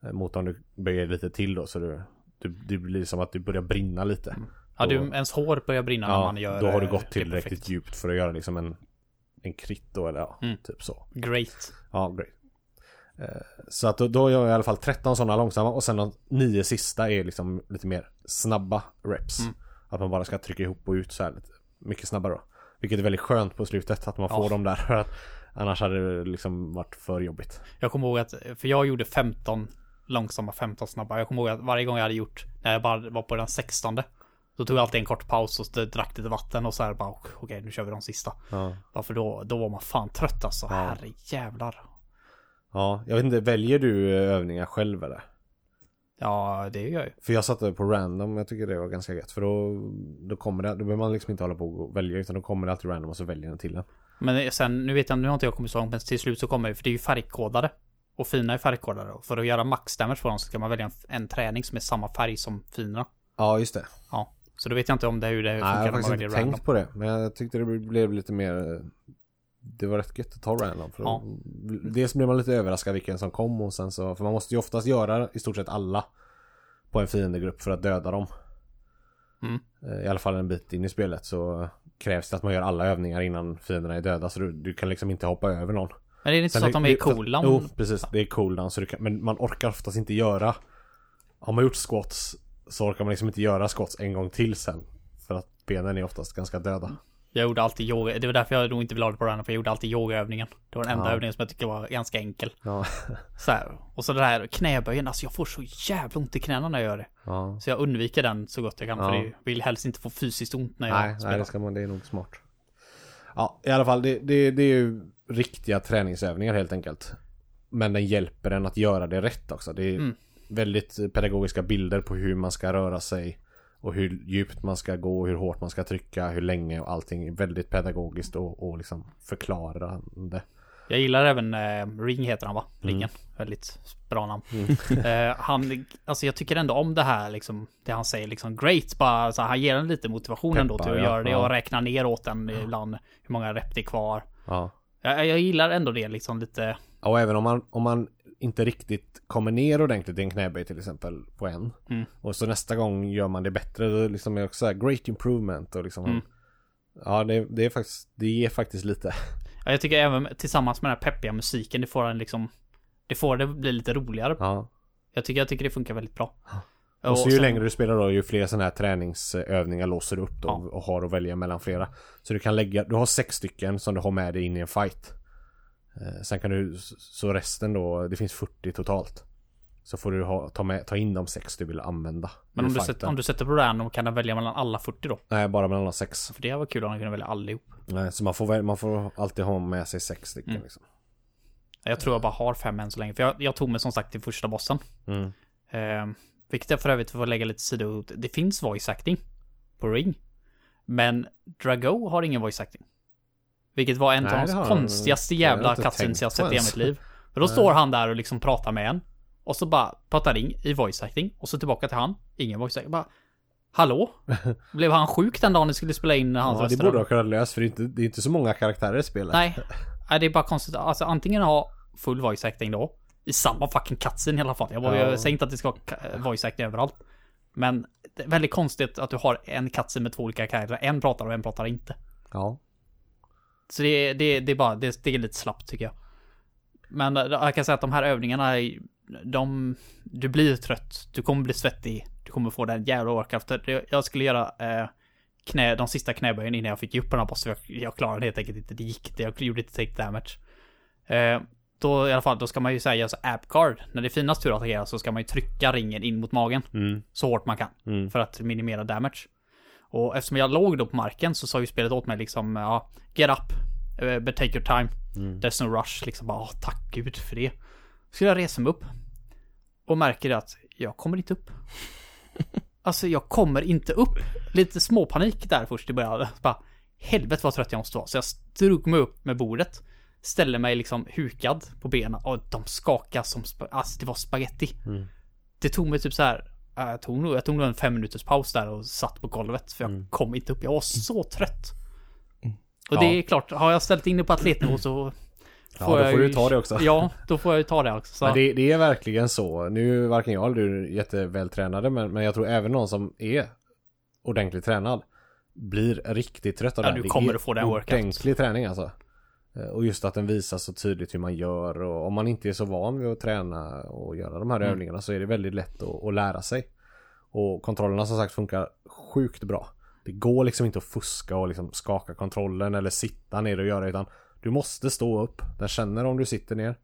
Eh, Mot om du böjer lite till då så du, du, det blir som att du börjar brinna lite. Ja, du, då- ens hår börjar brinna när Ja, man gör då har du eh, gått tillräckligt djupt för att göra liksom en En krit då eller ja, Mm. typ så. Great. Ja, great. Eh, Så att då, då gör jag i alla fall 13 sådana långsamma och sen de nio sista är liksom lite mer snabba reps. Mm. Att man bara ska trycka ihop och ut så här lite mycket snabbare då. Vilket är väldigt skönt på slutet att man Ja. får dem där. För att annars hade det liksom varit för jobbigt. Jag kommer ihåg att, för jag gjorde 15 långsamma, 15 snabba. Jag kommer ihåg att varje gång jag hade gjort, när jag bara var på den 16 då tog jag alltid en kort paus och drack lite vatten och så här bara okej nu kör vi de sista. Ja. För då, då var man fan trött alltså. Ja. Herre jävlar. ja, jag vet inte, väljer du övningar själv eller? Ja, det gör jag ju. För jag satte på random, jag tycker det var ganska gött. För då, då kommer det, då behöver man liksom inte hålla på och välja utan då kommer det alltid random och så väljer den till den. Men sen, nu vet jag, nu har inte jag kommit så långt, men till slut så kommer det, för det är ju färgkodade. Och fina är färgkodade. Och för att göra max damage på dem så ska man välja en, en träning som är samma färg som finerna. Ja, just det. Ja. Så då vet jag inte om det hur det Nej, funkar jag har faktiskt inte random. tänkt på det. Men jag tyckte det blev lite mer... Det var rätt gött att ta random. För Ja. Dels blev man lite överraskad vilken som kom och sen så... För man måste ju oftast göra i stort sett alla på en fiendegrupp för att döda dem. Mm. Eh, I alla fall en bit in i spelet så krävs det att man gör alla övningar innan fienderna är döda. Så du, du kan liksom inte hoppa över någon. Men är det inte Sen så att de är i cooldown? Jo, precis. Det är cooldown. Så du kan, men man orkar oftast inte göra... Har man gjort squats så orkar man liksom inte göra squats en gång till sen. För att benen är oftast ganska döda. Jag gjorde alltid yoga. Det var därför jag nog inte ville ha det på random. För jag gjorde alltid yogaövningen. Det var den enda Ja. övningen som jag tyckte var ganska enkel. Ja. Så här. Och så det här knäböjen. Alltså jag får så jävla ont i knäna när jag gör det. ja. Så jag undviker den så gott jag kan. För jag vill helst inte få fysiskt ont när jag Nej, spelar. nej, det ska man, det är nog smart. Ja, i alla fall, det, det, det är ju riktiga träningsövningar helt enkelt. Men den hjälper en att göra det rätt också. Det är Mm. väldigt pedagogiska bilder på hur man ska röra sig. Och hur djupt man ska gå, hur hårt man ska trycka, hur länge och allting är väldigt pedagogiskt och, och liksom förklarande. Jag gillar även eh, Ring heter han va? Mm. Ringen. Väldigt bra namn. Eh, han, alltså jag tycker ändå om det här liksom, det han säger liksom great, bara så här, han ger en lite motivation ändå till att ja. göra det Ja. och räknar ner åt den ibland hur många rep det är kvar. Ja. Jag, jag gillar ändå det liksom lite, Ja, Och även om man, om man inte riktigt kommer ner ordentligt i en knäböj till exempel på en. Mm. Och så nästa gång gör man det bättre. Då liksom är det också så här great improvement och liksom. Mm. Ja, det, det är faktiskt, det ger faktiskt lite. ja, jag tycker även tillsammans med den här peppiga musiken, det får en liksom, det får det bli lite roligare. Ja. Jag tycker, jag tycker det funkar väldigt bra. Och så ju sen- längre du spelar då, ju fler sådana här träningsövningar låser du upp då Ja. och har att välja mellan flera. Så du kan lägga, du har sex stycken som du har med dig in i en fight. Eh, Sen kan du, så resten då, det finns 40 totalt. Så får du ha, ta, med, ta in de sex du vill använda. Men om du, sätter, om du sätter på random kan du välja mellan alla 40 då? Nej, bara mellan de sex. För det var kul om man kunde välja allihop. Nej, så man får, man får alltid ha med sig sex stycken Mm. liksom. Jag tror jag bara har fem än så länge. För jag, jag tog mig som sagt till första bossen. Mm. Eh, vilket jag för övrigt får lägga lite sido. Det finns voice acting på Ring. Men Drago har ingen voice acting. Vilket var en Nej, av de konstigaste jag jävla cutscenes jag sett i mitt liv. För då står han där och liksom pratar med en. Och så bara pratar Ring i voice acting. Och så tillbaka till han. Ingen voice acting. Bara, Hallå? Blev han sjuk den dagen ni skulle spela in hans Ja, det röster? borde ha kunnat löst för det är, inte, det är inte så många karaktärer i spelet. Nej. Nej, det är bara konstigt. Alltså antingen ha full voice acting då. I samma fucking cutscene i alla fall. Jag, bara, Ja. jag säger inte att det ska vara voice acting överallt. Men det är väldigt konstigt att du har en cutscene med två olika karaktärer. En pratar och en pratar inte. Ja. Så det, är- det, det är bara, det, det är lite slappt tycker jag. Men eh, jag kan säga att de här övningarna, de, du blir trött. Du kommer bli svettig. Du kommer få den jävla årkraften. Jag- skulle göra eh, knä, de sista knäböjen innan jag fick upp den här bossen. Jag, jag klarade helt enkelt inte. Det gick inte. Jag gjorde inte take damage. Eh, då i alla fall, då ska man ju säga så app card. När det är finast tur att attackera så ska man ju trycka ringen in mot magen. Mm. Så hårt man kan. Mm. För att minimera damage. Och eftersom jag låg då på marken så sa ju spelet åt mig liksom, ja, get up. eh, But take your time. Mm. There's no rush. Liksom bara, "Åh, tack gud för det. Så jag reser mig upp. Och märker att jag kommer inte upp. Alltså jag kommer inte upp. Lite småpanik där först i början. Bara, helvete vad trött jag måste vara. Så jag drog mig upp med bordet. Ställde mig liksom hukad på benen och de skakade som, spa- alltså det var spaghetti. Mm. Det tog mig typ så här. Äh, Jag tog, nog, jag tog nog en fem minuters paus där och satt på golvet för jag Mm. kom inte upp. Jag var så trött. Och Ja. det är klart, har jag ställt in det på atletnivå så Ja, då jag får ju- du ta det också. Ja, då får jag ju ta det också. Så. Men det, det är verkligen så. Nu är varken jag eller du jättevältränade men, men jag tror även någon som är ordentligt tränad blir riktigt trött av Ja, det. du kommer att få den workout. Ordentlig träning alltså. Eh, Och just att den visar så tydligt hur man gör och om man inte är så van vid att träna och göra de här Mm. övningarna så är det väldigt lätt att, att lära sig. Och kontrollerna som sagt funkar sjukt bra. Det går liksom inte att fuska och liksom skaka kontrollen eller sitta ner och göra utan du måste stå upp. Den känner om du sitter ner.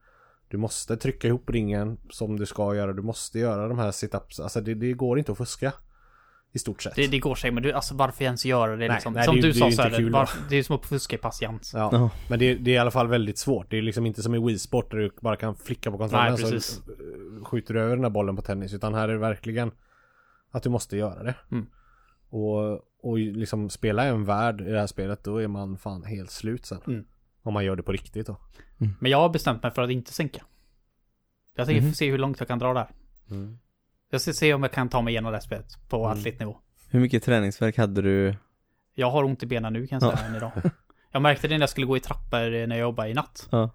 Du måste trycka ihop ringen som du ska göra. Du måste göra de här situps. Alltså det, det går inte att fuska. I stort sett. Det, det går sig, men du, alltså varför ens göra det Nej, liksom? nej, som det- du det sa så är det, kul var, då. det är som att fuska i patiens. Ja, Ja. men det, det är i alla fall väldigt svårt. Det är liksom inte som i Wii Sport där du bara kan flicka på kontrollen Nej, så eh, skjuter du över den där bollen på tennis. Utan här är det verkligen att du måste göra det. Mm. Och, och liksom spela en värld i det här spelet då är man fan helt slut sen. Mm. Om man gör det på riktigt då. Men jag har bestämt mig för att inte sänka. Jag tänker Mhm. se hur långt jag kan dra där. Mm. Jag ska se om jag kan ta mig igenom det här spelet på Mm. atletnivå. Hur mycket träningsverk hade du? Jag har ont i benen nu kan jag säga än idag. Jag märkte det när jag skulle gå i trappor när jag jobbade i natt. Ja.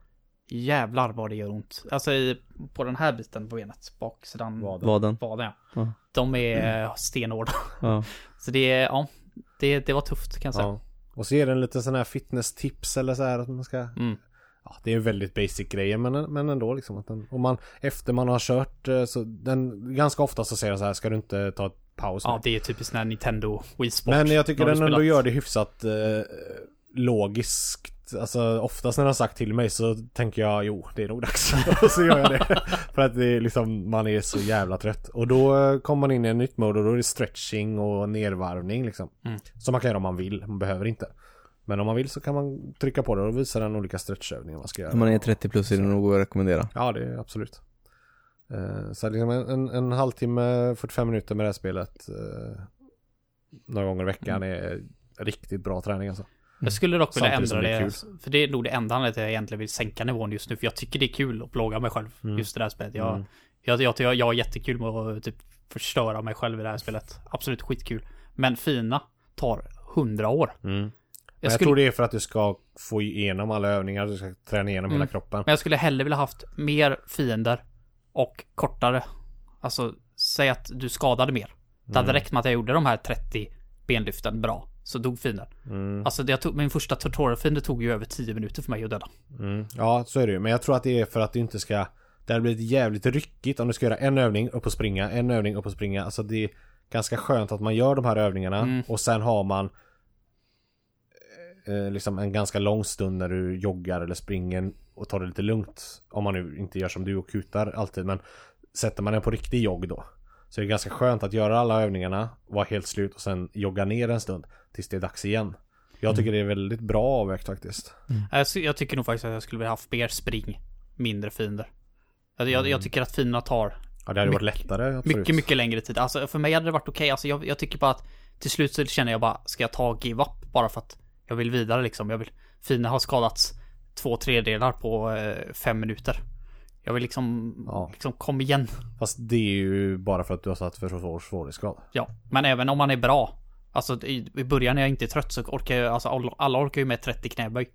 Jävlar vad det gör ont. Alltså i, på den här biten på benet, baksidan Vaden. Vaden? vaden ja. Ja. De är eh, stenhårda. Ja. Så det är, ja. Det, det var tufft kan jag säga. Ja. Och så ger den lite sån här fitness-tips eller så här att man ska Mm. Ja, det är väldigt basic grejer men, men ändå liksom att den, och man efter man har kört eh, så den ganska ofta så säger den så här ska du inte ta ett paus? Ja, det är typiskt när Nintendo Wii Sport. Men jag tycker den ändå gör det hyfsat eh, logiskt. Alltså oftast när har sagt till mig så tänker jag jo det är nog dags. och så gör jag det. För att det är liksom man är så jävla trött. Och då eh, kommer man in i en nytt mode och då är det stretching och nervarvning liksom. Mm. Som man kan göra om man vill, man behöver inte. Men om man vill så kan man trycka på det och visar den olika stretchövningar man ska göra. Om man är 30 plus är det nog att rekommendera. Ja, det är absolut. Eh, Så liksom en, en, halvtimme, 45 minuter med det här spelet eh, några gånger i veckan Mm. är riktigt bra träning alltså. Jag skulle dock vilja ändra det det. För det är nog det enda anledningen till att jag egentligen vill sänka nivån just nu. För jag tycker det är kul att plåga mig själv. Just det här spelet. Jag, Mm. jag, jag, jag, jag har jättekul med att typ förstöra mig själv i det här spelet. Absolut skitkul. Men fina tar hundra år. Mm. Jag jag, skulle, tror det är för att du ska få igenom alla övningar, du ska träna igenom Mm. hela kroppen. Men jag skulle hellre vilja haft mer fiender och kortare. Alltså, säg att du skadade mer. Det hade räckt med att jag gjorde de här 30 benlyften bra. Så dog fienden. Mm. Alltså, det jag tog, min första tutorial-fiende tog ju över 10 minuter för mig att döda. Mm. Ja, så är det ju. Men jag tror att det är för att du inte ska... Det hade blivit jävligt ryckigt om du ska göra en övning, upp och springa, en övning, upp och springa. Alltså det är ganska skönt att man gör de här övningarna Mm. och sen har man eh, liksom en ganska lång stund när du joggar eller springer och tar det lite lugnt. Om man nu inte gör som du och kutar alltid, men sätter man den på riktig jogg då så är det ganska skönt att göra alla övningarna, vara helt slut och sen jogga ner en stund tills det är dags igen. Jag tycker det är väldigt bra avvägt faktiskt. Jag, sy- jag tycker nog faktiskt att jag skulle vilja haft mer spring, mindre fiender. Jag, jag, jag tycker att fienderna tar Ja, det hade varit Mycket- lättare absolut. mycket, mycket längre tid. Alltså för mig hade det varit okej. Alltså jag, jag tycker bara att till slut så känner jag bara, ska jag ta give up bara för att jag vill vidare liksom. Jag vill, Fina har skadats två tredjedelar på eh, fem minuter. Jag vill liksom, Ja. liksom kom igen. Fast det är ju bara för att du har satt för svår svårighetsgrad. Ja, men även om man är bra. Alltså i, i början när jag inte är trött så orkar jag, alltså alla, alla orkar ju med 30 knäböj.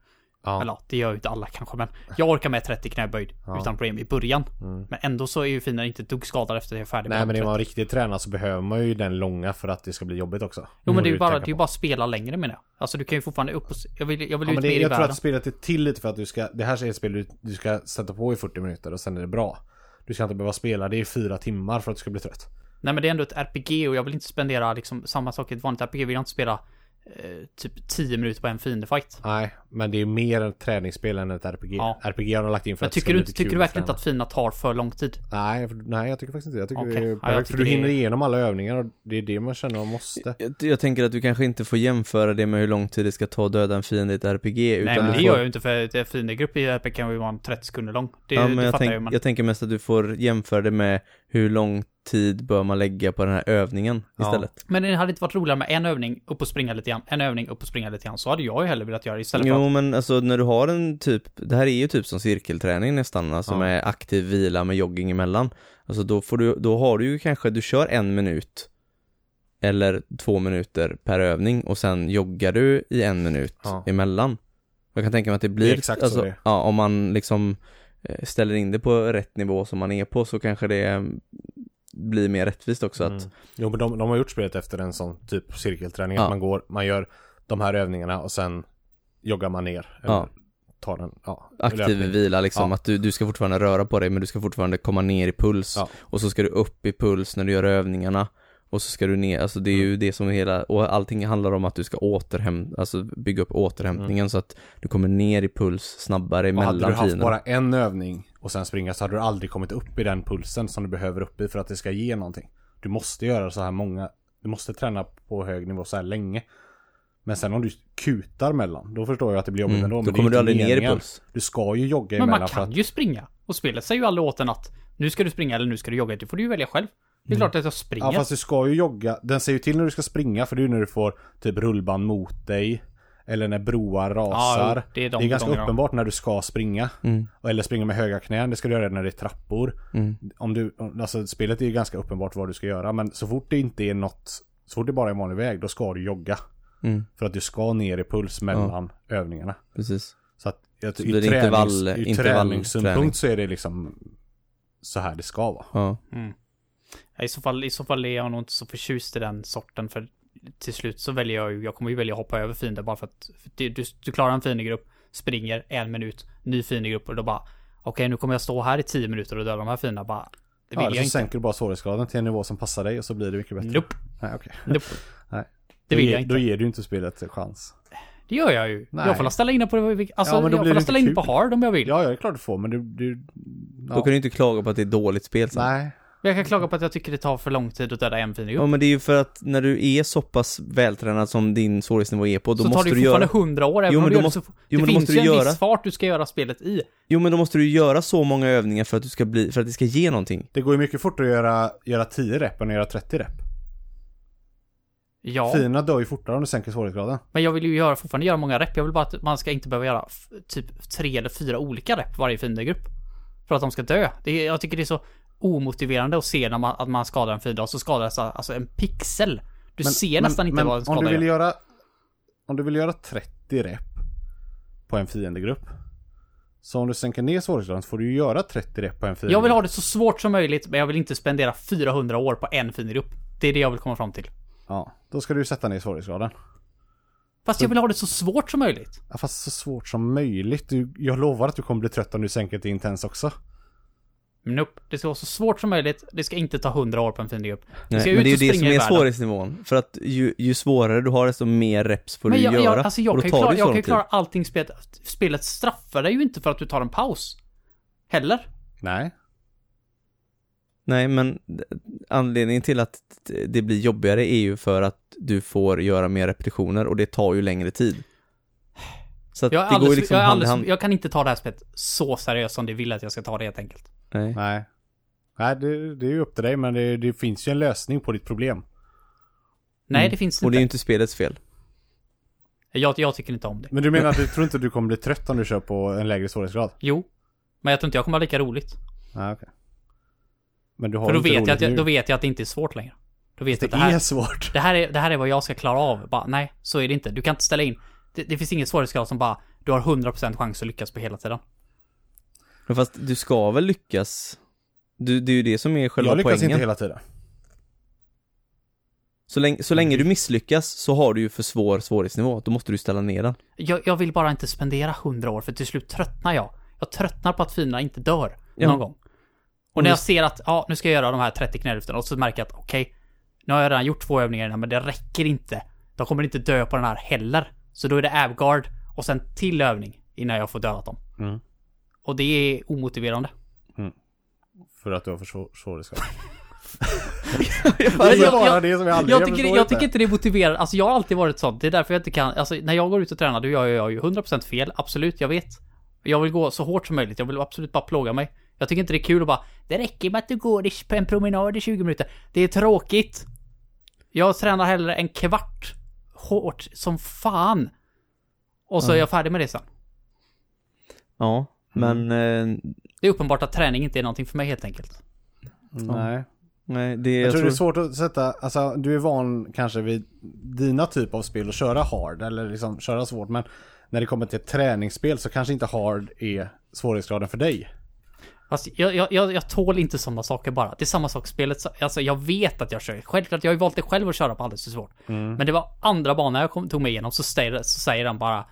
Ja. Eller det gör ju inte alla kanske, men jag orkar med 30 knäböjd Ja. utan problem i början. Mm. Men ändå så är ju Fina inte dugg skadad efter jag är färdig Nej men är man 30. riktigt tränad så behöver man ju den långa för att det ska bli jobbigt också. Jo men det är ju bara, det är bara spela längre menar jag. Alltså du kan ju fortfarande upp och, jag vill, jag vill. Ja, ut men mer det, i jag tror att spelet är till lite för att du ska, det här är ett spel du, du ska sätta på i 40 minuter och sen är det bra. Du ska inte behöva spela det i fyra timmar för att du ska bli trött. Nej men det är ändå ett RPG och jag vill inte spendera liksom samma sak i ett vanligt RPG. Vill jag inte spela eh, typ 10 minuter på en fiendefight. Nej, men det är mer ett träningsspel än ett RPG. Ja. RPG har de lagt in för Men att tycker du, inte, tycker du verkligen inte att Fina tar för lång tid? Nej, för- nej, jag tycker faktiskt inte. Jag tycker Okej. det är Ja, jag perfekt. för tycker du hinner det- igenom alla övningar och det är det man känner man måste. Jag, jag tänker att du kanske inte får jämföra det med hur lång tid det ska ta att döda en fiende i ett RPG, utan Nej men det får... gör jag ju inte för ett fiendegrupp i RPG kan ju vara en 30 sekunder lång. Det, ja, det men jag, fattar tänk, jag ju men... jag tänker mest att du får jämföra det med hur lång tid bör man lägga på den här övningen Ja. istället. Men det hade inte varit roligare med en övning, upp och springa lite grann, en övning, upp och springa lite grann. Så hade jag ju hellre velat göra det istället för Jo att... men alltså när du har en typ, det här är ju typ som cirkelträning nästan, alltså Ja. med aktiv vila med jogging emellan. Alltså då får du, då har du ju kanske, du kör en minut eller två minuter per övning och sen joggar du i en minut Ja. emellan. Jag kan tänka mig att det blir, Det exakt så alltså, det är. ja om man liksom eh, ställer in det på rätt nivå som man är på så kanske det blir mer rättvist också att, Mm. Jo men de, de har gjort spelet efter en sån typ cirkelträning. Ja. Att man går, man gör de här övningarna och sen joggar man ner. Ja. tar en, ja. aktiv löpning. vila liksom, Ja. att du, du ska fortfarande röra på dig men du ska fortfarande komma ner i puls och så ska du upp i puls när du gör övningarna och så ska du ner, alltså det är Mm. ju det som är hela, och allting handlar om att du ska återhämta, alltså bygga upp återhämtningen så att du kommer ner i puls snabbare Och hade du mellan haft bara en övning och sen springa så hade du aldrig kommit upp i den pulsen som du behöver upp i för att det ska ge någonting. Du måste göra så här många, du måste träna på hög nivå så här länge. Men sen om du kutar mellan, då förstår jag att det blir jobbigt Mm, ändå. då men är kommer du inte aldrig ner i puls. Du ska ju jogga Men emellan man för kan att... ju springa. Och spelet säger ju aldrig åt en att nu ska du springa eller nu ska du jogga. Det får du ju välja själv. Det är klart att jag springer. Mm. Ja fast du ska ju jogga, den säger ju till när du ska springa för det är ju när du får typ rullband mot dig. Eller när broar rasar. jo, det är de det är ganska gångerna. uppenbart när du ska springa. Mm, Eller springa med höga knän, det ska du göra när det är trappor. mm, Om du, alltså spelet är ju ganska uppenbart vad du ska göra men så fort det inte är något, så fort det bara är en vanlig väg då ska du jogga. mm, För att du ska ner i puls mellan övningarna. precis. Så att jag, Så i, blir det tränings, intervall- i intervallträning. träningssynpunkt så är det liksom så här det ska vara. Ja, Mm. Ja, I, så fall, I så fall är jag nog inte så förtjust i den sorten för till slut så väljer jag ju, jag kommer ju välja att hoppa över fiender bara för att för det, du, du klarar en fiendegrupp, springer en minut, ny fiendegrupp och då bara okej nu kommer jag stå här i tio minuter och döda de här fienderna bara det vill Ja, så jag inte. sänker du bara svårighetsgraden till en nivå som passar dig och så blir det mycket bättre. Nope, Nej, okej. nope. Nej. Det vill jag inte. Då ger du inte spelet en chans. Det gör jag ju. Nej. Jag får ställa in det på, alltså, Ja, men då jag får det ställa in på kul. hard om jag vill. Ja, ja, det är klart du får, men du... du ja. Då kan du inte klaga på att det är dåligt spel sen. Nej. Jag kan klaga på att jag tycker det tar för lång tid att döda en fiendegrupp. Ja men det är ju för att när du är så pass vältränad som din svårighetsnivå är på, då så tar måste det du ju göra... fortfarande hundra år, även Jo, om men du då gör det måste- så... jo, det men då finns måste ju du en göra- viss fart du ska göra spelet i. Jo men då måste du göra så många övningar för att du ska bli, för att det ska ge någonting. Det går ju mycket fortare att göra, göra 10 rep än att göra 30 rep. Ja, Fienderna dör ju fortare om du sänker svårighetsgraden. men jag vill ju göra, fortfarande göra många rep. Jag vill bara att man ska inte behöva göra typ tre eller fyra olika rep varje fiendegrupp. För att de ska dö. Det jag tycker det är så omotiverande att se när man, att man skadar en fiende och så skadas alltså en pixel. Du ser nästan inte men vad skada om du vill gör. göra Om du vill göra 30 rep På en fiendegrupp Så om du sänker ner svårighetsgraden så får du ju göra 30 rep på en fiendegrupp Jag vill ha det så svårt som möjligt, men jag vill inte spendera 400 år på en fiendegrupp. Det är det jag vill komma fram till. Ja, då ska du sätta ner svårighetsgraden Fast jag vill ha det så svårt som möjligt. ja, Fast så svårt som möjligt du, Jag lovar att du kommer bli trött om du sänker till intens också Nope. Det ska vara så svårt som möjligt. Det ska inte ta 100 år på en fiendegrupp. Du Nej, ska men det är ju det som är svårighetsnivån. För att ju, ju svårare du har desto mer reps får Men du jag, göra. jag, alltså jag och då kan ju tar klara, det jag så kan klara allting spelet. Spelet straffar dig ju inte för att du tar en paus. Heller. Nej Nej, men anledningen till att det blir jobbigare är ju för att du får göra mer repetitioner och det tar ju längre tid. Så att Jag, det går ju alldeles, liksom jag, hand i alldeles, hand. jag kan inte ta det här spelet så seriöst som det vill att jag ska ta det helt enkelt. Nej. Nej Nej det, det är ju upp till dig men det, det finns ju en lösning på ditt problem Nej, Mm. det finns Och det inte. är ju inte spelets fel. Jag, jag tycker inte om det. Men du menar att du tror inte du kommer bli trött om du kör på en lägre svårighetsgrad? Jo. Men jag tror inte jag kommer ha lika roligt. Nej okej Men du har För då vet, jag att jag, då vet jag att det inte är svårt längre. Då vet jag Det att det här, är svårt det här, är, det här är vad jag ska klara av. Bara, nej, så är det inte. Du kan inte ställa in. Det, det finns ingen svårighetsgrad som bara, du har 100% chans att lyckas på hela tiden. Men fast du ska väl lyckas? Du, det är ju det som är själva Jag lyckas poängen. inte hela tiden Så länge, så länge du misslyckas så har du ju för svår svårighetsnivå. Då måste du ställa ner den. Jag, jag vill bara inte spendera 100 år, för till slut tröttnar jag. Jag tröttnar på att fienderna inte dör Ja. någon gång. Och när jag ser att, ja, nu ska jag göra de här 30 knälyften och så märker jag att, okej, nu har jag redan gjort två övningar innan, men det räcker inte. De kommer inte dö på den här heller. Så då är det Avguard och sen till övning innan jag får dödat dem. Mm. Och det är omotiverande. För att du har för svår- svårighetsgrad Jag, är jag, tycker, jag tycker inte det är motiverande. Alltså jag har alltid varit sån. Det är därför jag inte kan, alltså när jag går ut och tränar, då gör jag ju 100% fel. Absolut, jag vet. Jag vill gå så hårt som möjligt. Jag vill absolut bara plåga mig. Jag tycker inte det är kul att bara, det räcker med att du går på en promenad i 20 minuter. Det är tråkigt. Jag tränar hellre en kvart hårt som fan. Och så är jag färdig med det sen. Ja, men eh, Det är uppenbart att träning inte är någonting för mig helt enkelt. Nej nej, det Jag tror det är svårt att sätta, alltså du är van kanske vid dina typ av spel att köra hard eller liksom köra svårt men när det kommer till ett träningsspel så kanske inte hard är svårighetsgraden för dig. Fast jag, jag, jag, jag tål inte sådana saker bara. Det är samma sak spelet. Alltså jag vet att jag kör. Självklart, jag har ju valt det själv att köra på alldeles för svårt. Men det var andra banan jag kom, tog mig igenom så säger, så säger han bara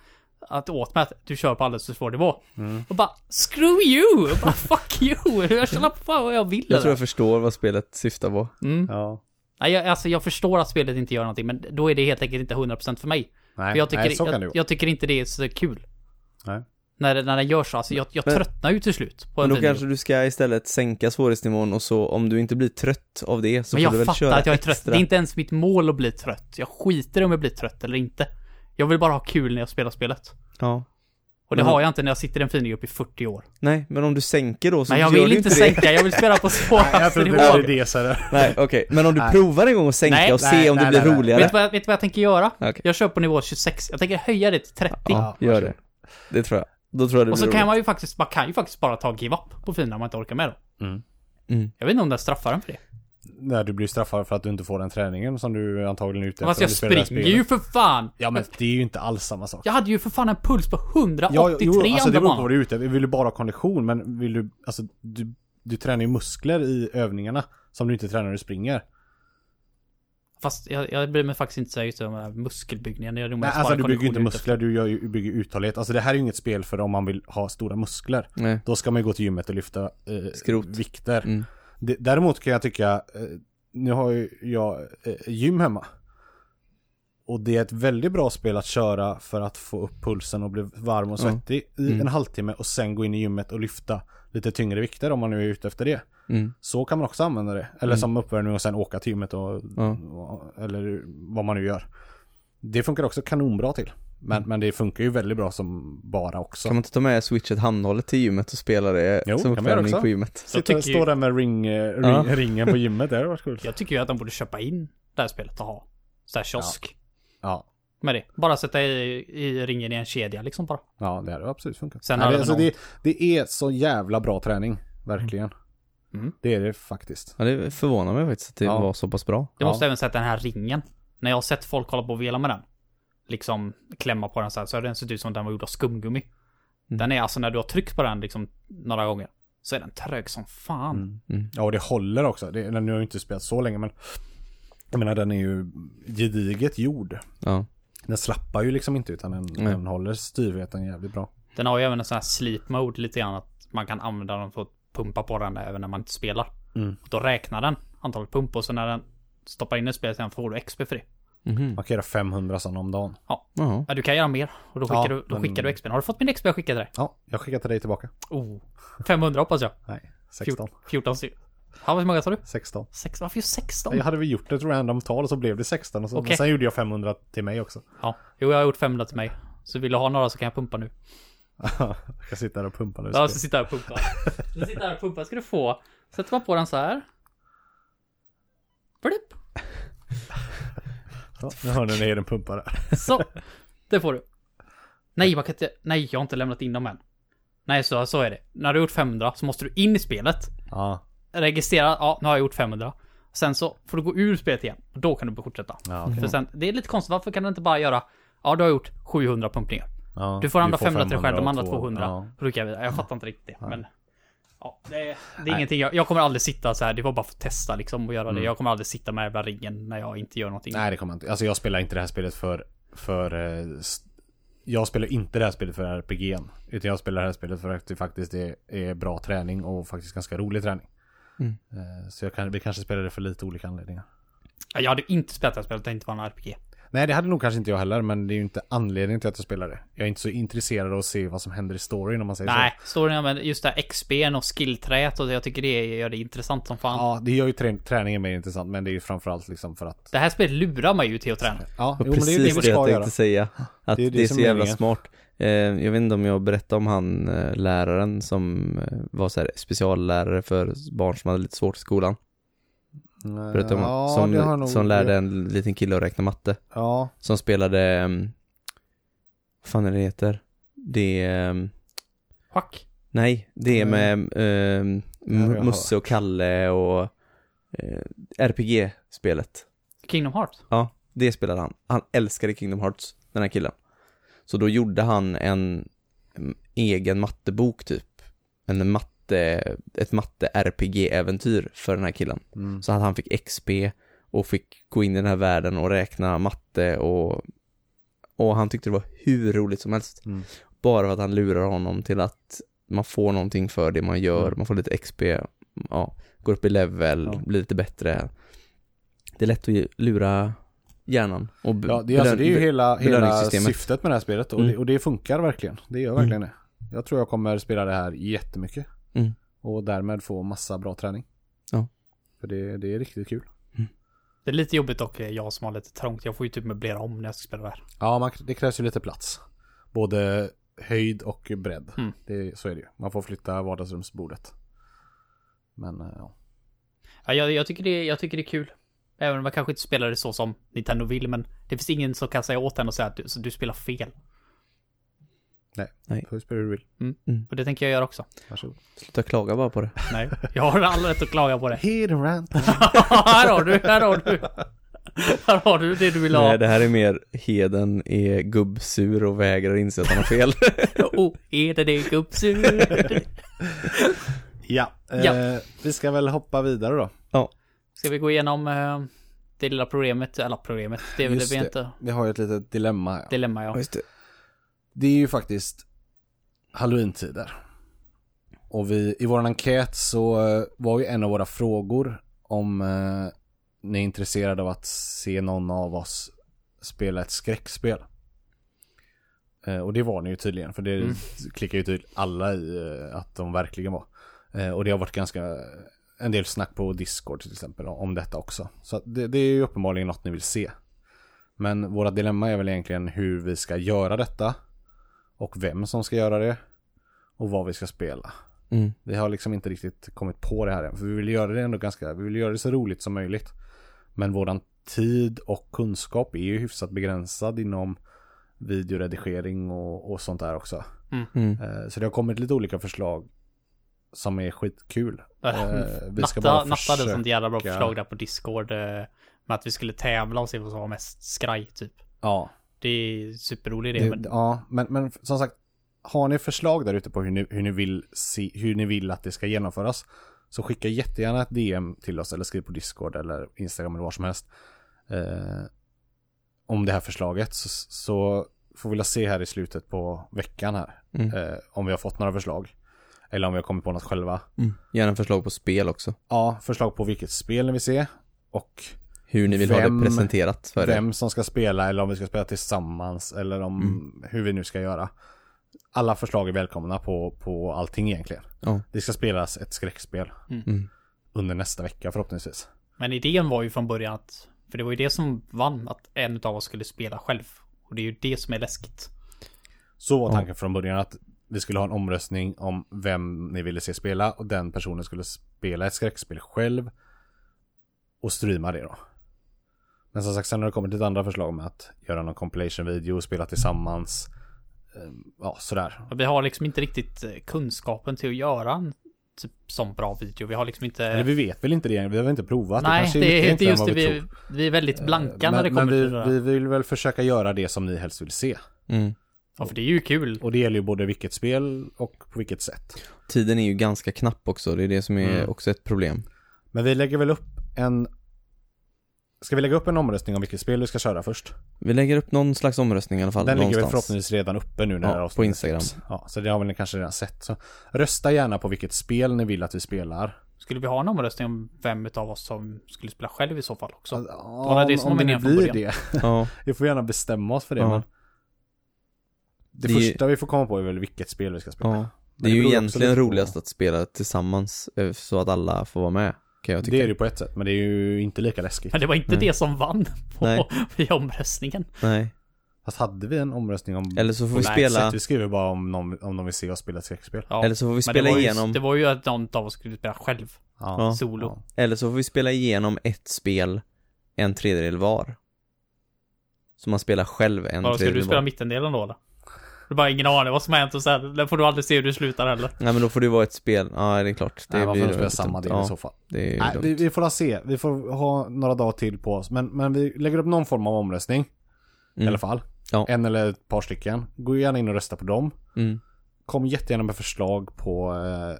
att åt mig att du kör på alldeles för svår nivå. Och bara screw you! Och bara fuck you! Jag kör på fan vad jag vill. Jag tror jag förstår vad spelet syftar på. mm. Ja. Nej, jag, alltså jag förstår att spelet inte gör någonting men då är det helt enkelt inte 100% för mig. Nej, För jag tycker, nej så kan jag, jag tycker inte det är så kul. Nej. När, det- när den gör så. Alltså jag, jag Men- tröttnar ju till slut. På Men en då kanske du ska istället sänka svårighetsnivån och så om du inte blir trött av det så Men får du jag väl fattar köra att jag är extra. trött. Det är inte ens mitt mål att bli trött. Jag skiter i om jag blir trött eller inte. Jag vill bara ha kul när jag spelar spelet. Ja. Och det Men- har jag inte när jag sitter i en fingergrupp i 40 år. Nej, men om du sänker då så Men jag vill inte det. sänka, jag vill spela på Nej, jag svåraste nivå. det är det så här. Nej, okej. Men om du Nej. provar en gång att sänka Nej, och nej, se om det nej, blir nej, nej. roligare. Vet du vad, jag- vet du vad jag tänker göra? Okej. Jag kör på nivå 26. Jag tänker höja det till 30. Ja, gör det. Det tror jag. Då tror jag det och så blir kan roligt. man ju faktiskt, man kan ju faktiskt bara ta give up på fienden om man inte orkar med dem. Mm. Jag vet inte om den straffar en för det. När du blir straffad för att du inte får den träningen som du antagligen är ute Fast efter. jag det här springer ju för fan! Ja men det är ju inte alls samma sak. Jag hade ju för fan en puls på 183 Ja, jo, alltså det beror på vad du är ute efter. Vill du bara ha kondition men vill du, alltså du, du tränar ju muskler i övningarna som du inte tränar när du springer. Fast jag, jag bryr mig faktiskt inte så just om den här muskelbyggningen. Jag Nej, alltså du bygger inte muskler, du gör ju, bygger uthållighet. Alltså det här är ju inget spel för om man vill ha stora muskler. Nej. Då ska man ju gå till gymmet och lyfta eh, Skrot. vikter. Mm. Det, däremot kan jag tycka, eh, nu har ju jag eh, gym hemma. Och det är ett väldigt bra spel att köra för att få upp pulsen och bli varm och svettig i Mm. en halvtimme och sen gå in i gymmet och lyfta lite tyngre vikter om man nu är ute efter det. Mm. Så kan man också använda det. Eller Mm. som uppvärmning och sen åka till gymmet och, Ja. och eller vad man nu gör. Det funkar också kanonbra till. Men, men det funkar ju väldigt bra som bara också. Kan man inte ta med switchet handhållet till gymmet och spela det Jo, som uppvärmning på gymmet? Sitta och stå där med ring, eh, ring, Ja. ringen på gymmet, det hade varit kul. Jag tycker ju att de borde köpa in det här spelet och ha. Så här kiosk. Ja. Med det. Bara sätta i, i ringen i en kedja liksom bara. Ja, det hade absolut funkat. Sen Nej, det, alltså, det, det är så jävla bra träning. Verkligen. Mm. Det är det faktiskt. Ja, det förvånar mig faktiskt att det Ja. var så pass bra. Det Ja. måste även sätta den här ringen. När jag har sett folk hålla på och vela med den. Liksom klämma på den så här, så har den sett ut som den var gjord av skumgummi. Mm. Den är alltså när du har tryckt på den liksom några gånger. Så är den trög som fan. Mm. Mm. Ja, och det håller också. Det, nu har jag ju inte spelat så länge, men jag menar den är ju gediget gjord. Ja. Den slappar ju liksom inte utan den, Nej. den håller styrheten jävligt bra. Den har ju även en sån här sleep mode lite grann. Att man kan använda den för att pumpa på den även när man inte spelar. Mm. Då räknar den antalet pump och så när den stoppar in i spelet sen får du XP för det. Mhm. Man kan göra 500 sådana om dagen. Ja, du kan göra mer. Och då skickar, Ja, du, då men- skickar du XP. Har du fått min XP jag skickade dig? Ja, jag skickar till dig tillbaka. Oh. 500 hoppas jag. Nej, 16. 14, 14 stycken. Ja, hur många sa du? 16. 16? Varför just 16? Jag hade väl gjort ett random tal och så blev det 16 och så, Okej. sen gjorde jag 500 till mig också. Ja. Jo, jag har gjort 500 till mig. Så vill du ha några så kan jag pumpa nu. jag ska sitta där och pumpa nu. Ja, jag ska sitta här och pumpa. Jag sitter här och pumpa ska du få. Sätter man på den så här. Blipp. Ja, nu hör ni när den pumpar där. Så. Det får du. Nej, man kan inte. Nej, jag har inte lämnat in dem än. Nej, så, så är det. När du har gjort 500 så måste du in i spelet. Ja, Registrera. Ja, nu har jag gjort 500. Sen så får du gå ur spelet igen. Och då kan du fortsätta. ja okej. För sen, det är lite konstigt. Varför kan du inte bara göra. Ja, du har gjort 700 pumpningar. Ja, Du får andra 500 till själv, de andra två- 200. Ja. Jag, jag fattar inte riktigt det. Men. Ja, det, det är ingenting. Jag, jag kommer aldrig sitta så här. Det var bara för att testa liksom och göra det. Jag kommer aldrig sitta med jävla ringen när jag inte gör någonting. Nej det kommer jag inte. Alltså jag spelar inte det här spelet för, för eh, jag spelar inte det här spelet för RPG'n. Utan jag spelar det här spelet för att det faktiskt är, är bra träning och faktiskt ganska rolig träning. Mm. Eh, Så jag kan, vi kanske spelar det för lite olika anledningar. Jag hade inte spelat det här spelet, det inte var en RPG. Nej det hade nog kanske inte jag heller men det är ju inte anledningen till att jag spelar det. Jag är inte så intresserad av att se vad som händer i storyn om man säger Nej, storyn med just det här XP'n och skillträet och jag tycker det gör det intressant som så. fan. Ja det gör ju trä- träningen mer intressant men det är ju framförallt liksom för att Det här spelet lurar mig ju till att träna. Ja, jo, men det är precis det det, jag tänkte göra. säga. Att Det är det det är, som så är jävla meningen. smart. Eh, jag vet inte om jag berättade om han eh, läraren som eh, var så här speciallärare för barn som hade lite svårt i skolan. Berättade om Ja, som, det har nog- som lärde en liten kille att räkna matte. Ja, Som spelade, um, vad fan är det heter? Det är, um, Schack. nej, det är med har jag Musse och Kalle och eh, RPG-spelet. Kingdom Hearts. Ja, det spelade han. Han älskade Kingdom Hearts, den här killen. Så då gjorde han en mm, egen mattebok typ. En matte, ett matte-RPG-äventyr för den här killen. mm. Så att han fick XP och fick gå in i den här världen och räkna matte och och han tyckte det var hur roligt som helst. Mm. Bara för att han lurar honom till att man får någonting för det man gör, Mm. man får lite XP, ja, går upp i level, Ja. blir lite bättre. Det är lätt att lura hjärnan och Ja, det, är alltså, det är ju hela, hela syftet med det här spelet och, Mm. det, och det funkar verkligen. Det gör verkligen det. Jag tror jag kommer spela det här jättemycket. Mm. Och därmed få massa bra träning. Ja. För det, det är riktigt kul. Det är lite jobbigt dock, jag som har lite trångt. Jag får ju typ möblera om när jag ska spela det här. Ja, man, det krävs ju lite plats. Både höjd och bredd. Mm. Det, så är det ju. Man får flytta vardagsrumsbordet. Men eh, ja. Ja, jag, jag, tycker det, jag tycker det är kul. Även om man kanske inte spelar det så som Nintendo vill, men det finns ingen som kan säga åt en och säga att du, så du spelar fel. Får spela hur du vill. Och det tänker jag göra också. Varsågod. Sluta klaga bara på det. Nej, jag har all rätt att klaga på det. Hidden rant. här har du, här har du. Här har du det du vill ha. Nej, det här är mer Heden är gubbsur och vägrar inse att han har fel. Oh, är det det gubbsur? Ja, Ja. eh, vi ska väl hoppa vidare då. Ska vi gå igenom eh, det lilla problemet, eller problemet, det Just vi inte, Vi har ju ett litet dilemma här. dilemma ja. just det. Det är ju faktiskt Halloween-tider. Och vi, i vår enkät så eh, var ju en av våra frågor om eh, ni är intresserade av att se någon av oss spela ett skräckspel. Eh, och det var ni ju tydligen, för det Mm. klickar ju tydligt alla i eh, att de verkligen var. Eh, och det har varit ganska en del snack på Discord till exempel om detta också. Så det, det är ju uppenbarligen något ni vill se. Men våra dilemma är väl egentligen hur vi ska göra detta. Och vem som ska göra det. Och vad vi ska spela. Mm. Vi har liksom inte riktigt kommit på det här än. För vi vill göra det ändå ganska, vi vill göra det så roligt som möjligt. Men våran tid och kunskap är ju hyfsat begränsad inom videoredigering och, och sånt där också. Mm. Eh, Så det har kommit lite olika förslag som är skitkul. Eh, vi ska Natta, bara Natta hade ett sånt jävla bra försöka- förslag där på Discord. eh, Med att vi skulle tävla och se vad som var mest skraj typ. Ja, Det är superrolig idé. det, men ja men, men som sagt, har ni förslag där ute på hur ni, hur, ni vill se, hur ni vill att det ska genomföras så skicka jättegärna ett DM till oss eller skriv på Discord eller Instagram eller var som helst. Eh, om det här förslaget så, så får vi väl se här i slutet på veckan här. Mm. Eh, om vi har fått några förslag. Eller om vi har kommit på något själva. Mm. Gärna förslag på spel också. Ja, förslag på vilket spel ni vill se. Och Hur ni vill ha Vem- det presenterat för er. vem som ska spela eller om vi ska spela tillsammans eller om Mm. hur vi nu ska göra. Alla förslag är välkomna på, på allting egentligen. Ja. Det ska spelas ett skräckspel Mm. under nästa vecka förhoppningsvis. Men idén var ju från början att, för det var ju det som vann, att en av oss skulle spela själv. Och det är ju det som är läskigt. Så var Ja. tanken från början att vi skulle ha en omröstning om vem ni ville se spela och den personen skulle spela ett skräckspel själv och streama det då. Men som sagt sen har det kommit lite andra förslag med att göra någon compilation video, spela tillsammans. Ehm, Ja, sådär. Och vi har liksom inte riktigt eh, kunskapen till att göra en typ sån bra video. Vi har liksom inte... Eller vi vet väl inte det vi har väl inte provat. Nej, kanske det är inte just det. Vi, vi är väldigt blanka när det men, kommer men till det vi, där. vi vill väl försöka göra det som ni helst vill se. Mm. Ja, för det är ju kul. Och det gäller ju både vilket spel och på vilket sätt. Tiden är ju ganska knapp också, det är det som är Mm. också ett problem. Men vi lägger väl upp en... Ska vi lägga upp en omröstning om vilket spel vi ska köra först? Vi lägger upp någon slags omröstning i alla fall. Den ligger väl någonstans. förhoppningsvis redan uppe nu när Ja, det på Instagram. Ja, så det har väl ni kanske redan sett. Så rösta gärna på vilket spel ni vill att vi spelar. Skulle vi ha en omröstning om vem av oss som skulle spela själv i så fall också? Ja, var det det som om var det nu blir det. Ja, Vi får gärna bestämma oss för det. Ja. Men det, Det är ju- första vi får komma på är väl vilket spel vi ska spela. ja. Det är ju egentligen roligast att spela tillsammans eh, så att alla får vara med, kan jag tycka. Det är det ju på ett sätt, men det är ju inte lika läskigt. Men det var inte Nej. det som vann på Nej. i omröstningen. Nej. Fast hade vi en omröstning om... Eller så får vi spela, exakt, Vi skriver bara om någon, om de vill se oss spela ett skräckspel. Ja. eller så får vi spela det var ju, igenom, Det var ju att någon av oss skulle spela själv. Ja. Ja. Solo. Ja. eller så får vi spela igenom ett spel en tredjedel var. Så man spelar själv en ska tredjedel du spela var. mittendelen då eller? Du bara ingen aning vad som har hänt och sen får du aldrig se hur du slutar heller. Nej men då får det vara ett spel, ja det är klart. Det Nej, varför spela samma del ja, i så fall? det är Nej, dumt. vi, vi får la se. Vi får ha några dagar till på oss. Men, men vi lägger upp någon form av omröstning. I Mm. alla fall. Ja. En eller ett par stycken. Gå gärna in och rösta på dem. Mm. Kom jättegärna med förslag på eh,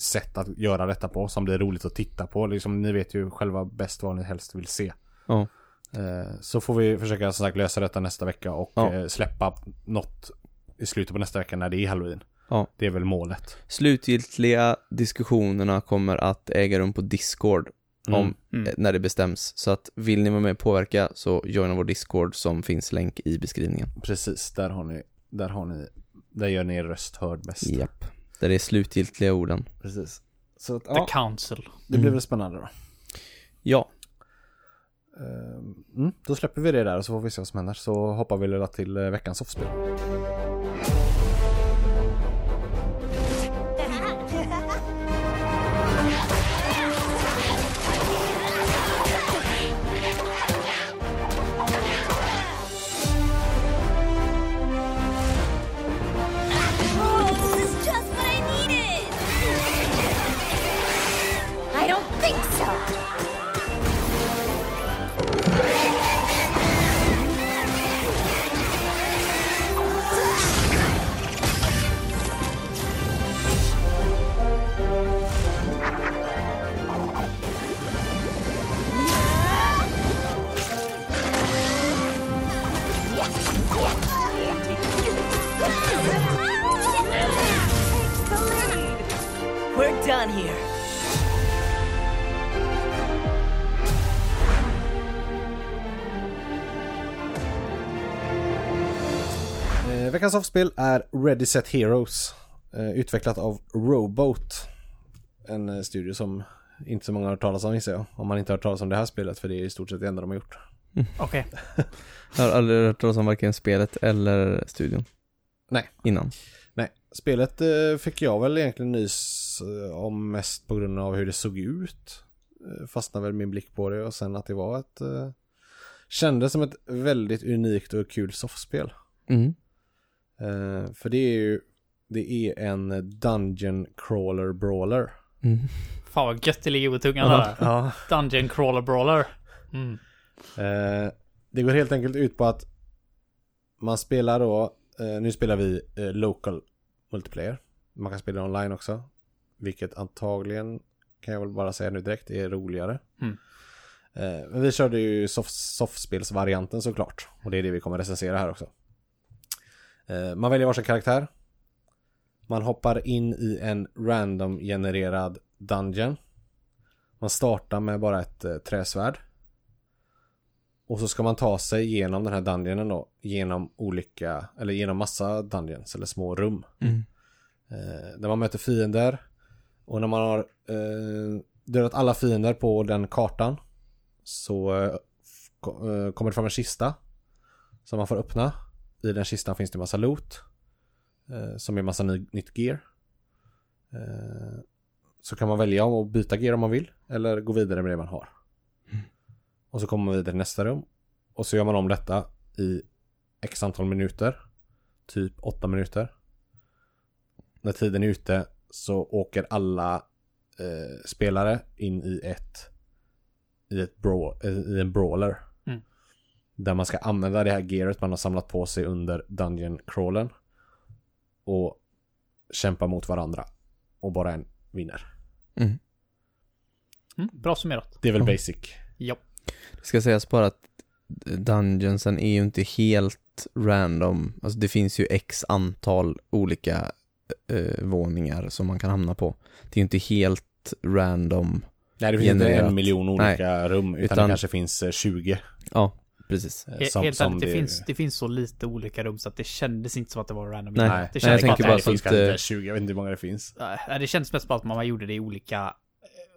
sätt att göra detta på. Som blir roligt att titta på. Liksom, ni vet ju själva bäst vad ni helst vill se. Ja. Eh, så får vi försöka som sagt lösa detta nästa vecka och Ja. eh, släppa något i slutet på nästa vecka när det är halloween. Ja. Det är väl målet. Slutgiltiga diskussionerna kommer att äga rum på Discord om, Mm. eh, när det bestäms. Så att vill ni vara med och påverka så joina vår Discord som finns länk i beskrivningen. Precis, där har ni, där har ni, där gör ni er röst hörd bäst. Japp. Där det är slutgiltiga orden. Precis. Så att, The ja, Council. det blir Mm. väl spännande då. Ja, Ehm, mm, då släpper vi det där och så får vi se vad som händer. Så hoppar vi till eh, veckans soffspel. Soffspel är Ready Set Heroes. Eh, utvecklat av Rowboat. En eh, studio som inte så många har hört talas om gissar jag. Om man inte har hört talas om det här spelet för det är i stort sett det enda de har gjort. Okej. jag har aldrig hört talas om varken spelet eller studion. Nej. Innan. Nej, spelet eh, fick jag väl egentligen nys om mest på grund av hur det såg ut. fastnade väl min blick på det och sen att det var ett kändes som ett väldigt unikt och kul soffspel. Mm. Eh, för det är ju det är en Dungeon Crawler Brawler. Mm. Fan vad gött det ligger på tungan där. Ja. Dungeon Crawler Brawler. Mm. Eh, det går helt enkelt ut på att man spelar då, eh, nu spelar vi eh, local multiplayer. Man kan spela online också. Vilket antagligen, kan jag väl bara säga nu direkt, är roligare. Mm. Men vi körde ju soft, softspelsvarianten såklart. Och det är det vi kommer recensera här också. Eh, man väljer varsin karaktär. Man hoppar in i en random genererad dungeon. Man startar med bara ett eh, träsvärd. Och så ska man ta sig genom den här dungeonen då. Genom olika, eller genom massa dungeons eller små rum. Mm. Eh, där man möter fiender. Och när man har eh, dödat alla fiender på den kartan. Så eh, eh, kommer det fram en kista. Som man får öppna. I den kistan finns det massa loot. Eh, som är massa ny, nytt gear. Eh, så kan man välja om att byta gear om man vill. Eller gå vidare med det man har. Och så kommer man vidare till nästa rum. Och så gör man om detta i x antal minuter. Typ åtta minuter. När tiden är ute så åker alla eh, spelare in i ett i, ett braw, eh, i en brawler. Mm. Där man ska använda det här gearet man har samlat på sig under dungeon crawlen. Och kämpa mot varandra. Och bara en vinner. Mm. Mm, bra summerat. Det är väl Ja. basic. Ja. Det ska sägas bara att Dungeonsen är ju inte helt random. Alltså det finns ju x antal olika eh, våningar som man kan hamna på. Det är ju inte helt random. Nej det finns inte Genererat. en miljon olika rum. Utan, Utan- det kanske finns eh, 20. Ja, precis. eh, som- Helt som ärligt, det, finns, det finns så lite olika rum så att det kändes inte som att det var random. Nej. Det Nej, kändes jag bara tänker att bara det finns att, kanske eh, inte 20, jag vet inte hur många det finns. Nej, det kändes mest bara att man gjorde det i olika...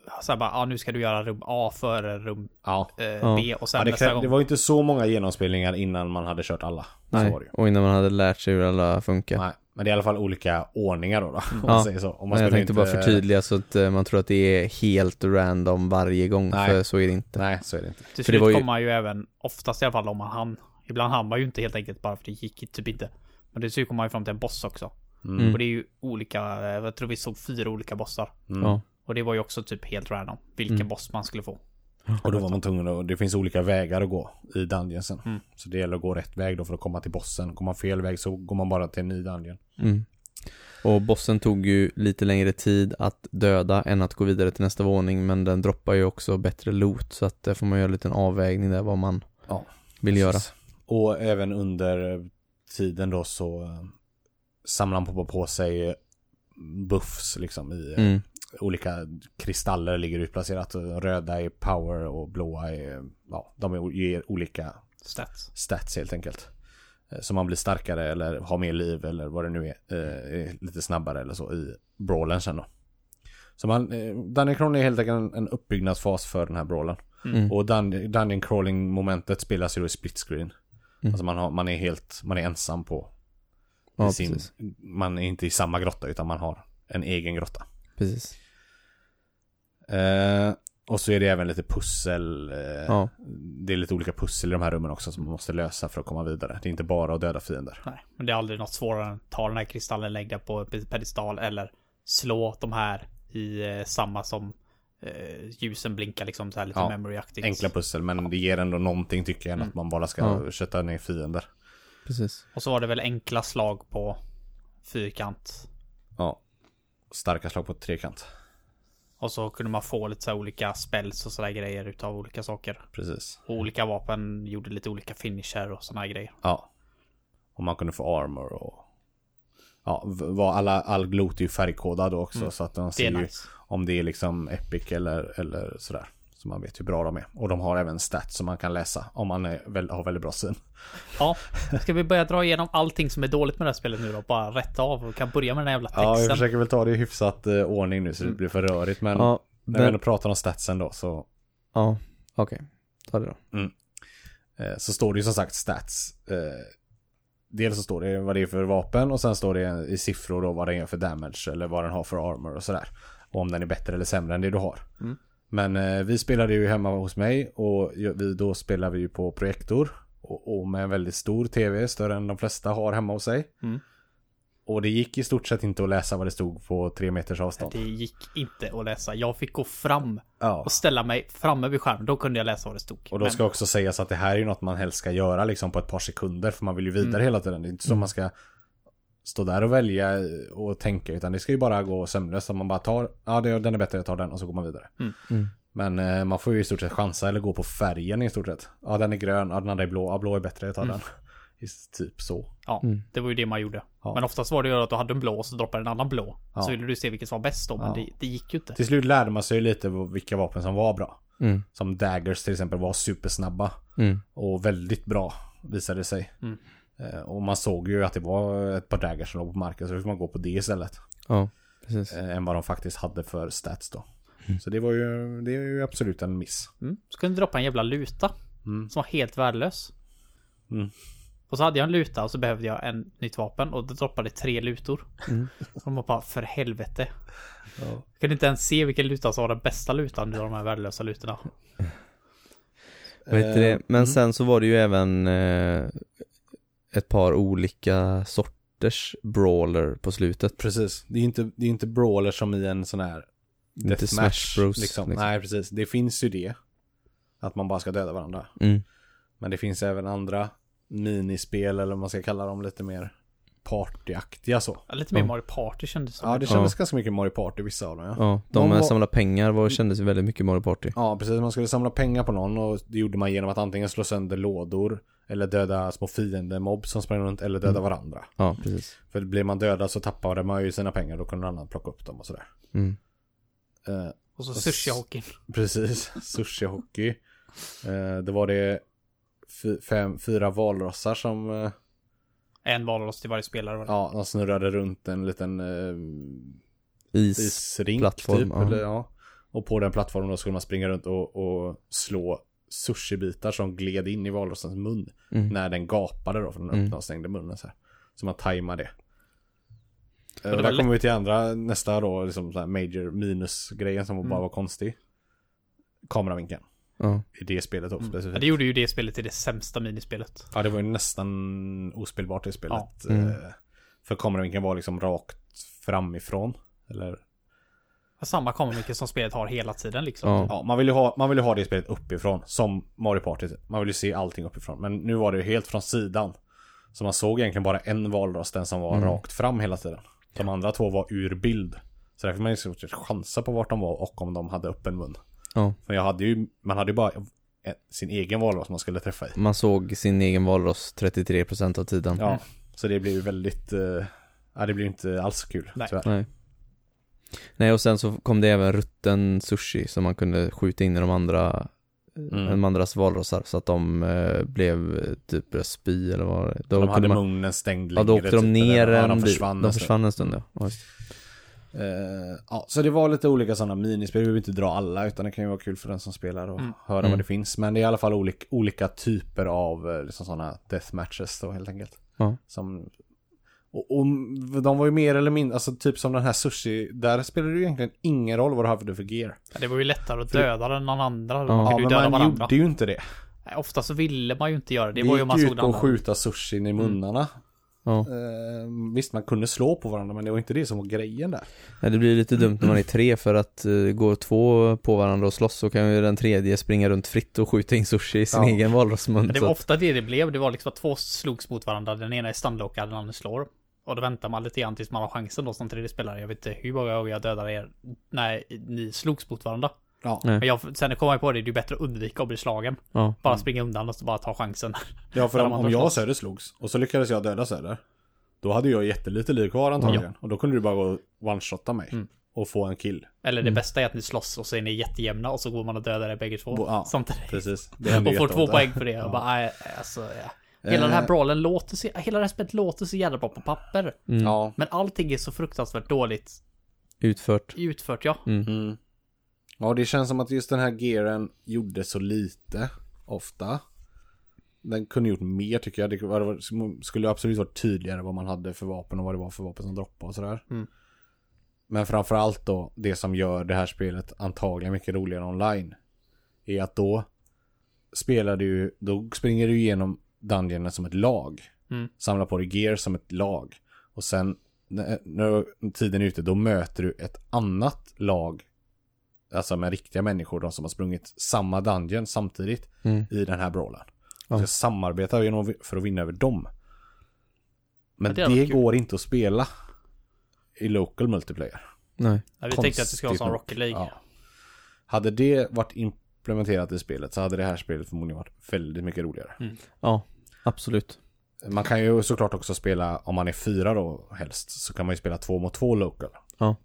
eh, Så här bara, ja nu ska du göra rum A före rum Ja. eh. B och sen ja det, nästa gång. det var inte så många genomspelningar innan man hade kört alla. Så Nej, var det ju. och innan man hade lärt sig hur alla funkar. Nej, men det är i alla fall olika ordningar då. då om Ja. man säger så. Om man jag skulle tänkte bara förtydliga så att eh, man tror att det är helt random varje gång, Nej. för så är det inte. Nej, så är det inte. Till slut ju- kom man ju även, oftast i alla fall om man hann. Ibland hann man ju inte helt enkelt bara för det gick typ inte. Men till slut kom man ju fram till en boss också. Mm. Och det är ju olika, eh, jag tror vi såg fyra olika bossar. Mm. Ja. Och det var ju också typ helt random, vilken Mm. boss man skulle få. Och då var man tvungen att, det finns olika vägar att gå i dungeonsen. Mm. Så det gäller att gå rätt väg då för att komma till bossen. Går man fel väg så går man bara till en ny dungeon. Mm. Och bossen tog ju lite längre tid att döda än att gå vidare till nästa våning, men den droppar ju också bättre loot, så att där får man göra en liten avvägning där vad man Ja, vill göra. Precis. Och även under tiden då så eh, samlar man på, på sig eh, buffs liksom i eh, Mm. Olika kristaller ligger utplacerat. Röda är power och blåa är, ja, de är- ger olika Stats. stats helt enkelt. Eh, Så man blir starkare eller har mer liv eller vad det nu är. eh, är lite snabbare eller så i brawlen sen då. Så man, eh, Dungeon Crawling är helt enkelt en, en uppbyggnadsfas för den här brawlen. Mm. Och dun, Dungeon Crawling momentet spelas ju då i split screen. Mm. Alltså man, har, man är helt, man är ensam på Ja, sin, precis. man är inte i samma grotta utan man har en egen grotta. precis. Eh, och så är det även lite pussel. Eh, Ja. Det är lite olika pussel i de här rummen också som man måste lösa för att komma vidare. Det är inte bara att döda fiender. Nej, men det är aldrig något svårare än att ta den här kristallen, lägga på pedestal eller slå de här i eh, samma som eh, ljusen blinkar liksom så här lite Ja, memory-aktigt. Enkla pussel men det ger ändå någonting tycker jag än att man bara ska Ja. kötta ner fiender. Precis. Och så var det väl enkla slag på fyrkant. Ja. Starka slag på trekant. Och så kunde man få lite så olika spells och sådär grejer utav olika saker. Precis. Och olika vapen gjorde lite olika finisher och sådana grejer. Ja. Och man kunde få armor och... Ja, var alla, all glot är ju färgkodad också så att man Det ser ju nice. om det är liksom epic eller, eller sådär. Så man vet hur bra de är. Och de har även stats som man kan läsa om man är, väl, har väldigt bra syn. Ja, ska vi börja dra igenom allting som är dåligt med det här spelet nu då? Bara rätta av och kan börja med den här jävla Ja, vi texten. försöker väl ta det i hyfsat eh, ordning nu så det blir för rörigt. Men Ja, när vi ändå pratar om statsen då så, ja okej. Ta det då. eh, så står det ju som sagt stats. Eh, dels så står det vad det är för vapen och sen står det i siffror då vad den gör för damage eller vad den har för armor och sådär. Och om den är bättre eller sämre än det du har. Mm. Men eh, vi spelade ju hemma hos mig och vi, då spelade vi ju på projektor. Och, och med en väldigt stor tv, större än de flesta har hemma hos sig. Mm. Och det gick i stort sett inte att läsa vad det stod på tre meters avstånd. Det gick inte att läsa. Jag fick gå fram Ja. och ställa mig framme vid skärmen. Då kunde jag läsa vad det stod. Och då Men- ska också sägas att det här är ju något man helst ska göra liksom på ett par sekunder för man vill ju vidare Mm. hela tiden. Det är inte så man ska stå där och välja och tänka utan det ska ju bara gå sömlöst. Så man bara tar, ja den är bättre, jag tar den och så går man vidare. Mm. Mm. Men eh, man får ju i stort sett chansa eller gå på färgen i stort sett. Ja den är grön, ja den andra är blå, ja blå är bättre, jag tar Mm. den. Typ så. Ja, Mm. det var ju det man gjorde. Ja. Men oftast var det ju att du hade en blå och så droppade en annan blå. Ja. Så ville du se vilket som var bäst då, men Ja. det, det gick ju inte. Till slut lärde man sig ju lite vilka vapen som var bra. Mm. Som daggers till exempel var supersnabba. Mm. Och väldigt bra visade det sig. Mm. Eh, Och man såg ju att det var ett par daggers som låg på marken så då fick man gå på det istället. Ja, precis. eh, Än vad de faktiskt hade för stats då. Så det var ju, det är ju absolut en miss. Mm. Så kunde du droppa en jävla luta. Mm. Som var helt värdelös. Mm. Och så hade jag en luta och så behövde jag en nytt vapen och det droppade tre lutor. Mm. Och de var bara för helvete. Ja. Jag kunde inte ens se vilken luta som var den bästa lutan av de här värdelösa lutorna. Vet du det? Eh, Men mm. sen så var det ju även eh, ett par olika sorters brawler på slutet. Precis. Det är inte, det är inte brawler som i en sån här Inte. Smash Bros, Liksom. liksom. Nej, precis. Det finns ju det. Att man bara ska döda varandra. Mm. Men det finns även andra minispel eller vad man ska kalla dem lite mer partyaktiga så. Ja, Lite mer Ja. Mario Party kändes det. Ja, det kändes ganska mycket Mario Party vissa av dem ja. Ja, de, De med var- samla pengar var, kändes ju väldigt mycket Mario Party. Ja, precis. Man skulle samla pengar på någon och det gjorde man genom att antingen slå sönder lådor eller döda små fiendemobb som sprang runt eller döda Mm. varandra. Ja, precis. För blev man dödad så tappade man ju sina pengar, då kunde någon annan plocka upp dem och sådär. Mm. Eh, Och så sushi-hockeyn. precis, sushi-hockey. Eh, då var det fem, fyra valrossar som, eh, En valross till varje spelare. var det. ja, de snurrade runt en liten eh, Is. isrink plattform, typ. ja. Eller, ja. Och på den plattformen då skulle man springa runt och, och slå sushibitar som gled in i valrossens mun. Mm. När den gapade då, för den Mm. öppnade och stängde munnen så här. Så man tajmade det. det Och var där kommer vi till andra, nästa då, liksom så här major minus-grejen som bara Mm. var konstig. Kameravinkeln. Ja. I det spelet då Ja, specifikt. det gjorde ju det spelet till det sämsta minispelet. Ja, det var ju nästan ospelbart i spelet. Ja. Mm. Eh, För kameravinkeln var liksom rakt framifrån. Eller Samma kameravinkel som spelet har hela tiden liksom. Ja. Ja, man vill ju ha, man vill ju ha det spelet uppifrån. Som Mario Party. Man vill ju se allting uppifrån. Men nu var det ju helt från sidan. Så man såg egentligen bara en valross, den som var Mm. rakt fram hela tiden. De andra två var ur bild. Så där fick man ju så chansa på vart de var och om de hade öppen mun. Ja. För jag hade ju, man hade ju bara sin egen valross man skulle träffa i. Man såg sin egen valross 33% av tiden. Ja, så det blev ju väldigt, eh, ja det blev inte alls kul. Nej. tyvärr. Nej. Nej och sen så kom det även rutten sushi som man kunde skjuta in i de andra Mm. De andras valrossar så att de eh, blev eh, typ började spy eller vad? Då de hade man, munnen stängd Ja då åkte de typ, ner eller- ja, en de försvann De en stund. försvann en stund ja. Eh, ja, så det var lite olika sådana minispel. Vi behöver inte dra alla utan det kan ju vara kul för den som spelar och Mm. höra Mm. vad det finns. Men det är i alla fall olika, olika typer av liksom sådana deathmatches då helt enkelt. Ja. Som, och, och de var ju mer eller mindre, alltså typ som den här sushi, där spelar det ju egentligen ingen roll vad du hade för gear. Ja, Det var ju lättare att döda än någon andra. Ja, Man Ja, men man varandra. gjorde ju inte det. Nej, Ofta så ville man ju inte göra det. Det Det var ju man ju såg ut skjuta sushin i munnarna. Ja. Eh, visst, man kunde slå på varandra men det var inte det som var grejen där. Nej, det blir lite dumt när man är tre för att uh, går två på varandra och slåss så kan ju den tredje springa runt fritt och skjuta in sushi i sin Ja. egen valrossmun. Det var ofta det det blev. Det var liksom att två slogs mot varandra. Den ena är stunlockad, den andra slår. Och då väntar man lite grann tills man har chansen då som tredje spelare. Jag vet inte hur många gånger jag dödade er när ni slogs mot varandra. Ja. Men jag, sen kom jag på det, det är bättre att undvika att bli slagen. Ja. Bara springa undan och så bara ta chansen. ja för om, om jag och. Söder slogs och så lyckades jag döda Söder. Då hade jag jättelite liv kvar antagligen. Och då kunde du bara gå och one-shotta mig. Mm. Och få en kill. Eller det bästa är att ni slåss och så är ni jättejämna och så går man och dödar er bägge två. Bo- ja. Samtidigt. Precis. Och ju får två poäng för det. Och bara, nej, alltså, ja. Hela den här Eh. brawlen låter så, hela det här spelet låter så jävla bra på papper. Mm. Ja. Men allting är så fruktansvärt dåligt Utfört. utfört, ja. Mm. Mm. Ja, det känns som att just den här gearen gjorde så lite. Ofta. Den kunde gjort mer tycker jag. Det var- skulle absolut varit tydligare vad man hade för vapen och vad det var för vapen som droppade och sådär. Mm. Men framförallt då, det som gör det här spelet antagligen mycket roligare online. Är att då spelar du, då springer du igenom dungeonen som ett lag. Mm. Samlar på dig gear som ett lag. Och sen när, när tiden är ute, då möter du ett annat lag. Alltså med riktiga människor, de som har sprungit samma dungeon samtidigt Mm. i den här brawlen. Ja. Du ska samarbeta för att vinna över dem. Men Ja, det det, går inte att spela i local multiplayer. Nej. Ja, vi tänkte att det skulle vara som Konstigt Rocket League. Ja. Hade det varit implementerat i spelet så hade det här spelet förmodligen varit väldigt mycket roligare. Ja, absolut. Man kan ju såklart också spela, om man är fyra då helst, så kan man ju spela två mot två local. Ja.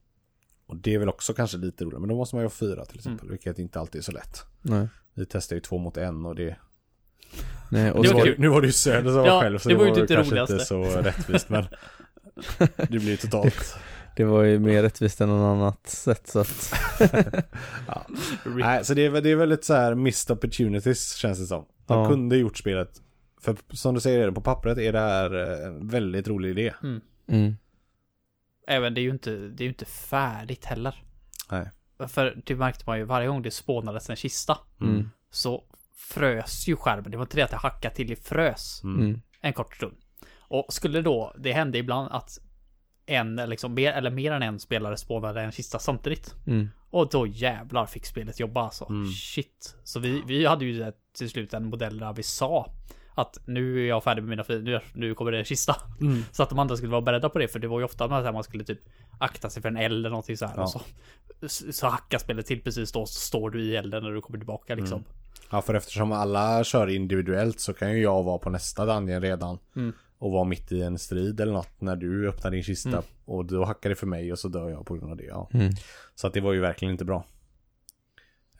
Och det är väl också kanske lite roligare, men då måste man ju ha fyra till exempel, Mm. vilket inte alltid är så lätt. Nej. Vi testar ju två mot en och det... Nej, och Det var var nu var det ju Söder som Ja, var själv, så det det, var ju var inte det kanske roligaste. inte så rättvist, men det blir ju totalt. det var ju mer rättvist än något annat sätt så att, Nej, så det är, väl- det är väldigt så här missed opportunities känns det som. De Ja. kunde gjort spelet, för som du säger, på pappret är det här eh, en väldigt rolig idé. mm. Även det är ju inte, det är ju inte färdigt heller. Nej. För det märkte man ju varje gång det spånades en kista. Mm. Så frös ju skärmen. Det var inte det att det hackade till i frös. Mm. en kort stund. Och skulle då, det hände ibland att en, eller liksom mer, eller mer än en spelare spånade en kista samtidigt. Mm. Och då jävlar fick spelet jobba alltså. Mm. Shit. Så vi, vi hade ju till slut en modell där vi sa att nu är jag färdig med mina fiender, nu, nu kommer det en kista. Mm. Så att de andra skulle vara beredda på det, för det var ju ofta här, man skulle typ akta sig för en eld eller någonting så här. Ja. Och så, så hackar spelet till precis då, så står du i elden när du kommer tillbaka liksom. Ja, för eftersom alla kör individuellt så kan ju jag vara på nästa dungeon redan. Mm. Och vara mitt i en strid eller något när du öppnar din kista. Mm. Och då hackar det för mig och så dör jag på grund av det. Ja. Mm. Så att det var ju verkligen inte bra.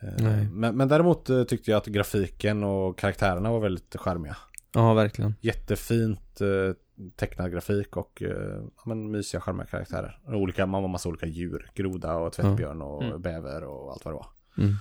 Eh, Nej. Men, men däremot eh, tyckte jag att grafiken och karaktärerna var väldigt charmiga. Ja, verkligen. Jättefint eh, tecknad grafik och eh, ja, men mysiga charmiga karaktärer. Olika, man var massa olika djur. Groda och tvättbjörn och Mm. bäver och allt vad det var. Mm.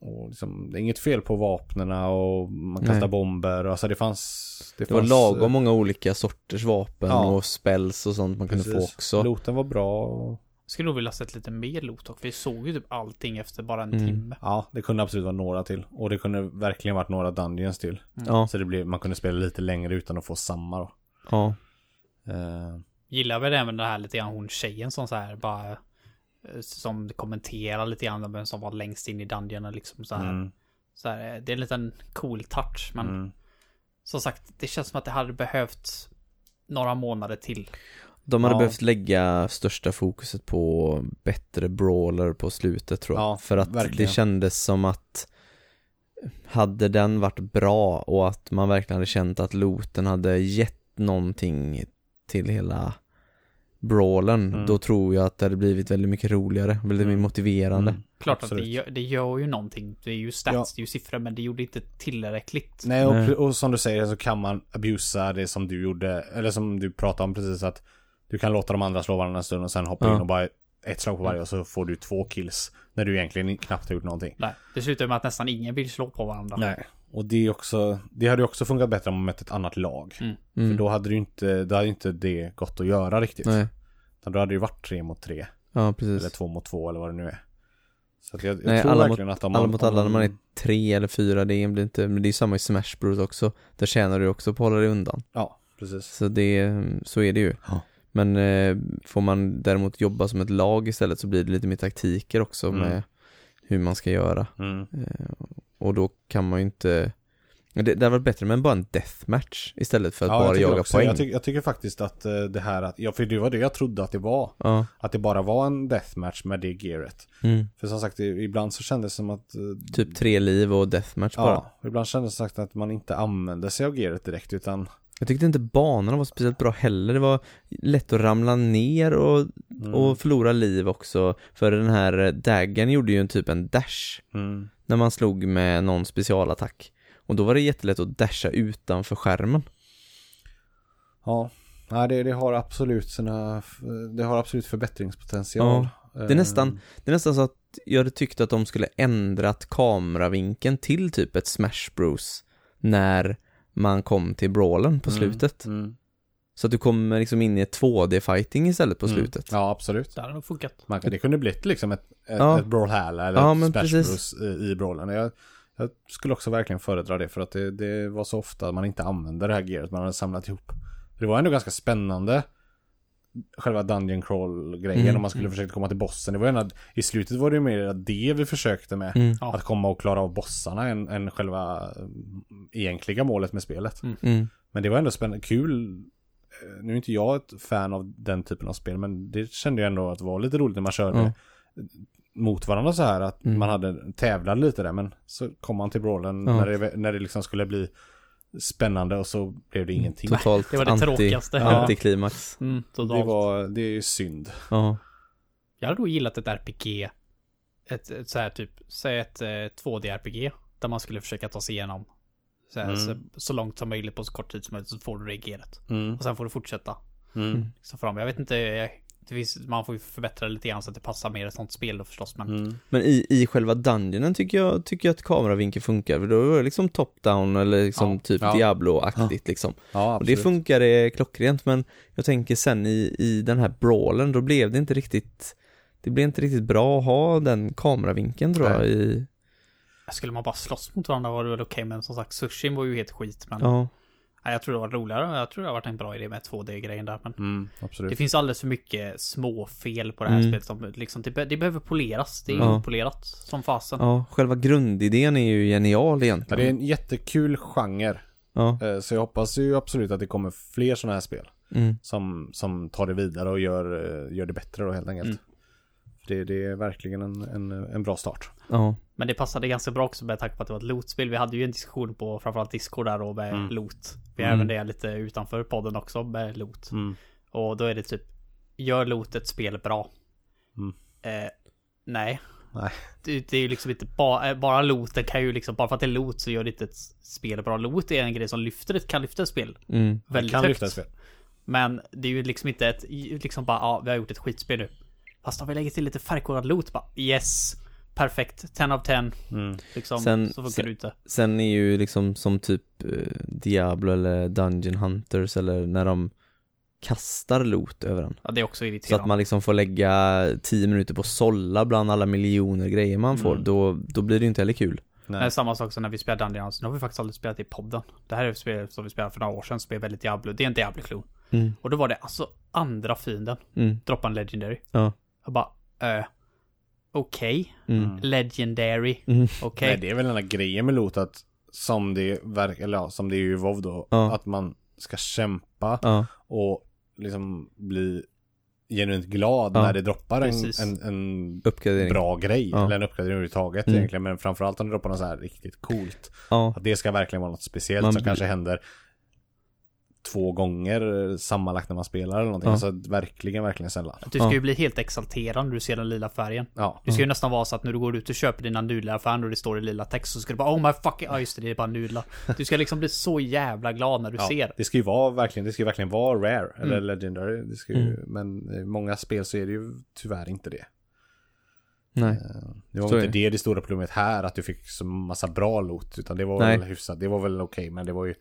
Och liksom, det är inget fel på vapnena och man kastar Nej. bomber. Alltså det fanns... Det var fanns, lagom många olika sorters vapen Ja. och spells och sånt man kunde få precis. också. Looten var bra. Och, Skulle nog vilja sett lite mer loot och vi såg ju typ allting efter bara en Mm. timme. ja, det kunde absolut vara några till. Och det kunde verkligen varit några dungeons till. Ja, Så det blev, man kunde spela lite längre utan att få samma då. ja. Eh, Gillar väl även det här lite grann hon tjejen som så här bara eh, som kommenterar lite grann vem som var längst in i dungeonen liksom så här. mm, Så här, det är en liten cool touch men mm. som sagt det känns som att det hade behövt några månader till. De hade Ja. behövt lägga största fokuset på bättre brawler på slutet tror jag. Ja, För att verkligen. det kändes som att hade den varit bra och att man verkligen hade känt att looten hade gett någonting till hela brawlen, Mm. då tror jag att det hade blivit väldigt mycket roligare, väldigt Mm. mer motiverande. Mm, Klart att absolut. det gör, det gör ju någonting. Det är ju stats, Ja. det är ju siffror men det gjorde inte tillräckligt. Nej, och, Nej. och som du säger så kan man abusa det som du gjorde, eller som du pratade om precis att du kan låta de andra slå varandra en stund och sen hoppa Ja. in och bara ett slag på varje och så får du två kills. När du egentligen knappt har gjort någonting. Nej, det slutar med att nästan ingen vill slå på varandra. Nej. Och det är också, det hade ju också funkat bättre om man mött ett annat lag. Mm. Mm. För då hade det ju inte, då hade inte det gått att göra riktigt. Nej, Utan då hade det ju varit tre mot tre. ja precis. Eller två mot två eller vad det nu är. Så att jag, jag Nej, tror alla verkligen att om Alla man, mot om alla när man är tre eller fyra, det blir inte, men det är samma i Smash Bros också. Där tjänar du också på att hålla dig undan. Ja, precis. Så det, så är det ju. Ja. Men eh, får man däremot jobba som ett lag istället så blir det lite mer taktiker också Mm. med hur man ska göra. Mm. Eh, och då kan man ju inte det, det hade varit bättre med bara en deathmatch istället för att Ja, jag bara tycker jaga också- poäng. Jag, tycker- jag tycker faktiskt att eh, det här att, ja för det var det jag trodde att det var. Ja, Att det bara var en deathmatch med det gearet. mm. För som sagt, ibland så kändes det som att... eh, typ tre liv och deathmatch bara. Ja, ibland kändes det sagt att man inte använde sig av gearet direkt utan... Jag tyckte inte banorna var speciellt bra heller. Det var lätt att ramla ner och, Mm, och förlora liv också. För den här eh, daggen gjorde ju en typ en dash. mm, när man slog med någon specialattack. Och då var det jättelätt att dasha utanför skärmen. ja. Nej, det, det har absolut sina... Det har absolut förbättringspotential. Det är nästan, det är nästan så att jag tyckte att de skulle ändrat kameravinkeln till typ ett Smash Bros. När man kom till brawlen på slutet. Mm. Så att du kommer liksom in i ett 2D-fighting istället på Mm. slutet. Ja, absolut. Det hade nog funkat. Man, det kunde blivit liksom ett, ett, Ja. ett Brawlhalla eller Ja, ett Smash. Bros i, i Brawlen. Jag, jag skulle också verkligen föredra det för att det, det var så ofta att man inte använde det här gearet man hade samlat ihop. Det var ändå ganska spännande själva Dungeon Crawl-grejen Mm. om man skulle försöka komma till bossen. Det var ändå, I slutet var det ju mer det vi försökte med. Mm. Att komma och klara av bossarna än, än själva mm, egentliga målet med spelet. Mm. Men det var ändå spännande, kul. Eh, Nu är inte jag ett fan av den typen av spel, men det kände jag ändå att det var lite roligt när man körde mot varandra så här. Att Mm. man hade tävlade lite där, men så kom man till brawlen när, det, när det liksom skulle bli spännande och så blev det ingenting. Totalt det var det anti, tråkigaste. Ja. antiklimax. Mm, Det, var, det är ju synd. Ja. Jag hade nog gillat ett RPG. Ett, ett så här typ, säg ett eh, 2D-RPG. Där man skulle försöka ta sig igenom. Så, här, Mm. så, så långt som möjligt på så kort tid som möjligt så får du reagerat. Mm. Och sen får du fortsätta. Mm. Så fram. Jag vet inte, jag- finns, man får ju förbättra lite grann så att det passar mer ett sånt spel då förstås. Men Mm. Men i, i själva dungeonen tycker jag, tycker jag att kameravinkeln funkar. För då är det liksom top-down eller liksom Ja. typ Ja. Diablo-aktigt liksom. Ja, Och det funkar det klockrent men jag tänker sen i, i den här brawlen då blev det inte riktigt Det blev inte riktigt bra att ha den kameravinkeln tror jag i skulle man bara slåss mot varandra var det väl okej. Men som sagt, sushin var ju helt skit. Men Ja, nej, jag tror det var roligare. Jag tror det har varit en bra idé med 2D-grejen där. Men Mm, det finns alldeles för mycket små fel på det här Mm. spelet. Som, liksom, det, be- det behöver poleras. Det är Ja. opolerat som fasen. ja, själva grundidén är ju genial Ja, egentligen det är en jättekul genre. Ja, Eh, Så jag hoppas ju absolut att det kommer fler sådana här spel. mm, Som, som tar det vidare och gör, eh, gör det bättre då helt enkelt. För Det, det är verkligen en, en, en bra start. ja, Men det passade ganska bra också med tanke på att det var ett lootspel. Vi hade ju en diskussion på framförallt Discord där då med Mm. loot. Vi har Mm. även det lite utanför podden också med loot. Mm. Och då är det typ, gör loot ett spel bra? Mm. Eh, nej. Nej. Det, det är ju liksom inte bara, bara looten kan ju liksom, bara för att det är loot så gör det inte ett spel bra. Loot är en grej som lyfter ett, kan lyfta ett spel mm, väldigt kan högt. lyfta ett spel. Men det är ju liksom inte ett, liksom bara, ja, vi har gjort ett skitspel nu. Fast om vi lägger till lite färgkodad loot bara, yes. Perfekt, 10 av 10. Mm. Liksom, Sen- så funkar det inte. Sen är ju liksom som typ eh, Diablo eller Dungeon Hunters eller när de kastar loot över en Ja, det är också Så irriterande. att man liksom får lägga 10 minuter på att sålla bland alla miljoner grejer man får, Mm. då, då blir det ju inte heller kul Det är Nej. samma sak som när vi spelar Dungeons. Nu har vi faktiskt aldrig spelat i podden. Det här är ett spel som vi spelade för några år sedan. Spel väldigt Diablo. Det är en Diablo-klon. mm. Och då var det alltså andra fienden. Mm. Droppa en Legendary. Ja. Jag bara, eh, okej. Mm. Mm. Legendary. Mm. Okej. Nej, det är väl den här grejen med loot att som det verkar, eller ja, som det är ju i WoW då, Ja. att man ska kämpa Ja, och liksom bli genuint glad Ja. när det droppar en, en, en uppgradering bra grej. Ja. Eller en uppgradering överhuvudtaget Mm. egentligen. Men framförallt om det droppar något så här riktigt coolt. Ja, Att det ska verkligen vara något speciellt Man som blir- kanske händer två gånger sammanlagt när man spelar eller någonting. Ja. Alltså verkligen, verkligen sällan. Du ska Ja. ju bli helt exalterad när du ser den lila färgen. Ja. Det ska ju nästan vara så att när du går ut och köper dina nudlar i affären och det står i lila text så ska du bara Oh my fucking... Ja just det, det är bara nudlar. Du ska liksom bli så jävla glad när du Ja, ser. det ska ju vara verkligen, det ska ju verkligen vara rare eller Mm. legendary. Det ska ju, Mm. Men i många spel så är det ju tyvärr inte det. nej Eh, Det var inte det det stora problemet här, att du fick så massa bra loot. Utan det var Nej. väl hyfsat, det var väl okej, men det var ju...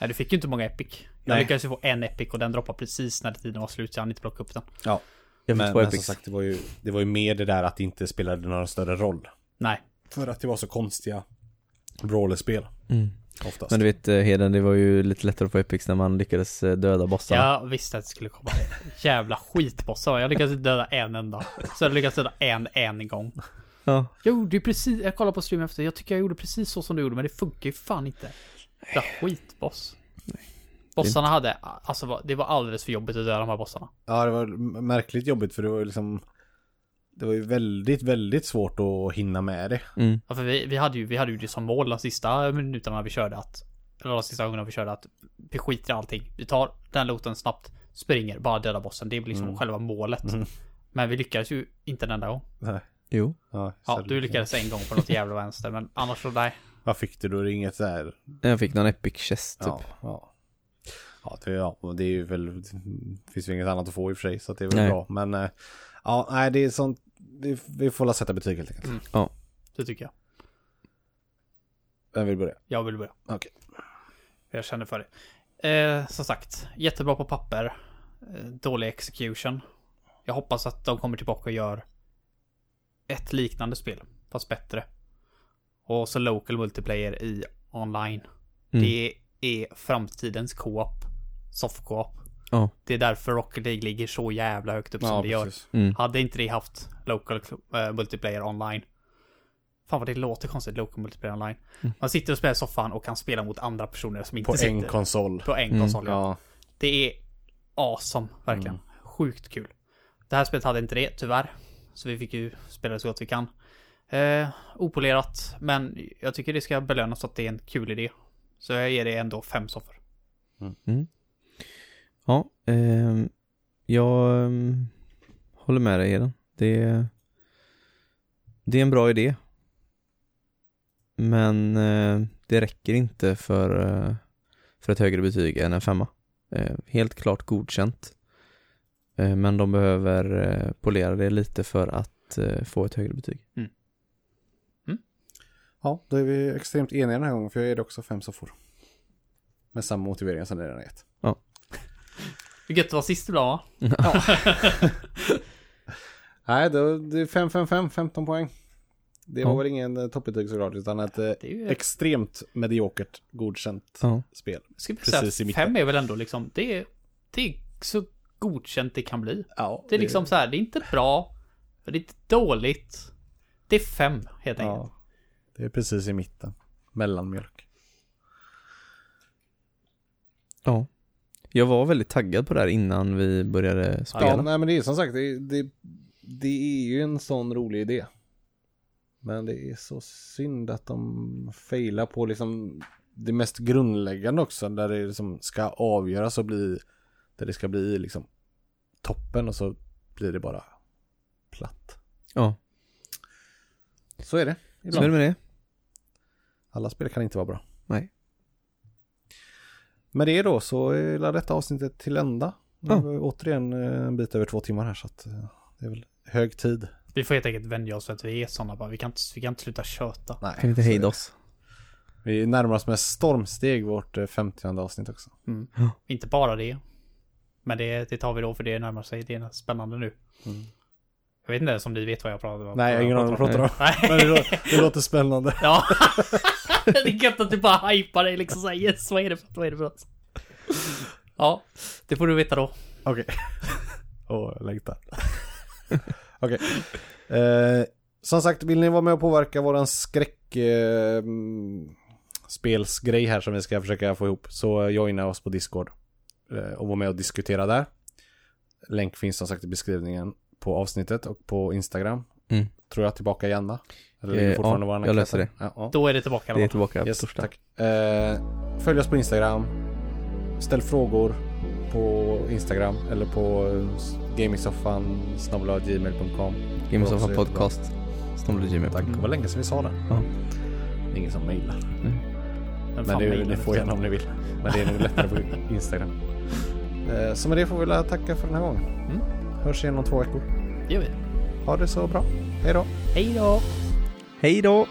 Nej, du fick ju inte många epic. Jag Nej. lyckades ju få en epic och den droppade precis när tiden var slut så jag hann inte plocka upp den. Ja, men, men som sagt, det var, ju, det var ju mer det där att det inte spelade någon större roll. Nej. För att det var så konstiga brawlerspel, mm. oftast. Men du vet eh, Heden, det var ju lite lättare att få epics när man lyckades eh, döda bossarna Jag visste att det skulle komma jävla skitbossar. Jag lyckades döda en enda. Så jag lyckades döda en, en gång. Ja, Jag gjorde ju precis, jag kollade på stream efter, jag tycker jag gjorde precis så som du gjorde men det funkar ju fan inte. Det är skitboss. Bossarna hade, alltså det var alldeles för jobbigt att döda de här bossarna. Ja, det var märkligt jobbigt för det var liksom... Det var ju väldigt, väldigt svårt att hinna med det. mm. Ja, för vi, vi hade ju, vi hade ju det som mål de sista minuterna vi körde att, eller de sista gångerna vi körde att vi skiter i allting. Vi tar den looten snabbt, springer, bara döda bossen. Det är liksom Mm. själva målet. Mm. Men vi lyckades ju inte en enda gång. Nej. Jo Ja, Ja, du lyckades en gång på något jävla vänster, men annars så nej. Vad fick du då? Det är inget så här... Jag fick någon epic chest typ Ja, ja. Ja, det, ja, det är ju väl... Det finns ju inget annat att få i och för sig, så att det är väl Nej. bra. Men... eh, Ja, nej, det är sånt... Det, vi får la sätta betyg helt enkelt. Mm. Det tycker jag. Vem vill börja? Jag vill börja. Okej. Jag känner för det. Eh, som sagt, jättebra på papper. Eh, dålig execution. Jag hoppas att de kommer tillbaka och gör ett liknande spel, fast bättre. Och så local multiplayer i online. Mm. Det är framtidens co-op. Soft co-op. Ja. Det är därför Rocket League ligger så jävla högt upp som Ja, det gör. precis. Mm. Hade inte det haft local eh, multiplayer online. Fan vad det låter konstigt, local multiplayer online. Mm. Man sitter och spelar i soffan och kan spela mot andra personer som inte På sitter en konsol. på en Mm. konsol. Ja. Ja. Det är awesome, verkligen. Mm. Sjukt kul. Det här spelet hade inte det, tyvärr. Så vi fick ju spela så gott vi kan. Eh, opolerat, men jag tycker det ska belönas att det är en kul idé. Så jag ger det ändå fem soffor. Ja, ehm, jag ehm, håller med dig Eden. Det, det är en bra idé. Men eh, det räcker inte för, eh, för ett högre betyg än en femma. Eh, helt klart godkänt. Eh, men de behöver eh, polera det lite för att eh, få ett högre betyg. Ja, då är vi extremt eniga den här gången för jag är det också fem soffor. Med samma motivering som ni redan gett. Det är gött att vara sist ibland va? Nej, då, det är 5, 5, 5, 15 poäng. Det var Ja. väl ingen eh, toppbetyg såklart, utan ett eh, Det är ju... extremt mediokert godkänt Ja. spel. Ska vi precis säga, i mitten. fem är väl ändå liksom, det är, det är så godkänt det kan bli. Ja, Det är liksom så här, det är inte bra, det är inte dåligt. Det är fem, helt enkelt. Det är precis i mitten. Mellanmjölk. ja. Jag var väldigt taggad på det här innan vi började spela. Ja, nej men det är som sagt, det, det, det är ju en sån rolig idé. Men det är så synd att de failar på liksom det mest grundläggande också, där det liksom ska avgöras och bli, där det ska bli liksom toppen och så blir det bara platt. Ja, Så är det. så är Ibland. det med det. Alla spel kan inte vara bra. Nej. Med det då så är detta avsnittet till ända. Ja. har vi återigen eh, en bit över två timmar här så att eh, det är väl hög tid. Vi får helt enkelt vänja oss för att vi är sådana bara. Vi kan inte, vi kan inte sluta köta. Nej, Kan vi inte så är hejda det. oss? Vi närmar oss med stormsteg vårt eh, 50 avsnitt också. Mm. Ja. Inte bara det. Men det, det tar vi då för det närmar sig. Det är spännande nu. Mm. Jag vet inte ens om ni vet vad jag pratar om. Nej, jag har ingen aning vad du pratar om. Nej. Men det, låter, det låter spännande. Ja. det är gött att du bara hypar dig liksom såhär yes, vad är det för vad är det för något? Ja, det får du veta då. Okej. Åh, jag längtar. Okej. Eh, som sagt, vill ni vara med och påverka våran skräck... Eh, spelsgrej här som vi ska försöka få ihop så joina oss på Discord eh, och var med och diskutera där. Länk finns som sagt i beskrivningen på avsnittet och på Instagram. Mm. Tror jag tillbaka igen va? Eller Eh, fortfarande ja, jag läser enkät där? Ja, ja. Då är det tillbaka. Det är tillbaka på Yes, torsdag. tack. Eh, följ oss på Instagram. Ställ frågor på Instagram eller på gamingsoffan gmail.com. Också podcast. Snabel gmail. Tack, det var länge sedan vi sa det. Ja. Det är ingen som mejlar. Men Men fan, det, ni får gärna om ni vill. Men det är nog lättare på Instagram. Eh, så med det får vi väl tacka för den här gången. Mm. Hörs igen om två veckor. Det gör vi. Ha det så bra. Hej då. Hej då. Hej då.